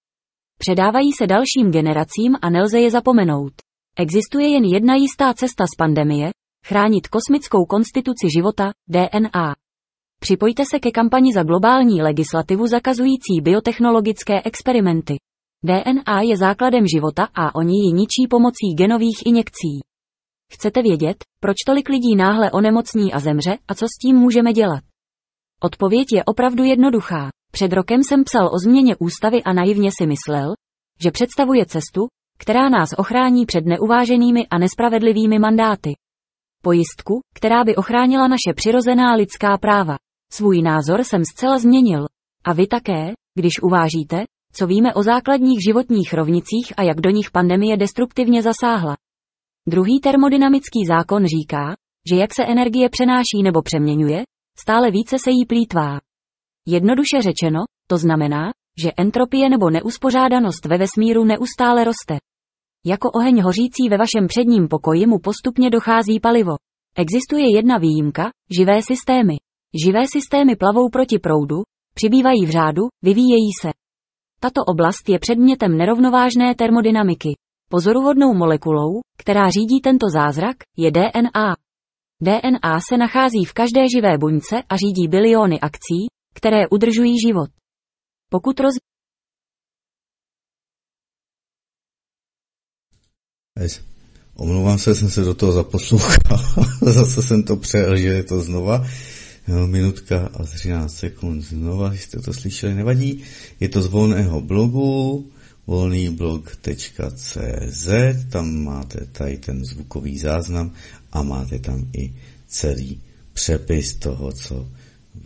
Předávají se dalším generacím a nelze je zapomenout. Existuje jen jedna jistá cesta z pandemie, chránit kosmickou konstituci života, DNA. Připojte se ke kampani za globální legislativu zakazující biotechnologické experimenty. DNA je základem života a oni ji ničí pomocí genových injekcí. Chcete vědět, proč tolik lidí náhle onemocní a zemře a co s tím můžeme dělat? Odpověď je opravdu jednoduchá. Před rokem jsem psal o změně ústavy a naivně si myslel, že představuje cestu, která nás ochrání před neuváženými a nespravedlivými mandáty. Pojistku, která by ochránila naše přirozená lidská práva. Svůj názor jsem zcela změnil. A vy také, když uvážíte, co víme o základních životních rovnicích a jak do nich pandemie destruktivně zasáhla. Druhý termodynamický zákon říká, že jak se energie přenáší nebo přeměňuje, stále více se jí plítvá. Jednoduše řečeno, to znamená, že entropie nebo neuspořádanost ve vesmíru neustále roste. Jako oheň hořící ve vašem předním pokoji mu postupně dochází palivo. Existuje jedna výjimka, živé systémy. Živé systémy plavou proti proudu, přibývají v řádu, vyvíjejí se. Tato oblast je předmětem nerovnovážné termodynamiky. Pozoruhodnou molekulou, která řídí tento zázrak, je DNA. DNA se nachází v každé živé buňce a řídí biliony akcí, které udržují život. Pokud roz... Omlouvám se, jsem se do toho zaposlouchal. *laughs* Zase jsem to přejel, že je to znova. Minutka a 13 sekund znova, jste to slyšeli, nevadí. Je to z volného blogu, volnýblog.cz, tam máte tady ten zvukový záznam a máte tam i celý přepis toho, co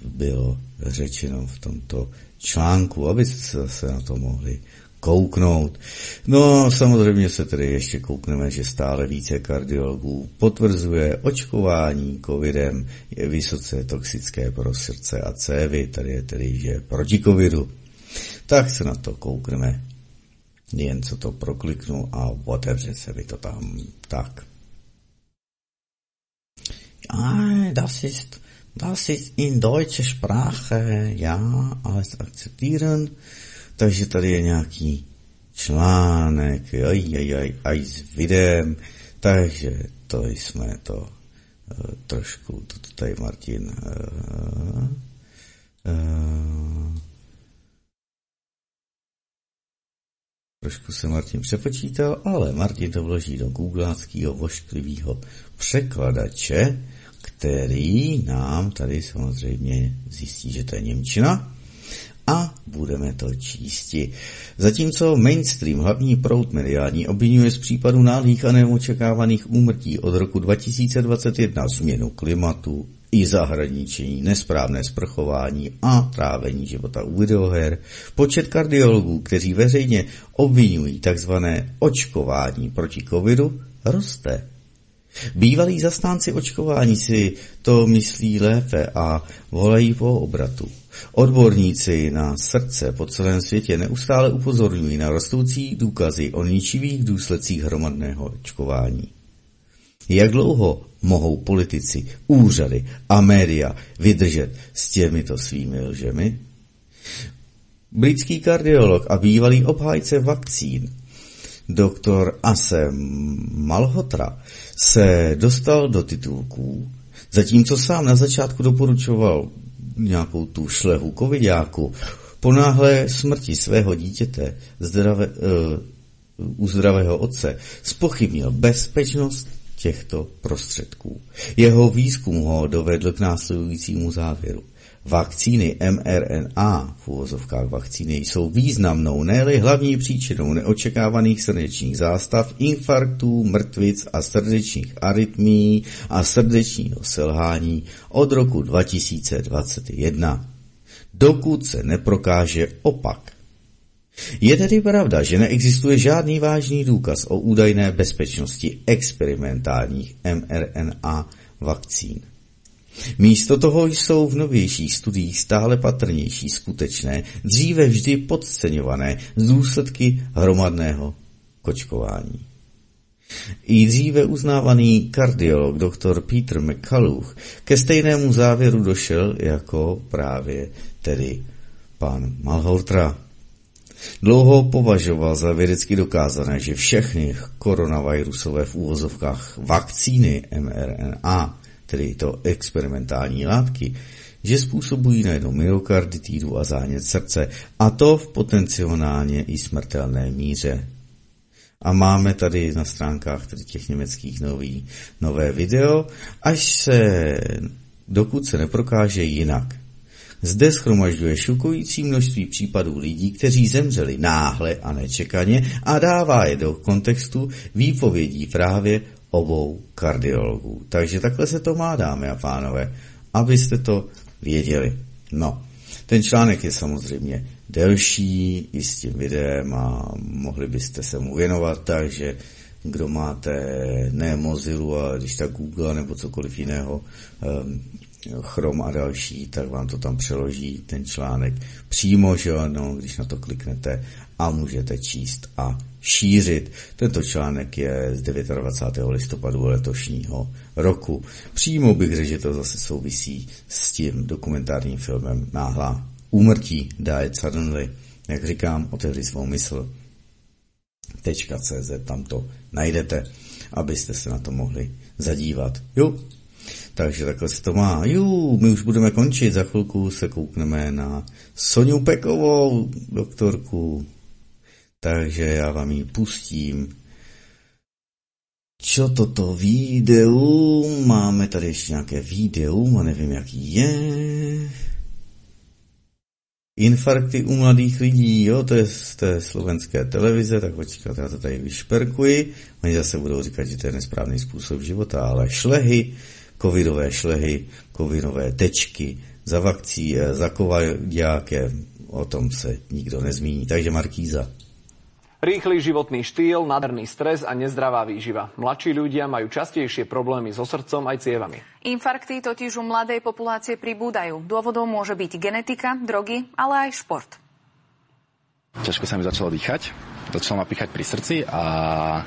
bylo řečeno v tomto článku, abyste se na to mohli kouknout. No samozřejmě se tedy ještě koukneme, že stále více kardiologů potvrzuje očkování covidem je vysoce toxické pro srdce a cévy, tady je tedy, že proti covidu. tak se na to koukneme. Jen co to prokliknu a otevře se mi to tam. Tak. Ah, das ist, das ist in deutsche Sprache, ja, alles akzeptieren. Takže tady je nějaký článek, aj, aj, aj, aj s videem, takže to jsme to uh, trošku, to tady Martin uh, uh, Trošku se Martin přepočítal, ale Martin to vloží do googláckého vošklivého překladače, který nám tady samozřejmě zjistí, že to je Němčina a budeme to čísti. Zatímco mainstream, hlavní proud mediální, obvinuje z případu náhlých a neočekávaných úmrtí od roku 2021 změnu klimatu, i zahraničení, nesprávné sprchování a trávení života u videoher, počet kardiologů, kteří veřejně obvinují tzv. očkování proti covidu, roste. Bývalí zastánci očkování si to myslí lépe a volají po obratu. Odborníci na srdce po celém světě neustále upozorňují na rostoucí důkazy o ničivých důsledcích hromadného očkování. Jak dlouho mohou politici, úřady a média vydržet s těmito svými lžemi? Britský kardiolog a bývalý obhájce vakcín doktor Asem Malhotra se dostal do titulků, zatímco sám na začátku doporučoval nějakou tu šlehu covidáku, po náhle smrti svého dítěte zdrave, uh, u zdravého otce spochybnil bezpečnost těchto prostředků. Jeho výzkum ho dovedl k následujícímu závěru. Vakcíny mRNA, v uvozovkách vakcíny, jsou významnou, ne hlavní příčinou neočekávaných srdečních zástav, infarktů, mrtvic a srdečních arytmí a srdečního selhání od roku 2021. Dokud se neprokáže opak. Je tedy pravda, že neexistuje žádný vážný důkaz o údajné bezpečnosti experimentálních mRNA vakcín. Místo toho jsou v novějších studiích stále patrnější skutečné, dříve vždy podceňované z důsledky hromadného kočkování. I dříve uznávaný kardiolog dr. Peter McCullough ke stejnému závěru došel jako právě tedy pan Malhotra. Dlouho považoval za vědecky dokázané, že všechny koronavirusové v úvozovkách vakcíny mRNA, tedy to experimentální látky, že způsobují najednou myokarditidu a zánět srdce, a to v potenciálně i smrtelné míře. A máme tady na stránkách tedy těch německých nový, nové video, až se, dokud se neprokáže jinak. Zde schromažďuje šokující množství případů lidí, kteří zemřeli náhle a nečekaně a dává je do kontextu výpovědí právě obou kardiologů. Takže takhle se to má, dámy a pánové, abyste to věděli. No, ten článek je samozřejmě delší i s tím videem a mohli byste se mu věnovat, takže kdo máte ne Mozilu, a když tak Google nebo cokoliv jiného, um, Chrome a další, tak vám to tam přeloží ten článek přímo, že ano, když na to kliknete a můžete číst a šířit. Tento článek je z 29. listopadu letošního roku. Přímo bych řekl, že to zase souvisí s tím dokumentárním filmem Náhlá úmrtí Died Suddenly. Jak říkám, otevři svou mysl. .cz, tam to najdete, abyste se na to mohli zadívat. Jo, takže takhle se to má. Jú, my už budeme končit, za chvilku se koukneme na Soniu Pekovou, doktorku. Takže já vám ji pustím. Čo toto videu? Máme tady ještě nějaké videu, a nevím, jaký je. Infarkty u mladých lidí, jo, to je z té slovenské televize, tak počkat, já to tady vyšperkuji. Oni zase budou říkat, že to je nesprávný způsob života, ale šlehy, covidové šlehy, covidové tečky, za vakcí, eh, za kovadiáke, o tom se nikdo nezmíní. Takže Markíza. Rýchly životný štýl, nadarný stres a nezdravá výživa. Mladší ľudia majú častejšie problémy so srdcom aj cievami. Infarkty totiž u mladej populácie pribúdajú. Dôvodom môže byť genetika, drogy, ale aj šport. Ťažko sa mi začalo dýchať Začal ma pichať pri srdci a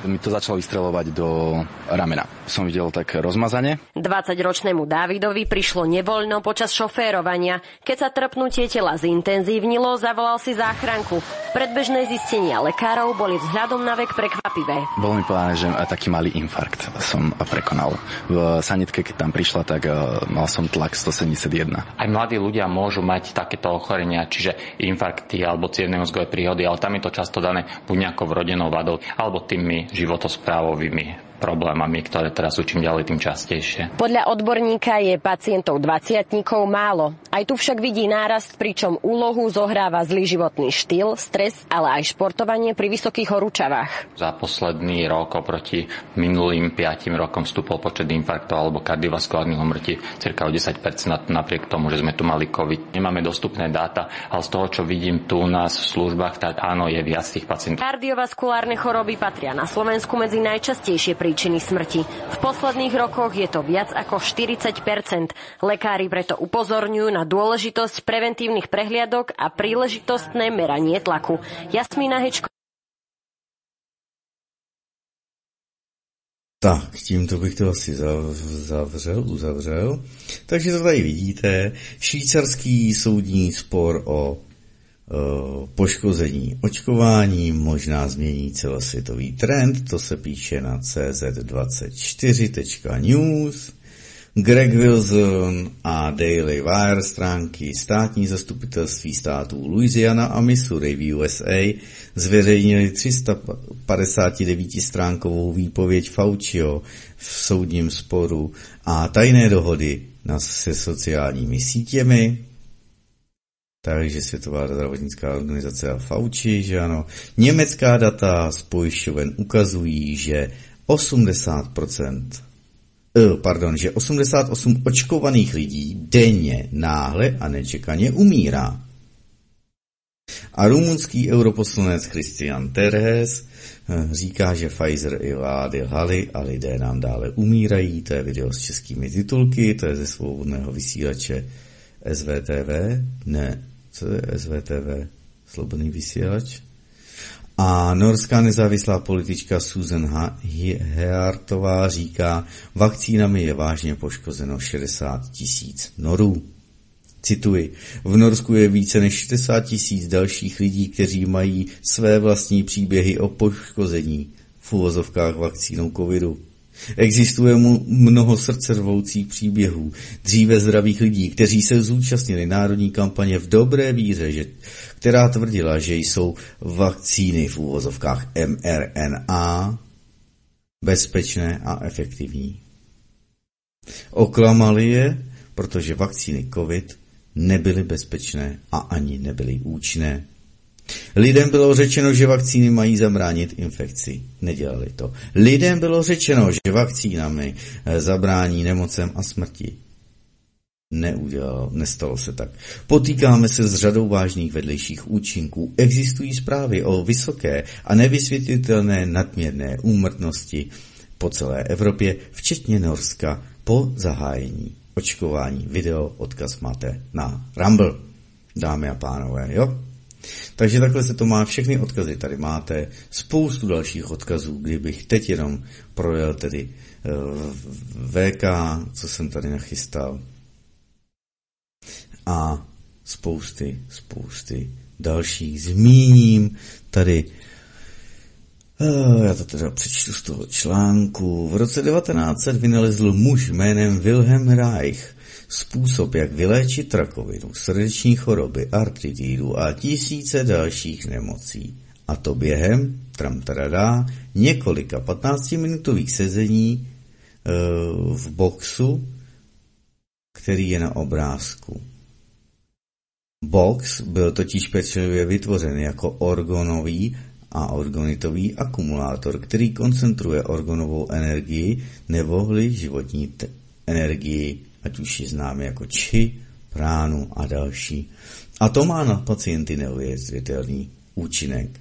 mi to začalo vystrelovať do ramena. Som videl tak rozmazane. 20-ročnému Dávidovi prišlo nevoľno počas šoférovania. Keď sa trpnutie tela zintenzívnilo, zavolal si záchranku. Predbežné zistenia lekárov boli vzhľadom na vek prekvapivé. Bolo mi povedané, že taký malý infarkt som prekonal. V sanitke, keď tam prišla, tak e, mal som tlak 171. Aj mladí ľudia môžu mať takéto ochorenia, čiže infarkty alebo cievne mozgové príhody, ale tam je to často dané nejakou vrodenou vadou alebo tými životosprávovými problémami, ktoré teraz sú čím ďalej tým častejšie. Podľa odborníka je pacientov 20 málo. Aj tu však vidí nárast, pričom úlohu zohráva zlý životný štýl, stres, ale aj športovanie pri vysokých horúčavách. Za posledný rok oproti minulým 5 rokom vstúpol počet infarktov alebo kardiovaskulárnych umrtí cirka o 10% napriek tomu, že sme tu mali COVID. Nemáme dostupné dáta, ale z toho, čo vidím tu u nás v službách, tak áno, je viac tých pacientov. Kardiovaskulárne choroby patria na Slovensku medzi najčastejšie pri príčiny smrti. V posledných rokoch je to viac ako 40% Lekári preto upozorňujú na dôležitosť preventívnych prehliadok a príležitostné meranie tlaku. Jasmína Hečko Tak, tímto bych to asi zavřel, uzavřel. Takže to tady vidíte. Švýcarský soudní spor o poškození očkování možná změní celosvětový trend, to se píše na cz24.news. Greg Wilson a Daily Wire stránky státní zastupitelství států Louisiana a Missouri v USA zveřejnili 359 stránkovou výpověď Faucio v soudním sporu a tajné dohody se sociálními sítěmi, takže Světová zdravotnická organizace a Fauci, že ano. Německá data z pojišťoven ukazují, že 80%, eh, pardon, že 88 očkovaných lidí denně náhle a nečekaně umírá. A rumunský europoslanec Christian Terhes eh, říká, že Pfizer i vlády lhali a lidé nám dále umírají. To je video s českými titulky, to je ze svobodného vysílače SVTV, ne, SVTV, Slobodný vysílač. A norská nezávislá politička Susan Heartová říká, vakcínami je vážně poškozeno 60 tisíc norů. Cituji, v Norsku je více než 60 tisíc dalších lidí, kteří mají své vlastní příběhy o poškození v uvozovkách vakcínou covidu. Existuje mu mnoho srdcervoucích příběhů, dříve zdravých lidí, kteří se zúčastnili národní kampaně v dobré víře, že, která tvrdila, že jsou vakcíny v úvozovkách mRNA bezpečné a efektivní. Oklamali je, protože vakcíny COVID nebyly bezpečné a ani nebyly účinné. Lidem bylo řečeno, že vakcíny mají zabránit infekci. Nedělali to. Lidem bylo řečeno, že vakcínami eh, zabrání nemocem a smrti. Neudělalo, nestalo se tak. Potýkáme se s řadou vážných vedlejších účinků. Existují zprávy o vysoké a nevysvětlitelné nadměrné úmrtnosti po celé Evropě, včetně Norska, po zahájení očkování. Video odkaz máte na Rumble. Dámy a pánové, jo? Takže takhle se to má, všechny odkazy tady máte, spoustu dalších odkazů, kdybych teď jenom projel tedy eh, VK, co jsem tady nachystal. A spousty, spousty dalších zmíním tady uh, já to teda přečtu z toho článku. V roce 1900 vynalezl muž jménem Wilhelm Reich způsob, jak vyléčit rakovinu, srdeční choroby, artritidu a tisíce dalších nemocí. A to během, tramtaradá, několika 15-minutových sezení e, v boxu, který je na obrázku. Box byl totiž pečlivě vytvořen jako orgonový a orgonitový akumulátor, který koncentruje orgonovou energii nebo životní energii ať už ji známe jako či, pránu a další. A to má na pacienty neuvěřitelný účinek.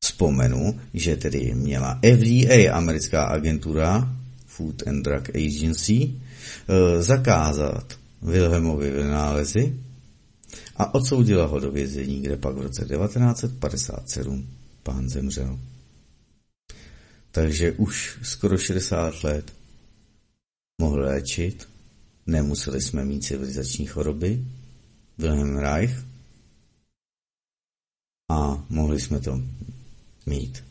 Vzpomenu, že tedy měla FDA, americká agentura, Food and Drug Agency, eh, zakázat Wilhelmovi vynálezy a odsoudila ho do vězení, kde pak v roce 1957 pán zemřel. Takže už skoro 60 let mohl léčit, nemuseli jsme mít civilizační choroby, Wilhelm Reich, a mohli jsme to mít.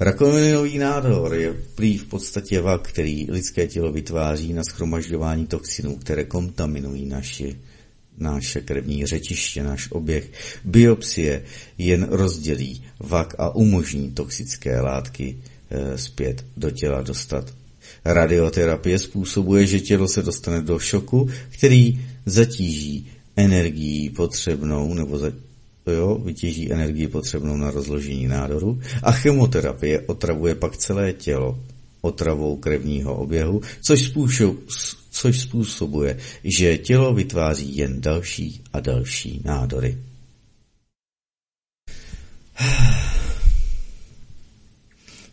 Rakovinový nádor je prý v podstatě vak, který lidské tělo vytváří na schromažďování toxinů, které kontaminují naši, naše krevní řečiště, náš oběh. Biopsie jen rozdělí vak a umožní toxické látky e, zpět do těla dostat. Radioterapie způsobuje, že tělo se dostane do šoku, který zatíží energií potřebnou nebo za, jo, vytěží energii potřebnou na rozložení nádoru a chemoterapie otravuje pak celé tělo otravou krevního oběhu, což, způsob, což způsobuje, že tělo vytváří jen další a další nádory. *sighs*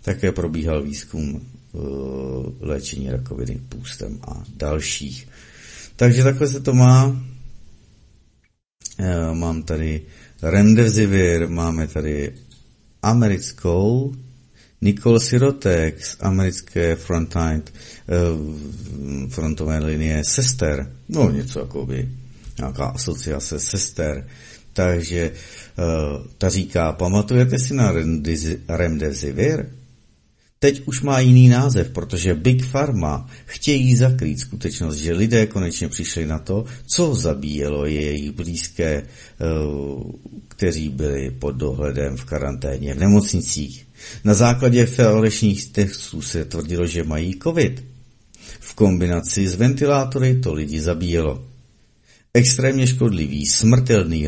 Také probíhal výzkum léčení rakoviny půstem a dalších. Takže takhle se to má. Uh, mám tady Remdesivir, máme tady americkou Nicole Sirotek z americké frontline, uh, frontové linie sester, no něco jako by nějaká asociace sester, takže ta říká, pamatujete si na Remdesivir? Teď už má jiný název, protože Big Pharma chtějí zakrýt skutečnost, že lidé konečně přišli na to, co zabíjelo jejich blízké, eh, kteří byli pod dohledem v karanténě v nemocnicích. Na základě falešných testů se tvrdilo, že mají covid. V kombinaci s ventilátory to lidi zabíjelo. Extrémně škodlivý smrtelný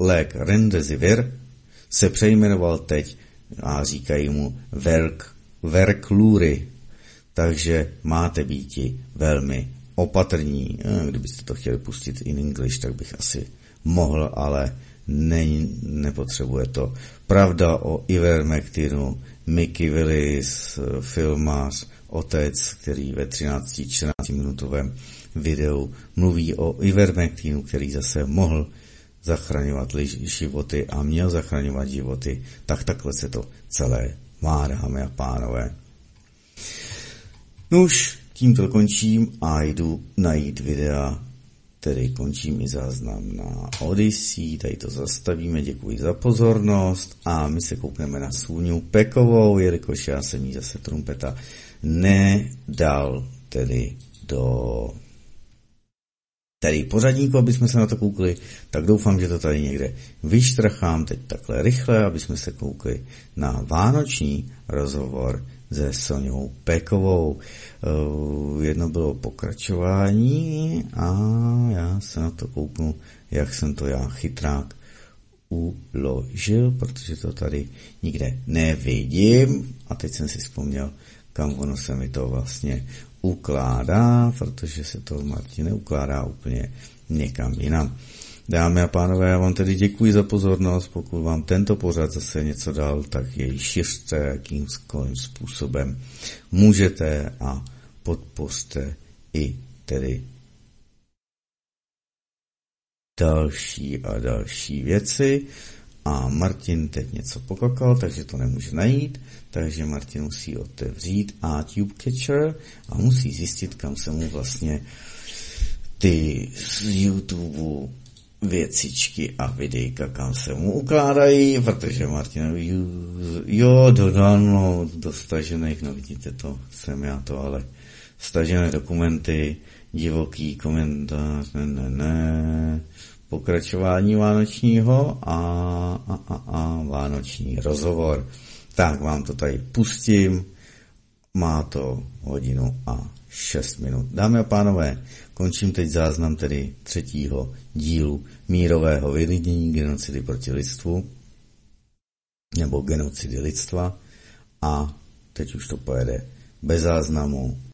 lék Remdesivir se přejmenoval teď a říkají mu Verk verklury, takže máte být velmi opatrní. Eh, kdybyste to chtěli pustit in English, tak bych asi mohl, ale ne, nepotřebuje to. Pravda o Ivermectinu, Mickey Willis, filmář, otec, který ve 13-14 minutovém videu mluví o Ivermectinu, který zase mohl zachraňovat životy a měl zachraňovat životy, tak takhle se to celé dámy a pánové. No už tímto končím a jdu najít videa, tedy končím i záznam na Odyssey, tady to zastavíme, děkuji za pozornost a my se koukneme na Svůňu Pekovou, jelikož já jsem jí zase trumpeta nedal tedy do tedy pořadníku, aby jsme se na to koukli, tak doufám, že to tady někde vyštrachám teď takhle rychle, aby jsme se koukli na vánoční rozhovor se Soňou Pekovou. Uh, jedno bylo pokračování a já se na to kouknu, jak jsem to já chytrák uložil, protože to tady nikde nevidím a teď jsem si vzpomněl, kam ono se mi to vlastně ukládá, protože se to Martin neukládá úplně někam jinam. Dámy a pánové, já vám tedy děkuji za pozornost. Pokud vám tento pořad zase něco dal, tak jej šiřte jakýmkoliv způsobem můžete a podpořte i tedy další a další věci. A Martin teď něco pokakal, takže to nemůže najít, takže Martin musí otevřít a Tube Catcher a musí zjistit, kam se mu vlastně ty z YouTube věcičky a videjka, kam se mu ukládají, protože Martin jo, do download, do stažených, no vidíte to, jsem já to, ale stažené dokumenty, divoký komentář, ne, ne, ne, pokračování vánočního a, a, a, a vánoční rozhovor. Tak vám to tady pustím. Má to hodinu a 6 minut. Dámy a pánové, končím teď záznam tedy třetího dílu mírového vylidnění genocidy proti lidstvu nebo genocidy lidstva a teď už to pojede bez záznamu